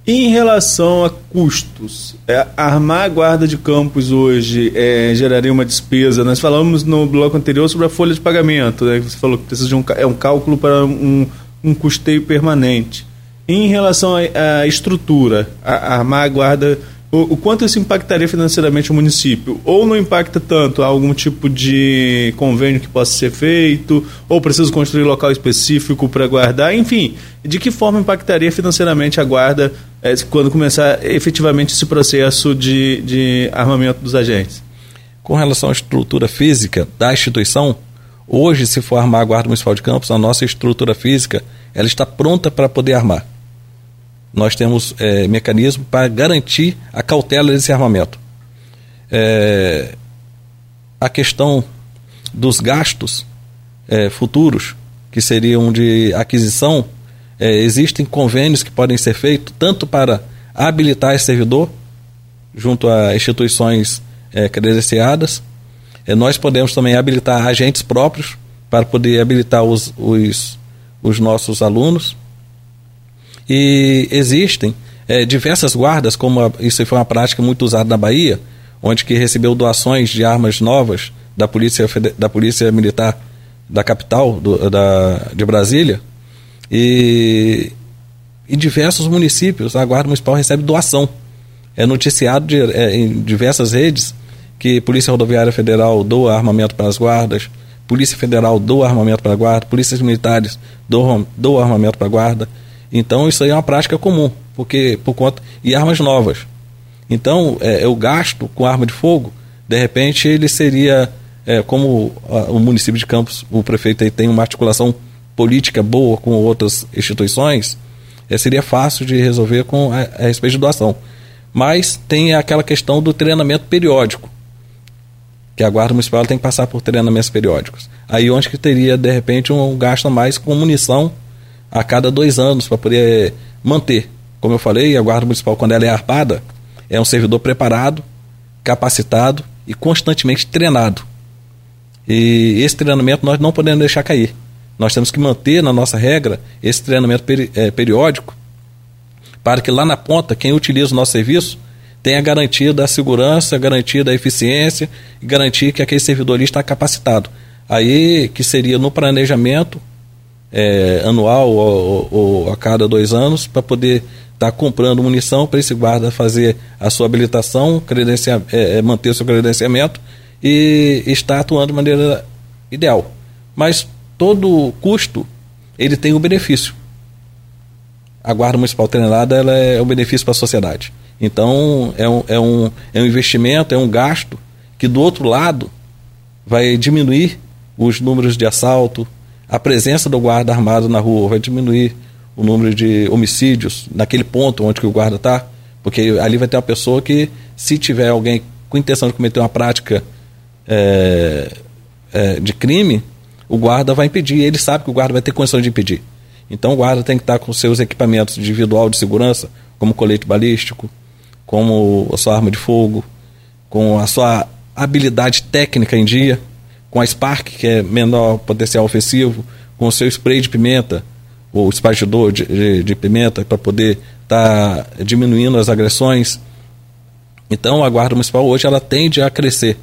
[SPEAKER 4] Em relação a custos, é, armar a guarda de campos hoje é, geraria uma despesa. Nós falamos no bloco anterior sobre a folha de pagamento. Né? Você falou que precisa de um, é um cálculo para um, um custeio permanente. Em relação à estrutura, a, armar a guarda o, o, quanto isso impactaria financeiramente o município? Ou não impacta tanto? Há algum tipo de convênio que possa ser feito? Ou preciso construir local específico para guardar? Enfim, de que forma impactaria financeiramente a guarda é, quando começar efetivamente esse processo de, de armamento dos agentes?
[SPEAKER 3] Com relação à estrutura física da instituição, hoje, se for armar a Guarda Municipal de Campos, a nossa estrutura física ela está pronta para poder armar nós temos é, mecanismo para garantir a cautela desse armamento. É, a questão dos gastos é, futuros, que seriam de aquisição, é, existem convênios que podem ser feitos tanto para habilitar esse servidor junto a instituições é, credenciadas. É, nós podemos também habilitar agentes próprios para poder habilitar os, os, os nossos alunos e existem é, diversas guardas, como a, isso foi uma prática muito usada na Bahia, onde que recebeu doações de armas novas da polícia, da polícia militar da capital do, da, de Brasília. E em diversos municípios a Guarda Municipal recebe doação. É noticiado de, é, em diversas redes que Polícia Rodoviária Federal doa armamento para as guardas, Polícia Federal doa armamento para a guarda, polícias militares doam, doam armamento para a guarda. Então isso aí é uma prática comum, porque por conta e armas novas. Então é, o gasto com arma de fogo, de repente ele seria é, como a, o município de Campos, o prefeito aí tem uma articulação política boa com outras instituições, é, seria fácil de resolver com a, a respeito de doação. Mas tem aquela questão do treinamento periódico, que a Guarda Municipal tem que passar por treinamentos periódicos. Aí onde que teria, de repente, um gasto a mais com munição a cada dois anos para poder manter. Como eu falei, a Guarda Municipal, quando ela é arpada, é um servidor preparado, capacitado e constantemente treinado. E esse treinamento nós não podemos deixar cair. Nós temos que manter na nossa regra esse treinamento peri é, periódico para que lá na ponta, quem utiliza o nosso serviço tenha garantia da segurança, garantia da eficiência e garantia que aquele servidor ali está capacitado. Aí que seria no planejamento é, anual ou, ou, a cada dois anos para poder estar tá comprando munição para esse guarda fazer a sua habilitação, credencia, é, é, manter seu credenciamento e estar atuando de maneira ideal. Mas todo custo ele tem um benefício. A guarda municipal treinada ela é um benefício para a sociedade. Então é um, é, um, é um investimento, é um gasto que do outro lado vai diminuir os números de assalto, a presença do guarda armado na rua vai diminuir o número de homicídios naquele ponto onde que o guarda está, porque ali vai ter uma pessoa que, se tiver alguém com intenção de cometer uma prática é, é, de crime, o guarda vai impedir. Ele sabe que o guarda vai ter condição de impedir. Então o guarda tem que estar com seus equipamentos individual de segurança, como colete balístico, como a sua arma de fogo, com a sua habilidade técnica em dia com a Spark, que é menor potencial ofensivo, com o seu spray de pimenta, ou espargidor de, de, de pimenta, para poder estar tá diminuindo as agressões. Então, a Guarda Municipal hoje ela tende a crescer.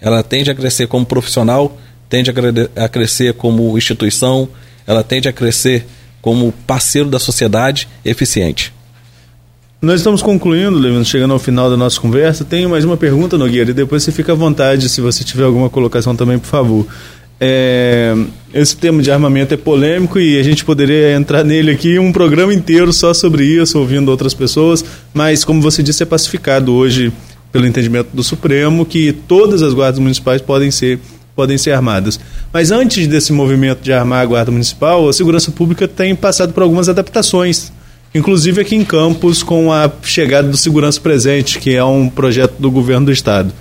[SPEAKER 3] Ela tende a crescer como profissional, tende a, a crescer como instituição, ela tende a crescer como parceiro da sociedade eficiente.
[SPEAKER 4] Nós estamos concluindo, chegando ao final da nossa conversa. Tenho mais uma pergunta, Nogueira, e depois você fica à vontade se você tiver alguma colocação também, por favor. É, esse tema de armamento é polêmico e a gente poderia entrar nele aqui um programa inteiro só sobre isso, ouvindo outras pessoas, mas como você disse, é pacificado hoje pelo entendimento do Supremo que todas as guardas municipais podem ser podem ser armadas. Mas antes desse movimento de armar a guarda municipal, a segurança pública tem passado por algumas adaptações, inclusive aqui em Campos com a chegada do Segurança Presente, que é um projeto do governo do estado.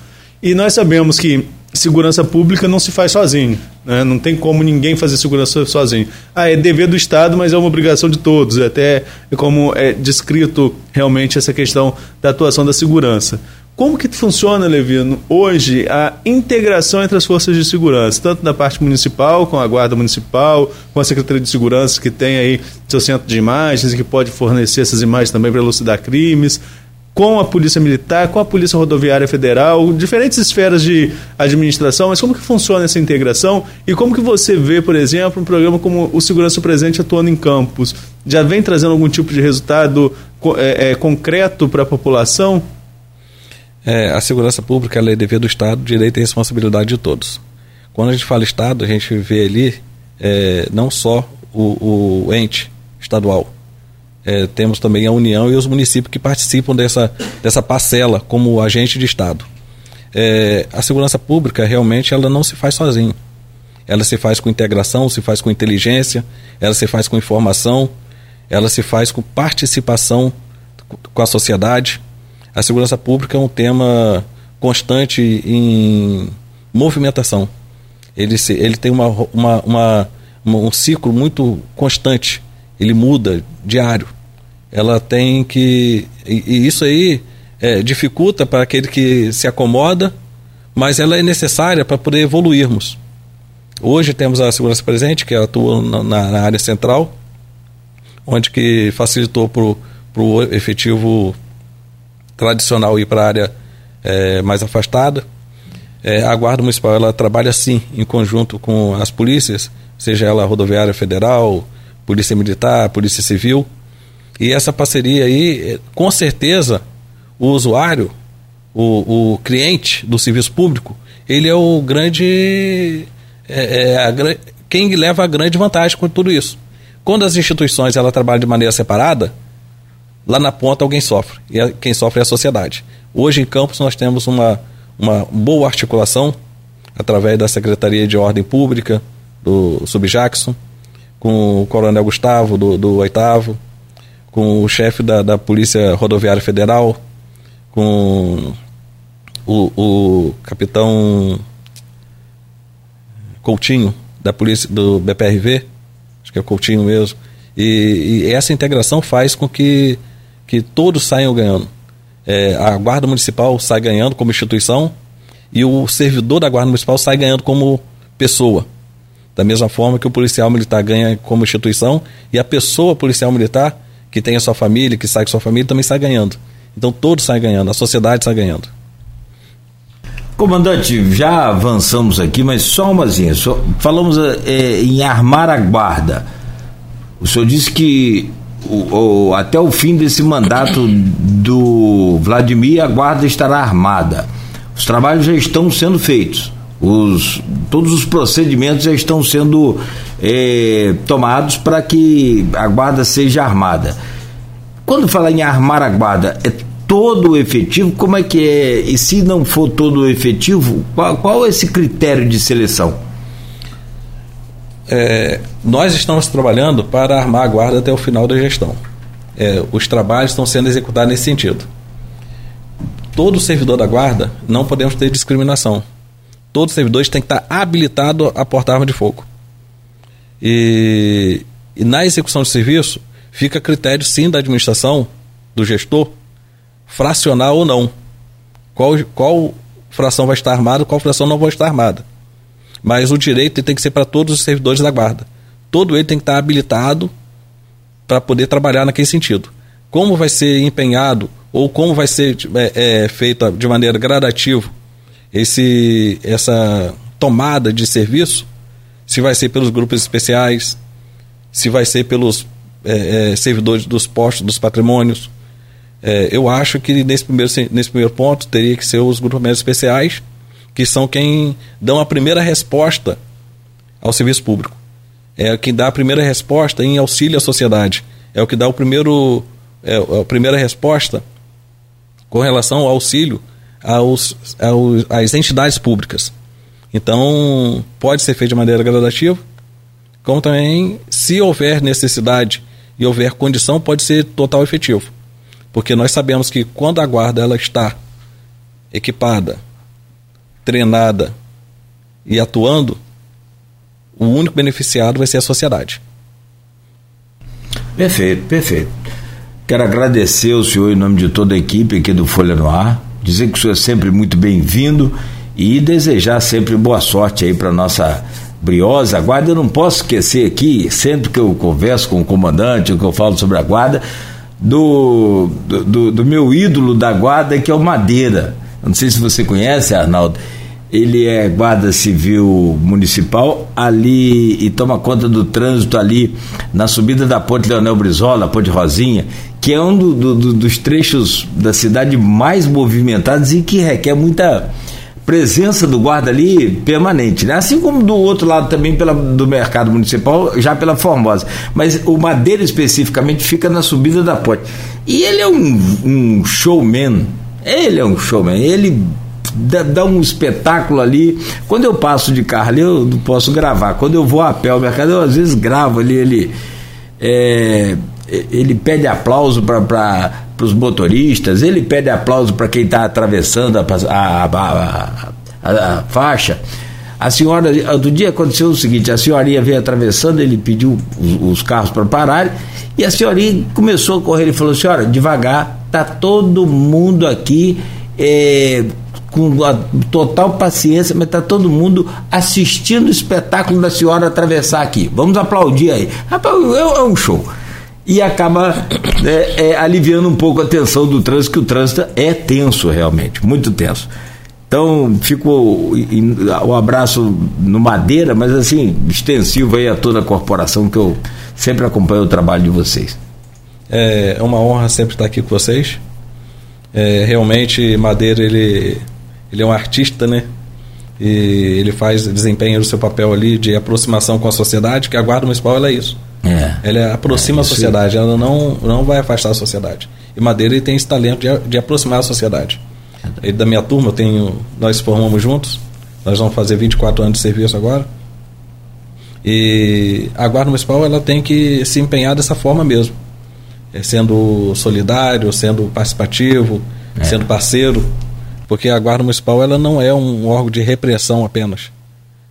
[SPEAKER 4] E nós sabemos que segurança pública não se faz sozinho. Né? Não tem como ninguém fazer segurança sozinho. Ah, é dever do Estado, mas é uma obrigação de todos. É até como é descrito realmente essa questão da atuação da segurança. Como que funciona, Levino, hoje a integração entre as forças de segurança, tanto da parte municipal, com a Guarda Municipal, com a Secretaria de Segurança, que tem aí seu centro de imagens e que pode fornecer essas imagens também para elucidar crimes, com a Polícia Militar, com a Polícia Rodoviária Federal, diferentes esferas de administração, mas como que funciona essa integração e como que você vê, por exemplo, um programa como o Segurança Presente atuando em campos? Já vem trazendo algum tipo de resultado é, é, concreto para a população?
[SPEAKER 3] É, a segurança pública é dever do Estado, direito e responsabilidade de todos. Quando a gente fala Estado, a gente vê ali é, não só o, o ente estadual, é, temos também a União e os municípios que participam dessa, dessa parcela como agente de Estado. É, a segurança pública realmente ela não se faz sozinha. Ela se faz com integração, se faz com inteligência, ela se faz com informação, ela se faz com participação com a sociedade. A segurança pública é um tema constante em movimentação. Ele, se, ele tem uma, uma, uma, um ciclo muito constante ele muda diário. Ela tem que. E, e isso aí é, dificulta para aquele que se acomoda, mas ela é necessária para poder evoluirmos. Hoje temos a segurança presente, que atua na, na área central, onde que facilitou para o efetivo tradicional ir para a área é, mais afastada. É, a Guarda Municipal ela trabalha sim em conjunto com as polícias, seja ela rodoviária federal, Polícia Militar, Polícia Civil. E essa parceria aí, com certeza, o usuário, o, o cliente do serviço público, ele é o grande. É, é a, quem leva a grande vantagem com tudo isso. Quando as instituições ela trabalham de maneira separada, lá na ponta alguém sofre. E quem sofre é a sociedade. Hoje em Campos nós temos uma, uma boa articulação através da Secretaria de Ordem Pública, do Subjackson, com o Coronel Gustavo, do, do oitavo, com o chefe da, da Polícia Rodoviária Federal, com o, o capitão Coutinho, da polícia do BPRV, acho que é Coutinho mesmo. E, e essa integração faz com que, que todos saiam ganhando. É, a Guarda Municipal sai ganhando como instituição e o servidor da Guarda Municipal sai ganhando como pessoa. Da mesma forma que o policial militar ganha como instituição e a pessoa policial militar que tem a sua família, que sai com sua família, também sai ganhando. Então todos saem ganhando, a sociedade sai ganhando.
[SPEAKER 2] Comandante, já avançamos aqui, mas só umazinha. Falamos é, em armar a guarda. O senhor disse que o, o, até o fim desse mandato do Vladimir a guarda estará armada. Os trabalhos já estão sendo feitos. Os, todos os procedimentos já estão sendo é, tomados para que a guarda seja armada. Quando fala em armar a guarda, é todo o efetivo? Como é que é? E se não for todo o efetivo, qual, qual é esse critério de seleção?
[SPEAKER 3] É, nós estamos trabalhando para armar a guarda até o final da gestão. É, os trabalhos estão sendo executados nesse sentido. Todo servidor da guarda não podemos ter discriminação todos os servidores têm que estar habilitados a portar arma de fogo. E, e na execução de serviço, fica a critério sim da administração, do gestor, fracionar ou não. Qual, qual fração vai estar armada, qual fração não vai estar armada. Mas o direito tem que ser para todos os servidores da guarda. Todo ele tem que estar habilitado para poder trabalhar naquele sentido. Como vai ser empenhado ou como vai ser é, é, feita de maneira gradativa esse, essa tomada de serviço, se vai ser pelos grupos especiais, se vai ser pelos é, é, servidores dos postos, dos patrimônios. É, eu acho que nesse primeiro, nesse primeiro ponto teria que ser os grupos especiais, que são quem dão a primeira resposta ao serviço público. É quem dá a primeira resposta em auxílio à sociedade. É o que dá o primeiro, é, a primeira resposta com relação ao auxílio aos, aos, às entidades públicas. Então, pode ser feito de maneira gradativa, como também, se houver necessidade e houver condição, pode ser total efetivo. Porque nós sabemos que quando a guarda ela está equipada, treinada e atuando, o único beneficiado vai ser a sociedade.
[SPEAKER 2] Perfeito, perfeito. Quero agradecer o senhor em nome de toda a equipe aqui do Folha no Ar, dizer que o senhor é sempre muito bem-vindo e desejar sempre boa sorte aí para nossa briosa guarda. Eu não posso esquecer aqui, sempre que eu converso com o comandante, que eu falo sobre a guarda, do, do, do meu ídolo da guarda, que é o Madeira. Não sei se você conhece, Arnaldo ele é guarda civil municipal ali e toma conta do trânsito ali na subida da ponte Leonel Brizola, ponte Rosinha, que é um do, do, dos trechos da cidade mais movimentados e que requer muita presença do guarda ali permanente, né? Assim como do outro lado também pela, do mercado municipal, já pela Formosa. Mas o Madeira especificamente fica na subida da ponte. E ele é um, um showman. Ele é um showman. Ele dá, dá, um espetáculo ali. Quando eu passo de carro ali, eu não posso gravar. Quando eu vou a pé ao mercado, eu às vezes gravo ali. Ele, é, ele pede aplauso para os motoristas, ele pede aplauso para quem está atravessando a, a, a, a, faixa. A senhora, do dia aconteceu o seguinte: a senhorinha veio atravessando, ele pediu os, os carros para parar e a senhorinha começou a correr. Ele falou: Senhora, devagar, tá todo mundo aqui. É, com a total paciência, mas está todo mundo assistindo o espetáculo da senhora atravessar aqui. Vamos aplaudir aí. Rapaz, é, é um show. E acaba é, é, aliviando um pouco a tensão do trânsito, que o trânsito é tenso realmente, muito tenso. Então, fico o um abraço no Madeira, mas assim, extensivo aí a toda a corporação, que eu sempre acompanho o trabalho de vocês.
[SPEAKER 3] É uma honra sempre estar aqui com vocês. É, realmente, Madeira, ele ele é um artista, né? E ele faz, desempenha o seu papel ali de aproximação com a sociedade, que a Guarda Municipal é isso. É. Ela aproxima é, a sociedade, ela não, não vai afastar a sociedade. E Madeira ele tem esse talento de, de aproximar a sociedade. E da minha turma, eu tenho, nós formamos juntos, nós vamos fazer 24 anos de serviço agora. E a Guarda Municipal ela tem que se empenhar dessa forma mesmo, é, sendo solidário, sendo participativo, é. sendo parceiro porque a Guarda Municipal ela não é um órgão de repressão apenas.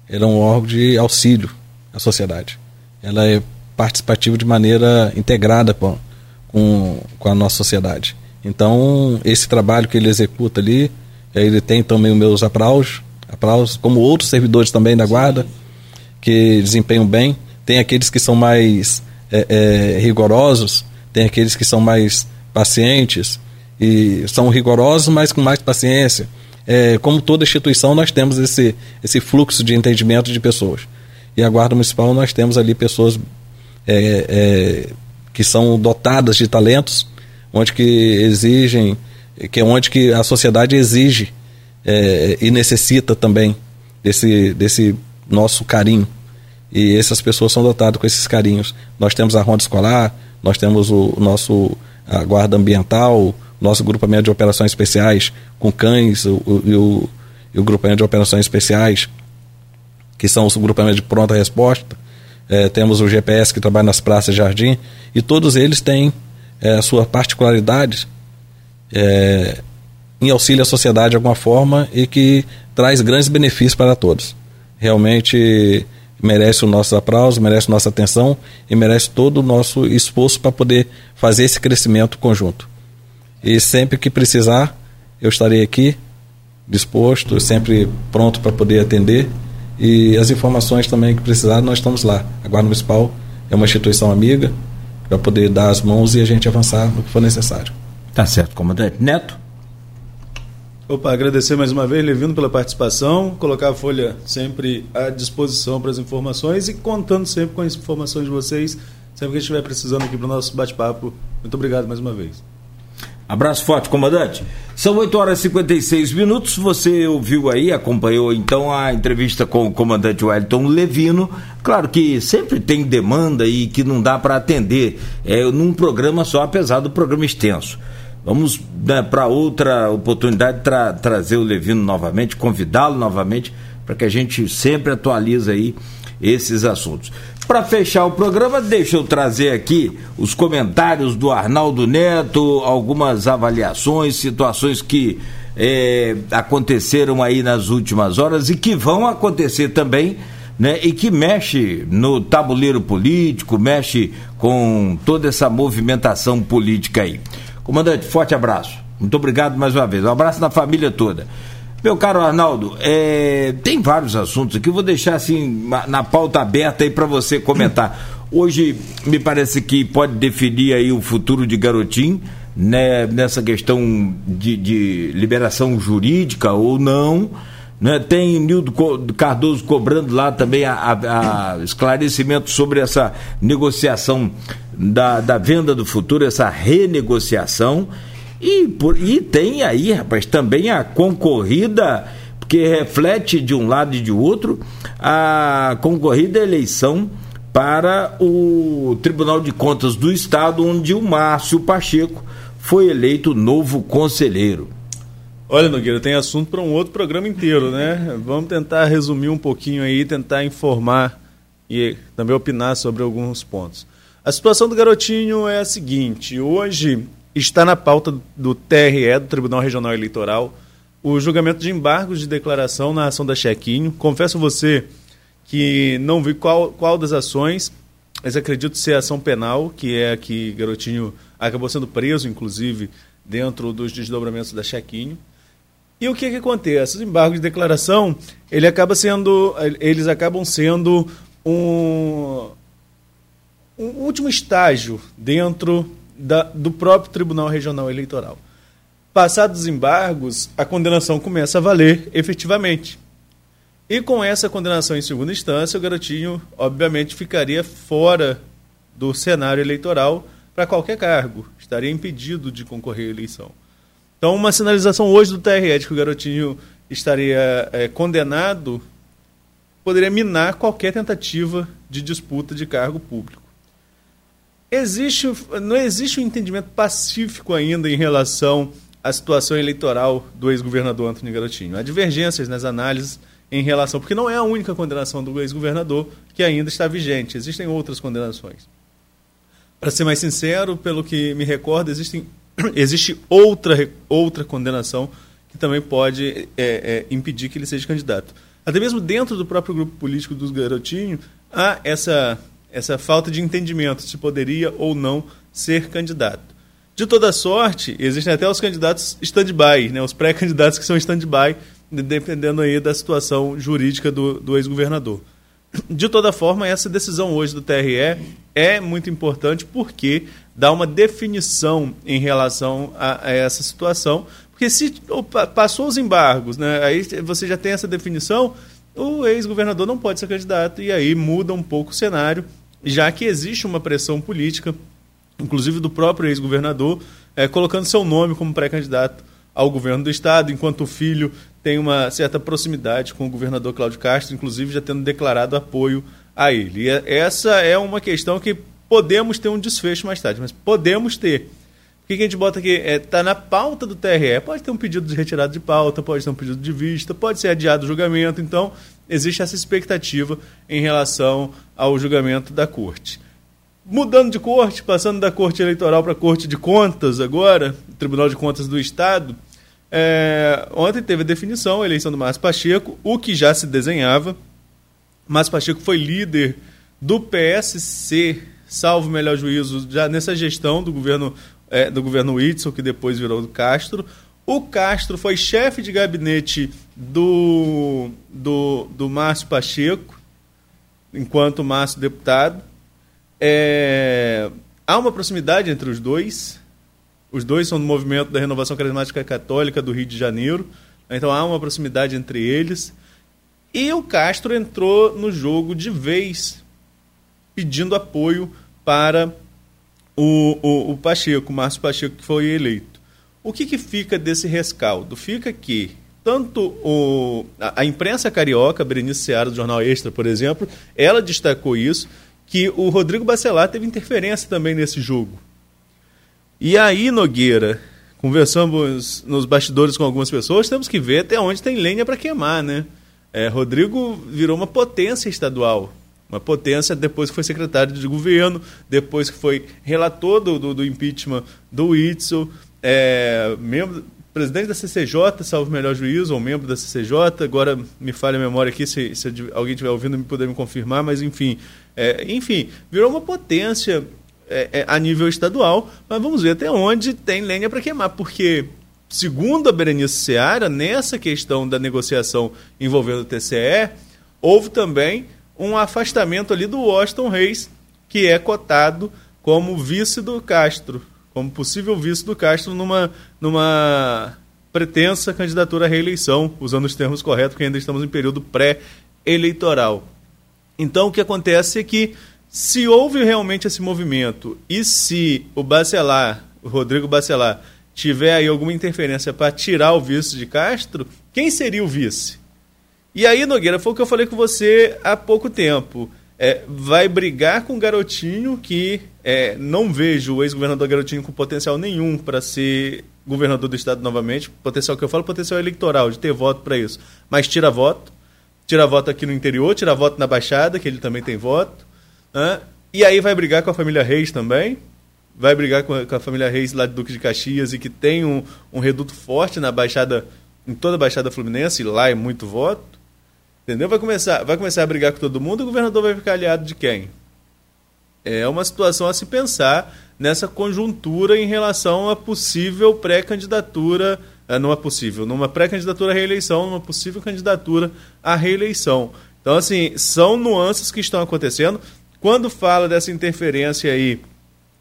[SPEAKER 3] Ela é um órgão de auxílio à sociedade. Ela é participativa de maneira integrada com, com, com a nossa sociedade. Então, esse trabalho que ele executa ali, ele tem também os meus aplausos, aplausos como outros servidores também da Guarda, que desempenham bem. Tem aqueles que são mais é, é, rigorosos, tem aqueles que são mais pacientes, e são rigorosos, mas com mais paciência. É, como toda instituição, nós temos esse, esse fluxo de entendimento de pessoas. E a Guarda Municipal, nós temos ali pessoas é, é, que são dotadas de talentos, onde que exigem, que é onde que a sociedade exige é, e necessita também desse, desse nosso carinho. E essas pessoas são dotadas com esses carinhos. Nós temos a ronda escolar, nós temos o, o nosso a guarda ambiental, nosso grupamento de operações especiais com cães o, o, e, o, e o grupamento de operações especiais, que são os grupamentos de pronta resposta. É, temos o GPS que trabalha nas praças de jardim, e todos eles têm é, sua particularidade é, em auxílio à sociedade de alguma forma e que traz grandes benefícios para todos. Realmente merece o nosso aplauso, merece nossa atenção e merece todo o nosso esforço para poder fazer esse crescimento conjunto. E sempre que precisar, eu estarei aqui, disposto, sempre pronto para poder atender. E as informações também que precisar, nós estamos lá. A Guarda Municipal é uma instituição amiga para poder dar as mãos e a gente avançar no que for necessário.
[SPEAKER 2] Tá certo, comandante. Neto?
[SPEAKER 4] Opa, agradecer mais uma vez, Levino, pela participação, colocar a Folha sempre à disposição para as informações e contando sempre com as informações de vocês, sempre que estiver precisando aqui para o nosso bate-papo. Muito obrigado mais uma vez.
[SPEAKER 2] Abraço forte, comandante. São 8 horas e 56 minutos. Você ouviu aí, acompanhou então a entrevista com o comandante Wellington Levino. Claro que sempre tem demanda e que não dá para atender é, num programa só, apesar do programa extenso. Vamos né, para outra oportunidade tra trazer o Levino novamente, convidá-lo novamente, para que a gente sempre atualize aí esses assuntos. Para fechar o programa, deixa eu trazer aqui os comentários do Arnaldo Neto, algumas avaliações, situações que é, aconteceram aí nas últimas horas e que vão acontecer também, né? E que mexe no tabuleiro político, mexe com toda essa movimentação política aí. Comandante, forte abraço. Muito obrigado mais uma vez. Um abraço na família toda. Meu caro Arnaldo, é, tem vários assuntos aqui, vou deixar assim na pauta aberta aí para você comentar. (clears throat) Hoje me parece que pode definir aí o futuro de Garotinho, né, nessa questão de, de liberação jurídica ou não. Né? Tem Nildo Cardoso cobrando lá também a, a, a esclarecimento sobre essa negociação da, da venda do futuro, essa renegociação. E, por, e tem aí, rapaz, também a concorrida, porque reflete de um lado e de outro, a concorrida eleição para o Tribunal de Contas do Estado, onde o Márcio Pacheco foi eleito novo conselheiro.
[SPEAKER 4] Olha, Nogueira, tem assunto para um outro programa inteiro, né? Vamos tentar resumir um pouquinho aí, tentar informar e também opinar sobre alguns pontos. A situação do garotinho é a seguinte: hoje está na pauta do TRE, do Tribunal Regional Eleitoral, o julgamento de embargos de declaração na ação da Chequinho. Confesso a você que não vi qual, qual das ações, mas acredito ser a ação penal, que é a que Garotinho acabou sendo preso, inclusive, dentro dos desdobramentos da Chequinho. E o que, que acontece? Os embargos de declaração, ele acaba sendo, eles acabam sendo um, um último estágio dentro da, do próprio Tribunal Regional Eleitoral. Passados os embargos, a condenação começa a valer efetivamente. E com essa condenação em segunda instância, o garotinho, obviamente, ficaria fora do cenário eleitoral para qualquer cargo, estaria impedido de concorrer à eleição. Então, uma sinalização hoje do TRE de que o garotinho estaria é, condenado poderia minar qualquer tentativa de disputa de cargo público existe, não existe um entendimento pacífico ainda em relação à situação eleitoral do ex-governador Antônio Garotinho. Há divergências nas análises em relação, porque não é a única condenação do ex-governador que ainda está vigente, existem outras condenações. Para ser mais sincero, pelo que me recordo, existem, (clears throat) existe outra, outra condenação que também pode é, é, impedir que ele seja candidato. Até mesmo dentro do próprio grupo político dos Garotinho, há essa essa falta de entendimento se poderia ou não ser candidato. De toda sorte, existem até os candidatos stand-by, né, os pré-candidatos que são stand-by, dependendo aí da situação jurídica do, do ex-governador. De toda forma, essa decisão hoje do TRE é muito importante porque dá uma definição em relação a, a essa situação. Porque se opa, passou os embargos, né, aí você já tem essa definição, o ex-governador não pode ser candidato e aí muda um pouco o cenário já que existe uma pressão política, inclusive do próprio ex-governador, é, colocando seu nome como pré-candidato ao governo do estado, enquanto o filho tem uma certa proximidade com o governador Cláudio Castro, inclusive já tendo declarado apoio a ele. E é, essa é uma questão que podemos ter um desfecho mais tarde, mas podemos ter. O que a gente bota aqui? Está é, tá na pauta do TRE. Pode ter um pedido de retirada de pauta, pode ter um pedido de vista, pode ser adiado o julgamento. Então, existe essa expectativa em relação ao julgamento da corte. Mudando de corte, passando da corte eleitoral para a corte de contas agora, Tribunal de Contas do Estado, é, ontem teve a definição, a eleição do Márcio Pacheco, o que já se desenhava. Márcio Pacheco foi líder do PSC, salvo melhor juízo, já nessa gestão do governo, é, do governo Whitson, que depois virou do Castro. O Castro foi chefe de gabinete do, do, do Márcio Pacheco, enquanto Márcio deputado. É, há uma proximidade entre os dois. Os dois são do movimento da Renovação Carismática Católica do Rio de Janeiro. Então há uma proximidade entre eles. E o Castro entrou no jogo de vez, pedindo apoio para o, o, o Pacheco, Márcio Pacheco, que foi eleito. O que, que fica desse rescaldo? Fica que tanto o, a, a imprensa carioca, Berenice Seara, do Jornal Extra, por exemplo, ela destacou isso, que o Rodrigo Bacelar teve interferência também nesse jogo. E aí, Nogueira, conversamos nos bastidores com algumas pessoas, temos que ver até onde tem lenha para queimar, né? É, Rodrigo virou uma potência estadual, uma potência depois que foi secretário de governo, depois que foi relator do, do, do impeachment do Itzel, é, membro, presidente da CCJ, salvo melhor juízo, ou membro da CCJ, agora me falha a memória aqui, se, se alguém estiver ouvindo me puder me confirmar, mas enfim, é, enfim, virou uma potência é, é, a nível estadual, mas vamos ver até onde tem lenha para queimar, porque, segundo a Berenice Seara, nessa questão da negociação envolvendo o TCE, houve também um afastamento ali do Washington Reis, que é cotado como vice do Castro, como possível vice do Castro numa, numa pretensa candidatura à reeleição, usando os termos corretos, porque ainda estamos em período pré-eleitoral. Então, o que acontece é que, se houve realmente esse movimento e se o Bacelar, o Rodrigo Bacelar, tiver aí alguma interferência para tirar o vice de Castro, quem seria o vice? E aí, Nogueira, foi o que eu falei com você há pouco tempo. É, vai brigar com o Garotinho, que é, não vejo o ex-governador Garotinho com potencial nenhum para ser governador do estado novamente. Potencial que eu falo, potencial eleitoral, de ter voto para isso. Mas tira voto. Tira voto aqui no interior, tira voto na Baixada, que ele também tem voto. Né? E aí vai brigar com a família Reis também. Vai brigar com a, com a família Reis lá de Duque de Caxias e que tem um, um reduto forte na Baixada, em toda a Baixada Fluminense, e lá é muito voto. Entendeu? Vai começar, vai começar a brigar com todo mundo o governador vai ficar aliado de quem? É uma situação a se pensar nessa conjuntura em relação a possível pré-candidatura, não é possível, numa pré-candidatura à reeleição, numa possível candidatura à reeleição. Então, assim, são nuances que estão acontecendo. Quando fala dessa interferência aí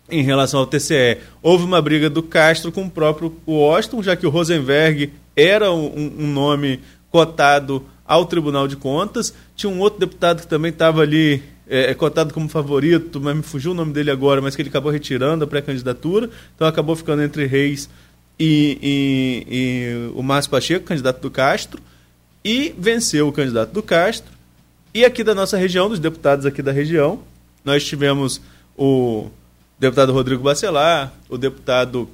[SPEAKER 4] em relação ao TCE, houve uma briga do Castro com o próprio Washington, já que o Rosenberg era um, um nome cotado ao Tribunal de Contas. Tinha um outro deputado que também estava ali é, é, cotado como favorito, mas me fugiu o nome dele agora, mas que ele acabou retirando a pré-candidatura, então acabou ficando entre Reis e, e, e o Márcio Pacheco, candidato do Castro, e venceu o candidato do Castro. E aqui da nossa região, dos deputados aqui da região, nós tivemos o deputado Rodrigo Bacelar, o deputado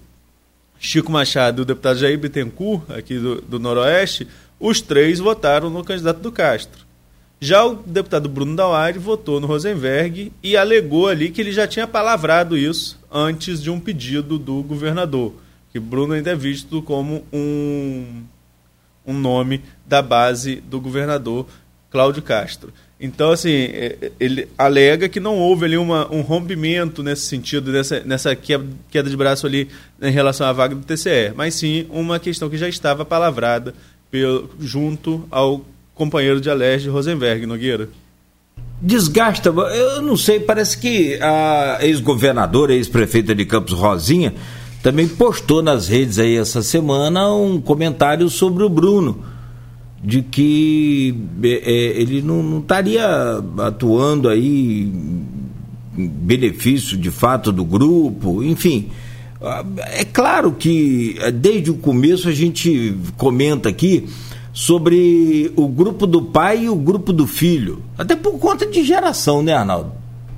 [SPEAKER 4] Chico Machado e o deputado Jair Bittencourt, aqui do, do Noroeste, os três votaram no candidato do Castro. Já o deputado Bruno Dauari votou no Rosenberg e alegou ali que ele já tinha palavrado isso antes de um pedido do governador, que Bruno ainda é visto como um, um nome da base do governador Cláudio Castro. Então, assim, é, ele alega que não houve ali uma, um rompimento nesse sentido, nessa, nessa queda de braço ali em relação à vaga do TCE, mas sim uma questão que já estava palavrada pelo, junto ao companheiro de Alérgio Rosenberg, Nogueira.
[SPEAKER 2] Desgasta, eu não sei, parece que a ex-governadora, ex-prefeita de Campos Rosinha, também postou nas redes aí essa semana um comentário sobre o Bruno, de que é, é ele não, não estaria atuando aí em benefício de fato do grupo, enfim. É claro que desde o começo a gente comenta aqui sobre o grupo do pai e o grupo do filho. Até por conta de geração, né, Arnaldo?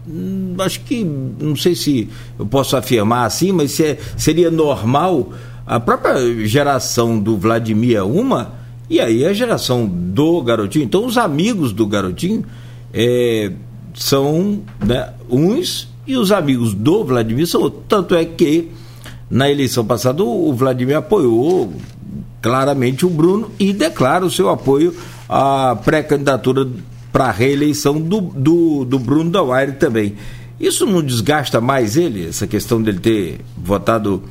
[SPEAKER 2] Hum, acho que, não sei se eu posso afirmar assim, mas se é, seria normal a própria geração do Vladimir é uma, e aí a geração do garotinho. Então, os amigos do garotinho é, são né, uns e os amigos do Vladimir são outros. Tanto é que na eleição passada o Vladimir apoiou claramente o Bruno e declara o seu apoio à pré-candidatura para a reeleição do, do, do Bruno Dauaire também. Isso não desgasta mais ele, essa questão dele ter votado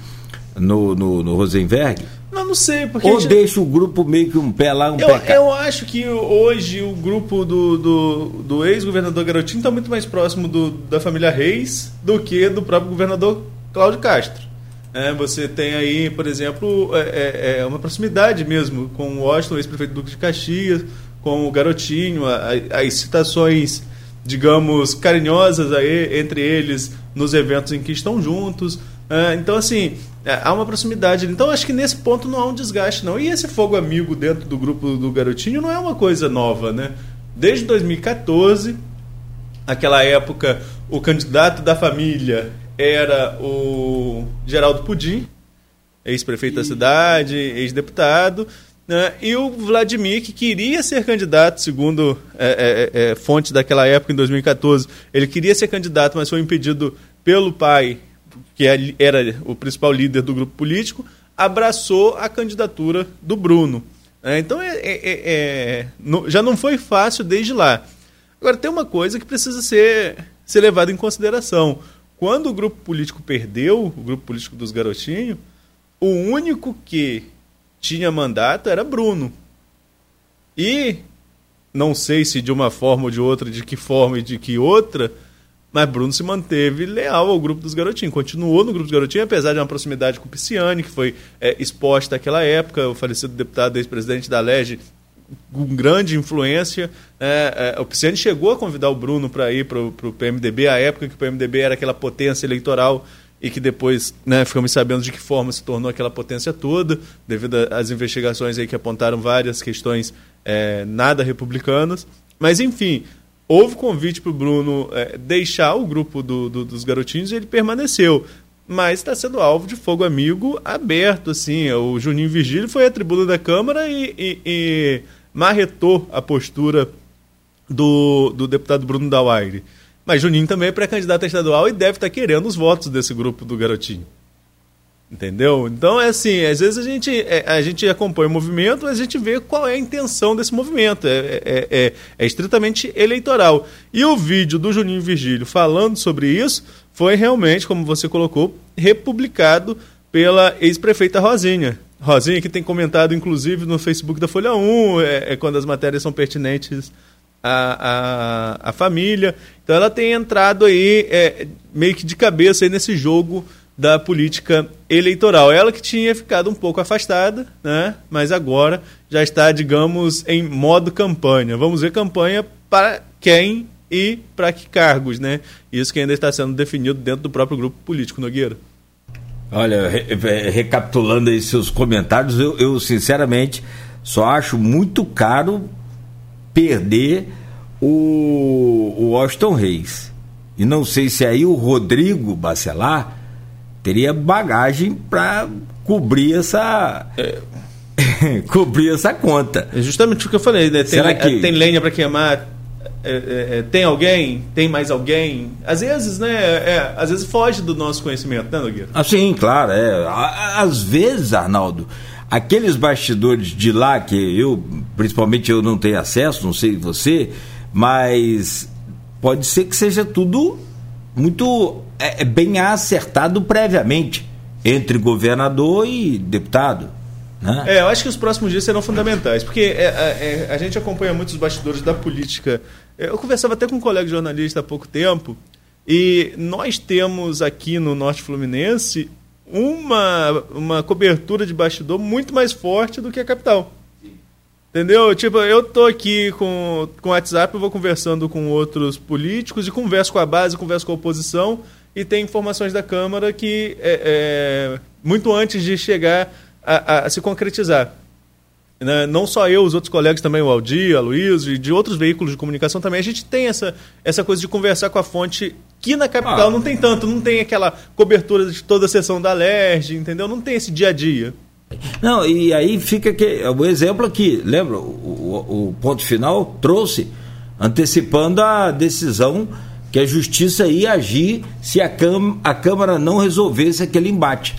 [SPEAKER 2] no, no, no Rosenberg?
[SPEAKER 4] Não, não sei, porque.
[SPEAKER 2] Ou deixa o grupo meio que um pé lá, um
[SPEAKER 4] eu,
[SPEAKER 2] pé cá.
[SPEAKER 4] Eu acho que hoje o grupo do, do, do ex-governador Garotinho está muito mais próximo do, da família Reis do que do próprio governador Cláudio Castro. É, você tem aí, por exemplo, é, é, é uma proximidade mesmo com o Washington, ex-prefeito Duque de Caxias, com o Garotinho, as citações, digamos, carinhosas aí, entre eles nos eventos em que estão juntos. É, então, assim, É, há uma proximidade. Então acho que nesse ponto não há um desgaste, não. E esse fogo amigo dentro do grupo do Garotinho não é uma coisa nova, né? Desde 2014, aquela época, o candidato da família era o Geraldo Pudim, ex-prefeito da cidade, ex-deputado. Né? E o Vladimir, que queria ser candidato, segundo é, é, é, fontes daquela época, em 2014, ele queria ser candidato, mas foi impedido pelo pai que é era o principal líder do grupo político, abraçou a candidatura do Bruno. É, então é, é, é já não foi fácil desde lá. Agora tem uma coisa que precisa ser, ser levada em consideração. Quando o grupo político perdeu, o grupo político dos garotinhos, o único que tinha mandato era Bruno. E não sei se de uma forma ou de outra, de que forma e de que outra, mas Bruno se manteve leal ao grupo dos garotinhos, continuou no grupo dos garotinhos, apesar de uma proximidade com o Pisciani, que foi é, exposta naquela época, o falecido deputado ex-presidente da LEGE, com grande influência. É, é, o Pisciani chegou a convidar o Bruno para ir para o PMDB, a época que o PMDB era aquela potência eleitoral e que depois né, ficamos sabendo de que forma se tornou aquela potência toda, devido às investigações aí que apontaram várias questões é, nada republicanas. Mas, enfim, houve convite para o Bruno é, deixar o grupo do, do, dos garotinhos e ele permaneceu. Mas está sendo alvo de fogo amigo aberto, assim. O Juninho Virgílio foi à tribuna da Câmara e, e, e marretou a postura do, do deputado Bruno Dauaire. Mas Juninho também é pré-candidato estadual e deve estar tá querendo os votos desse grupo do garotinho. Entendeu? Então é assim, às vezes a gente, é, a gente acompanha o movimento, mas a gente vê qual é a intenção desse movimento. É, é, é, é estritamente eleitoral. E o vídeo do Juninho Virgílio falando sobre isso foi realmente, como você colocou, republicado pela ex-prefeita Rosinha. Rosinha, que tem comentado, inclusive, no Facebook da Folha 1, é, é quando as matérias são pertinentes à, à, à, família. Então ela tem entrado aí é, meio que de cabeça aí nesse jogo da política eleitoral. Ela que tinha ficado um pouco afastada, né? mas agora já está, digamos, em modo campanha. Vamos ver campanha para quem e para que cargos, né? Isso que ainda está sendo definido dentro do próprio grupo político, Nogueira.
[SPEAKER 2] Olha, re recapitulando aí seus comentários, eu, eu sinceramente só acho muito caro perder o, o Washington Reis. E não sei se aí o Rodrigo Bacelar teria bagagem para cobrir essa. É. (laughs) cobrir essa conta.
[SPEAKER 4] É justamente o que eu falei, né? Tem, Será que... tem lenha para queimar. É, é, é, tem alguém? Tem mais alguém? Às vezes, né? É, às vezes foge do nosso conhecimento, né, Nogueira?
[SPEAKER 2] Ah, sim, claro. É. Às vezes, Arnaldo, aqueles bastidores de lá que eu, principalmente eu não tenho acesso, não sei você, mas pode ser que seja tudo muito é, é bem acertado previamente entre governador e deputado. Né?
[SPEAKER 4] É, eu acho que os próximos dias serão fundamentais, porque é, é, é, a gente acompanha muitos bastidores da política. Eu conversava até com um colega jornalista há pouco tempo, e nós temos aqui no Norte Fluminense uma, uma cobertura de bastidor muito mais forte do que a capital. Entendeu? Tipo, eu tô aqui com, o WhatsApp, eu vou conversando com outros políticos e converso com a base, converso com a oposição e tem informações da Câmara que é, é muito antes de chegar a, a se concretizar. Né? Não só eu, os outros colegas também, o Aldir, a Luiz, e de outros veículos de comunicação também, a gente tem essa, essa coisa de conversar com a fonte que na capital ah. não tem tanto, não tem aquela cobertura de toda a sessão da LERJ, entendeu? Não tem esse dia a dia.
[SPEAKER 2] Não, e aí fica que, o exemplo aqui, lembra? O, o, o ponto final trouxe, antecipando a decisão que a justiça ia agir se a, cam a Câmara não resolvesse aquele embate.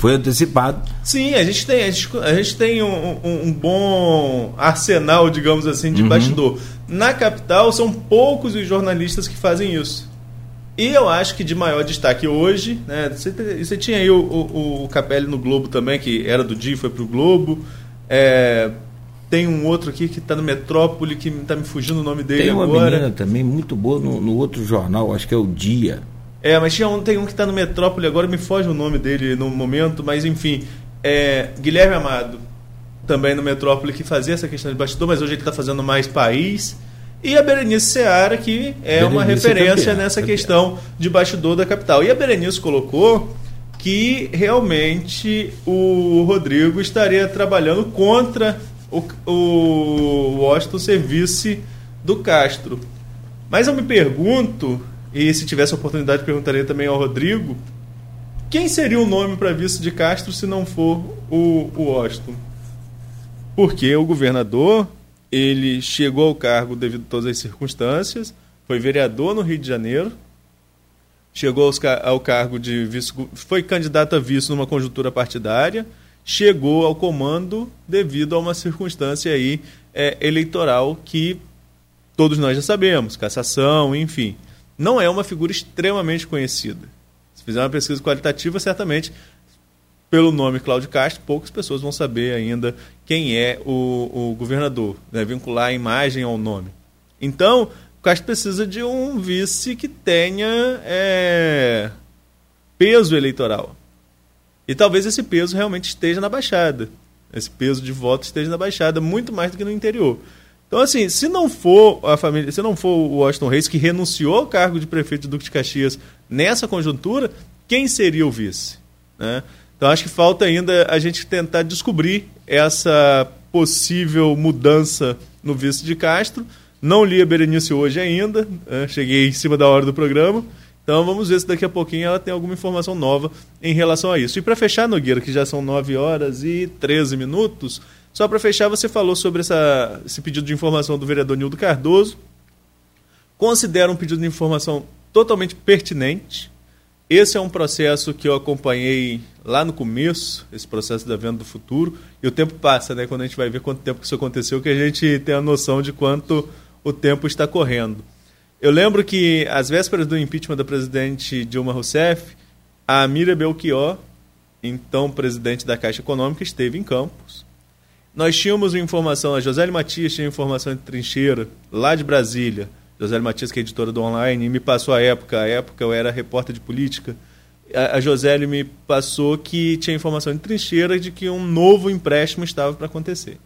[SPEAKER 2] Foi antecipado.
[SPEAKER 4] Sim, a gente tem, a gente, a gente tem um, um, um, bom arsenal, digamos assim, de uhum. bastidor. Na capital, são poucos os jornalistas que fazem isso. E eu acho que de maior destaque hoje, né, você, você tinha aí o, o, o Capelli no Globo também, que era do dia e foi pro Globo. É, tem um outro aqui que está no Metrópole, que está me fugindo o nome dele
[SPEAKER 2] tem uma
[SPEAKER 4] agora.
[SPEAKER 2] menina também muito boa no, no, outro jornal, acho que é o Dia.
[SPEAKER 4] É, mas tinha um, tem um que está no Metrópole agora, me foge o nome dele no momento, mas enfim. É, Guilherme Amado, também no Metrópole, que fazia essa questão de bastidor, mas hoje ele está fazendo mais país. E a Berenice Seara, que é Berenice uma referência campeã, nessa campeã. questão de bastidor da capital. E a Berenice colocou que realmente o Rodrigo estaria trabalhando contra o, o Washington ser vice do Castro. Mas eu me pergunto, e se tivesse a oportunidade perguntaria também ao Rodrigo, quem seria o nome para vice de Castro se não for o, o Washington? Porque o governador ele chegou ao cargo devido a todas as circunstâncias, foi vereador no Rio de Janeiro, chegou ao cargo de vice, foi candidato a vice numa conjuntura partidária, chegou ao comando devido a uma circunstância aí é, eleitoral que todos nós já sabemos, cassação, enfim. Não é uma figura extremamente conhecida. Se fizer uma pesquisa qualitativa, certamente, pelo nome Cláudio Castro, poucas pessoas vão saber ainda quem é o, o governador, né? vincular a imagem ao nome. Então, o Castro precisa de um vice que tenha é, peso eleitoral. E talvez esse peso realmente esteja na Baixada. Esse peso de voto esteja na Baixada, muito mais do que no interior. Então, assim, se não for a família, se não for o Washington Reis que renunciou ao cargo de prefeito de Duque de Caxias nessa conjuntura, quem seria o vice? Né? Então, acho que falta ainda a gente tentar descobrir essa possível mudança no vice de Castro não li a Berenice hoje ainda, né? cheguei em cima da hora do programa. Então vamos ver se daqui a pouquinho ela tem alguma informação nova em relação a isso. E para fechar, Nogueira, que já são 9 horas e 13 minutos, só para fechar, você falou sobre essa, esse pedido de informação do vereador Nildo Cardoso. Considera um pedido de informação totalmente pertinente. Esse é um processo que eu acompanhei lá no começo, esse processo da venda do futuro. E o tempo passa, né? Quando a gente vai ver quanto tempo que isso aconteceu, que a gente tem a noção de quanto o tempo está correndo. Eu lembro que, às vésperas do impeachment da presidente Dilma Rousseff, a Mira Belchior, então presidente da Caixa Econômica, esteve em Campos. Nós tínhamos informação, a José Matias tinha informação de trincheira, lá de Brasília. José Matias, que é editora do online, me passou a época, a época eu era repórter de política. A, a José me passou que tinha informação de trincheira de que um novo empréstimo estava para acontecer.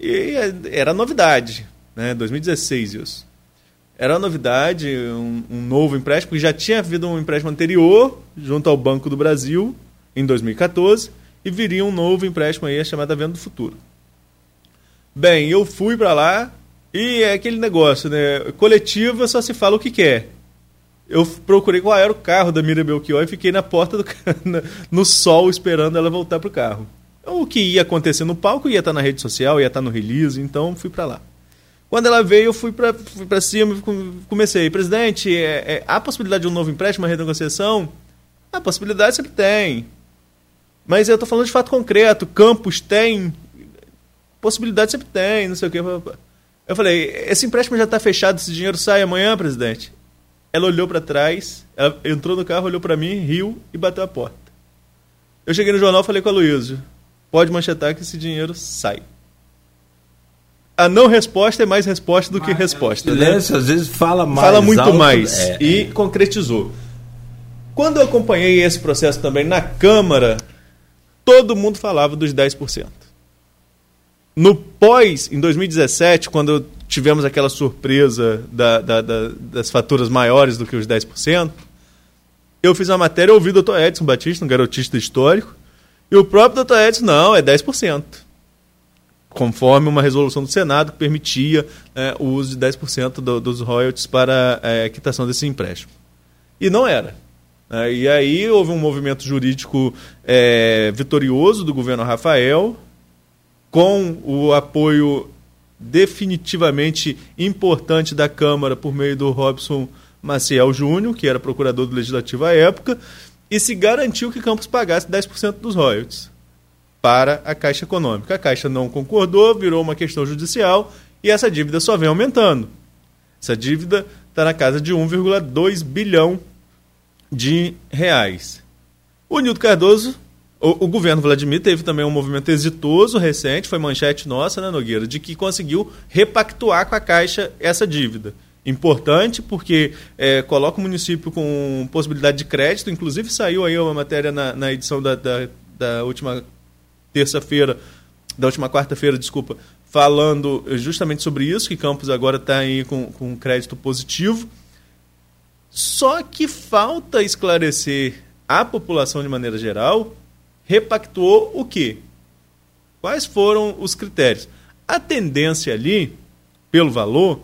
[SPEAKER 4] E era novidade né, 2016 isso. Era novidade, um, um novo empréstimo, porque já tinha havido um empréstimo anterior junto ao Banco do Brasil em 2014 e viria um novo empréstimo aí, chamado Venda do Futuro. Bem, eu fui para lá e é aquele negócio, né? Coletiva só se fala o que quer. Eu procurei qual era o carro da Miriam Belchior e fiquei na porta do (laughs) no sol esperando ela voltar pro carro. O que ia acontecer no palco ia estar na rede social, ia estar no release, então fui para lá. Quando ela veio, eu fui para fui cima e comecei. Presidente, é, é, há possibilidade de um novo empréstimo, uma renegociação? A possibilidade sempre tem. Mas eu estou falando de fato concreto. Campos tem. Possibilidade sempre tem, não sei o quê. Eu falei, esse empréstimo já está fechado, esse dinheiro sai amanhã, presidente? Ela olhou para trás, ela entrou no carro, olhou para mim, riu e bateu a porta. Eu cheguei no jornal falei com a Luísa, pode manchetar que esse dinheiro sai a não resposta é mais resposta do que resposta.
[SPEAKER 2] Né? Silêncio né? às vezes fala mais.
[SPEAKER 4] Fala muito alto, mais. É, e é. concretizou. Quando eu acompanhei esse processo também na Câmara, todo mundo falava dos 10%. No pós, em 2017, quando tivemos aquela surpresa da, da, da, das faturas maiores do que os 10%, eu fiz uma matéria, ouvi o doutor Edson Batista, um garotista histórico, e o próprio doutor Edson, não, é 10% conforme uma resolução do Senado que permitia é, o uso de 10% do, dos royalties para é, a quitação desse empréstimo. E não era. É, e aí houve um movimento jurídico é, vitorioso do governo Rafael, com o apoio definitivamente importante da Câmara por meio do Robson Maciel Júnior, que era procurador do Legislativo à época, e se garantiu que Campos pagasse 10% dos royalties para a Caixa Econômica. A Caixa não concordou, virou uma questão judicial e essa dívida só vem aumentando. Essa dívida está na casa de 1,2 bilhão de reais. O Nildo Cardoso, o, o, governo Vladimir teve também um movimento exitoso recente, foi manchete nossa, né, Nogueira, de que conseguiu repactuar com a Caixa essa dívida. Importante porque é, coloca o município com possibilidade de crédito, inclusive saiu aí uma matéria na, na edição da, da, da última terça-feira, da última quarta-feira, desculpa, falando justamente sobre isso, que Campos agora está aí com, com crédito positivo. Só que falta esclarecer a população de maneira geral repactuou o quê? Quais foram os critérios? A tendência ali, pelo valor,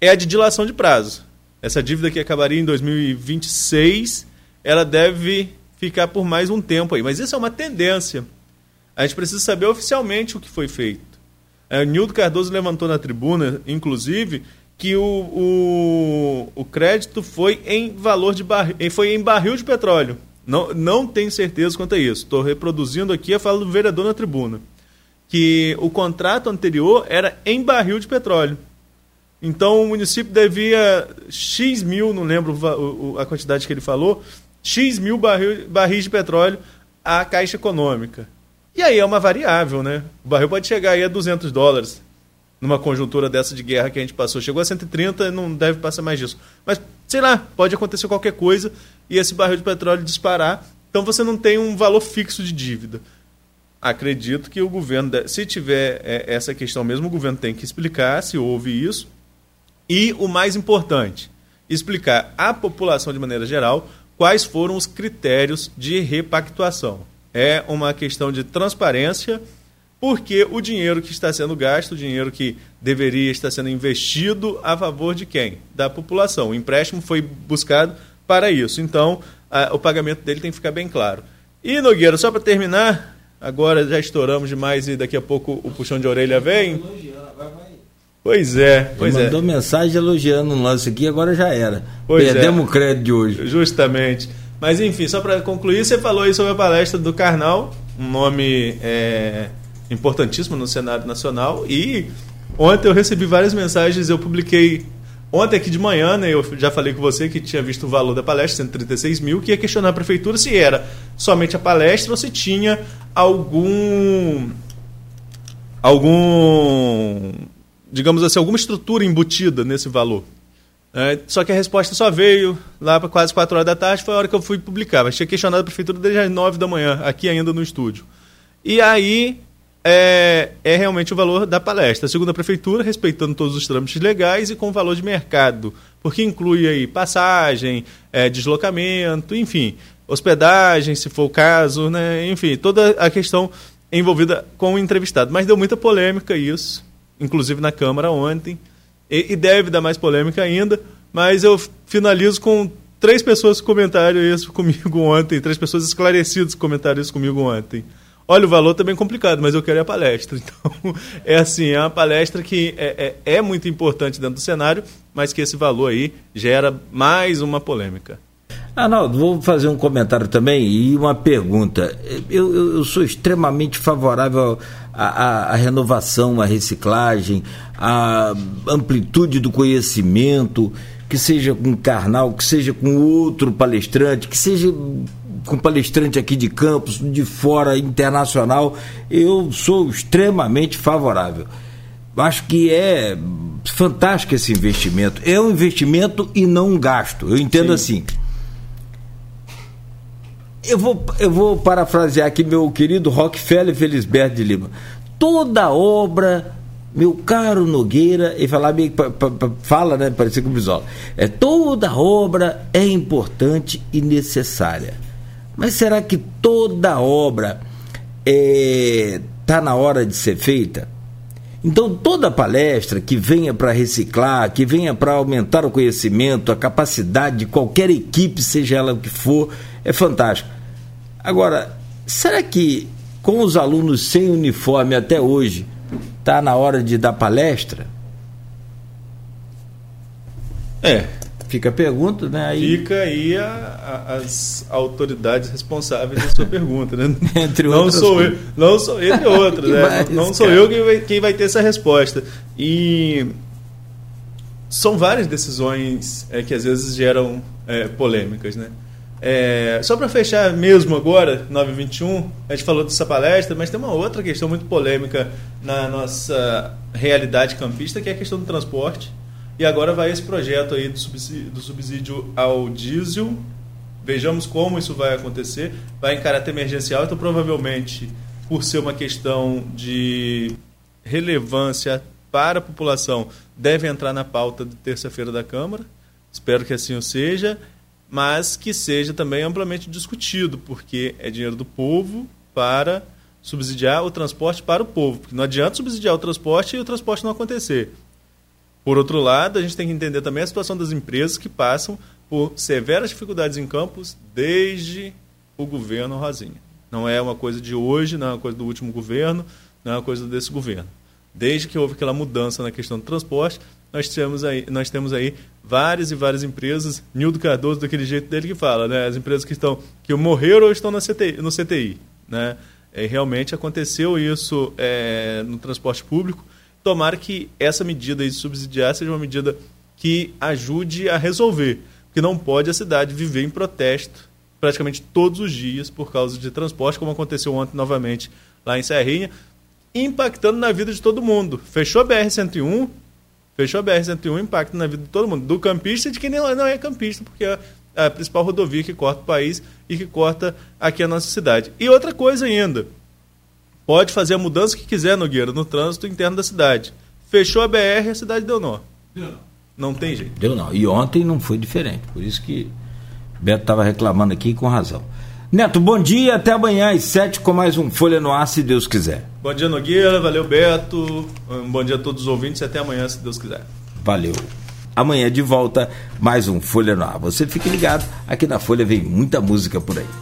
[SPEAKER 4] é a de dilação de prazo. Essa dívida que acabaria em 2026, ela deve ficar por mais um tempo aí. Mas isso é uma tendência. A gente precisa saber oficialmente o que foi feito. É, Nildo Cardoso levantou na tribuna, inclusive, que o, o, o crédito foi em valor de barril, foi em barril de petróleo. Não, não tenho certeza quanto a isso. Estou reproduzindo aqui a fala do vereador na tribuna. Que o contrato anterior era em barril de petróleo. Então o município devia X mil, não lembro a quantidade que ele falou, X mil barril, barris de petróleo à Caixa Econômica. E aí é uma variável, né? O barril pode chegar aí a 200 dólares numa conjuntura dessa de guerra que a gente passou. Chegou a 130, não deve passar mais disso. Mas, sei lá, pode acontecer qualquer coisa e esse barril de petróleo disparar. Então você não tem um valor fixo de dívida. Acredito que o governo, se tiver é, essa questão mesmo, o governo tem que explicar se houve isso. E o mais importante, explicar à população de maneira geral quais foram os critérios de repactuação. É uma questão de transparência porque o dinheiro que está sendo gasto, o dinheiro que deveria estar sendo investido a favor de quem? Da população. O empréstimo foi buscado para isso. Então, a, o pagamento dele tem que ficar bem claro. E, Nogueira, só para terminar, agora já estouramos demais e daqui a pouco o puxão de orelha vem. Pois é, pois
[SPEAKER 2] mandou é. mensagem elogiando o lance aqui, agora já era.
[SPEAKER 4] Pois
[SPEAKER 2] Perdemos
[SPEAKER 4] é.
[SPEAKER 2] o crédito de hoje.
[SPEAKER 4] Justamente. Mas enfim, só para concluir, você falou aí sobre a palestra do Karnal, um nome é, importantíssimo no cenário nacional. E ontem eu recebi várias mensagens, eu publiquei ontem aqui de manhã, né, eu já falei com você que tinha visto o valor da palestra, 136 mil, que ia questionar a prefeitura se era somente a palestra ou se tinha algum algum digamos assim, alguma estrutura embutida nesse valor. É, só que a resposta só veio lá para quase 4 horas da tarde, foi a hora que eu fui publicar. Mas tinha questionado a prefeitura desde as 9 da manhã, aqui ainda no estúdio. E aí é, é realmente o valor da palestra. Segundo a prefeitura, respeitando todos os trâmites legais e com valor de mercado, porque inclui aí passagem, é, deslocamento, enfim, hospedagem, se for o caso, né? enfim, toda a questão envolvida com o entrevistado. Mas deu muita polêmica isso, inclusive na Câmara ontem, e, e deve dar mais polêmica ainda, mas eu finalizo com três pessoas que comentaram isso comigo (laughs) ontem, três pessoas esclarecidas comentaram isso comigo ontem. Olha, o valor também é complicado, mas eu quero a palestra. (laughs) Então, é assim, é uma palestra que é, é, é, muito importante dentro do cenário, mas que esse valor aí gera mais uma polêmica.
[SPEAKER 2] Arnaldo, vou fazer um comentário também e uma pergunta. Eu, eu, eu sou extremamente favorável à, à renovação, à reciclagem, à amplitude do conhecimento, que seja com Karnal, que seja com outro palestrante, que seja com palestrante aqui de campus, de fora, internacional, eu sou extremamente favorável. Acho que é fantástico esse investimento. É um investimento e não um gasto. Eu entendo Sim. assim. Eu vou, eu vou parafrasear aqui meu querido Rockefeller Felisberto de Lima. Toda obra, meu caro Nogueira, e falar bem, fala, né? Parecia com o Brizola. É, toda obra é importante e necessária mas será que toda obra está é, tá na hora de ser feita? Então, toda palestra que venha para reciclar, que venha para aumentar o conhecimento, a capacidade de qualquer equipe, seja ela o que for, é fantástico. Agora, será que com os alunos sem uniforme até hoje, está na hora de dar palestra?
[SPEAKER 4] É,
[SPEAKER 2] Fica a pergunta, né?
[SPEAKER 4] Aí... Fica aí a, a, as autoridades responsáveis da sua pergunta, né? (laughs)
[SPEAKER 2] Entre
[SPEAKER 4] não sou eu, não sou entre outros, (laughs) né? Mais, não sou cara. eu quem vai, quem vai ter essa resposta. E são várias decisões é, que às vezes geram é, polêmicas, né? É, só para fechar mesmo agora, 921, a gente falou dessa palestra, mas tem uma outra questão muito polêmica na nossa realidade campista, que é a questão do transporte. E agora vai esse projeto aí do subsídio, do subsídio ao diesel. Vejamos como isso vai acontecer. Vai em caráter emergencial, então provavelmente, por ser uma questão de relevância para a população, deve entrar na pauta de terça-feira da Câmara. Espero que assim o seja. mas que seja também amplamente discutido, porque é dinheiro do povo para subsidiar o transporte para o povo. Porque não adianta subsidiar o transporte e o transporte não acontecer. Por outro lado, a gente tem que entender também a situação das empresas que passam por severas dificuldades em campos desde o governo Rosinha. Não é uma coisa de hoje, não é uma coisa do último governo, não é uma coisa desse governo. Desde que houve aquela mudança na questão do transporte, nós temos aí, nós temos aí várias e várias empresas, Nildo Cardoso daquele jeito dele que fala, né? As empresas que estão que morreram ou estão na CTI, no CTI, né? É, realmente aconteceu isso é, no transporte público. Tomara que essa medida de subsidiar seja uma medida que ajude a resolver, porque não pode a cidade viver em protesto praticamente todos os dias por causa de transporte, como aconteceu ontem novamente lá em Serrinha, impactando na vida de todo mundo. Fechou a BR-101, fechou a BR-101, impacta na vida de todo mundo, do campista e de quem não é campista, porque é a principal rodovia que corta o país e que corta aqui a nossa cidade. E outra coisa ainda, pode fazer a mudança que quiser, Nogueira, no trânsito interno da cidade. Fechou a BR, a cidade deu nó. Deu não. Não tem jeito.
[SPEAKER 2] Deu não. E ontem não foi diferente. Por isso que Beto estava reclamando aqui com razão. Neto, bom dia, até amanhã às sete com mais um Folha no Ar, se Deus quiser.
[SPEAKER 4] Bom dia, Nogueira, valeu, Beto. Um bom dia a todos os ouvintes e até amanhã, se Deus quiser.
[SPEAKER 2] Valeu. Amanhã de volta, mais um Folha no Ar. Você fique ligado, aqui na Folha vem muita música por aí.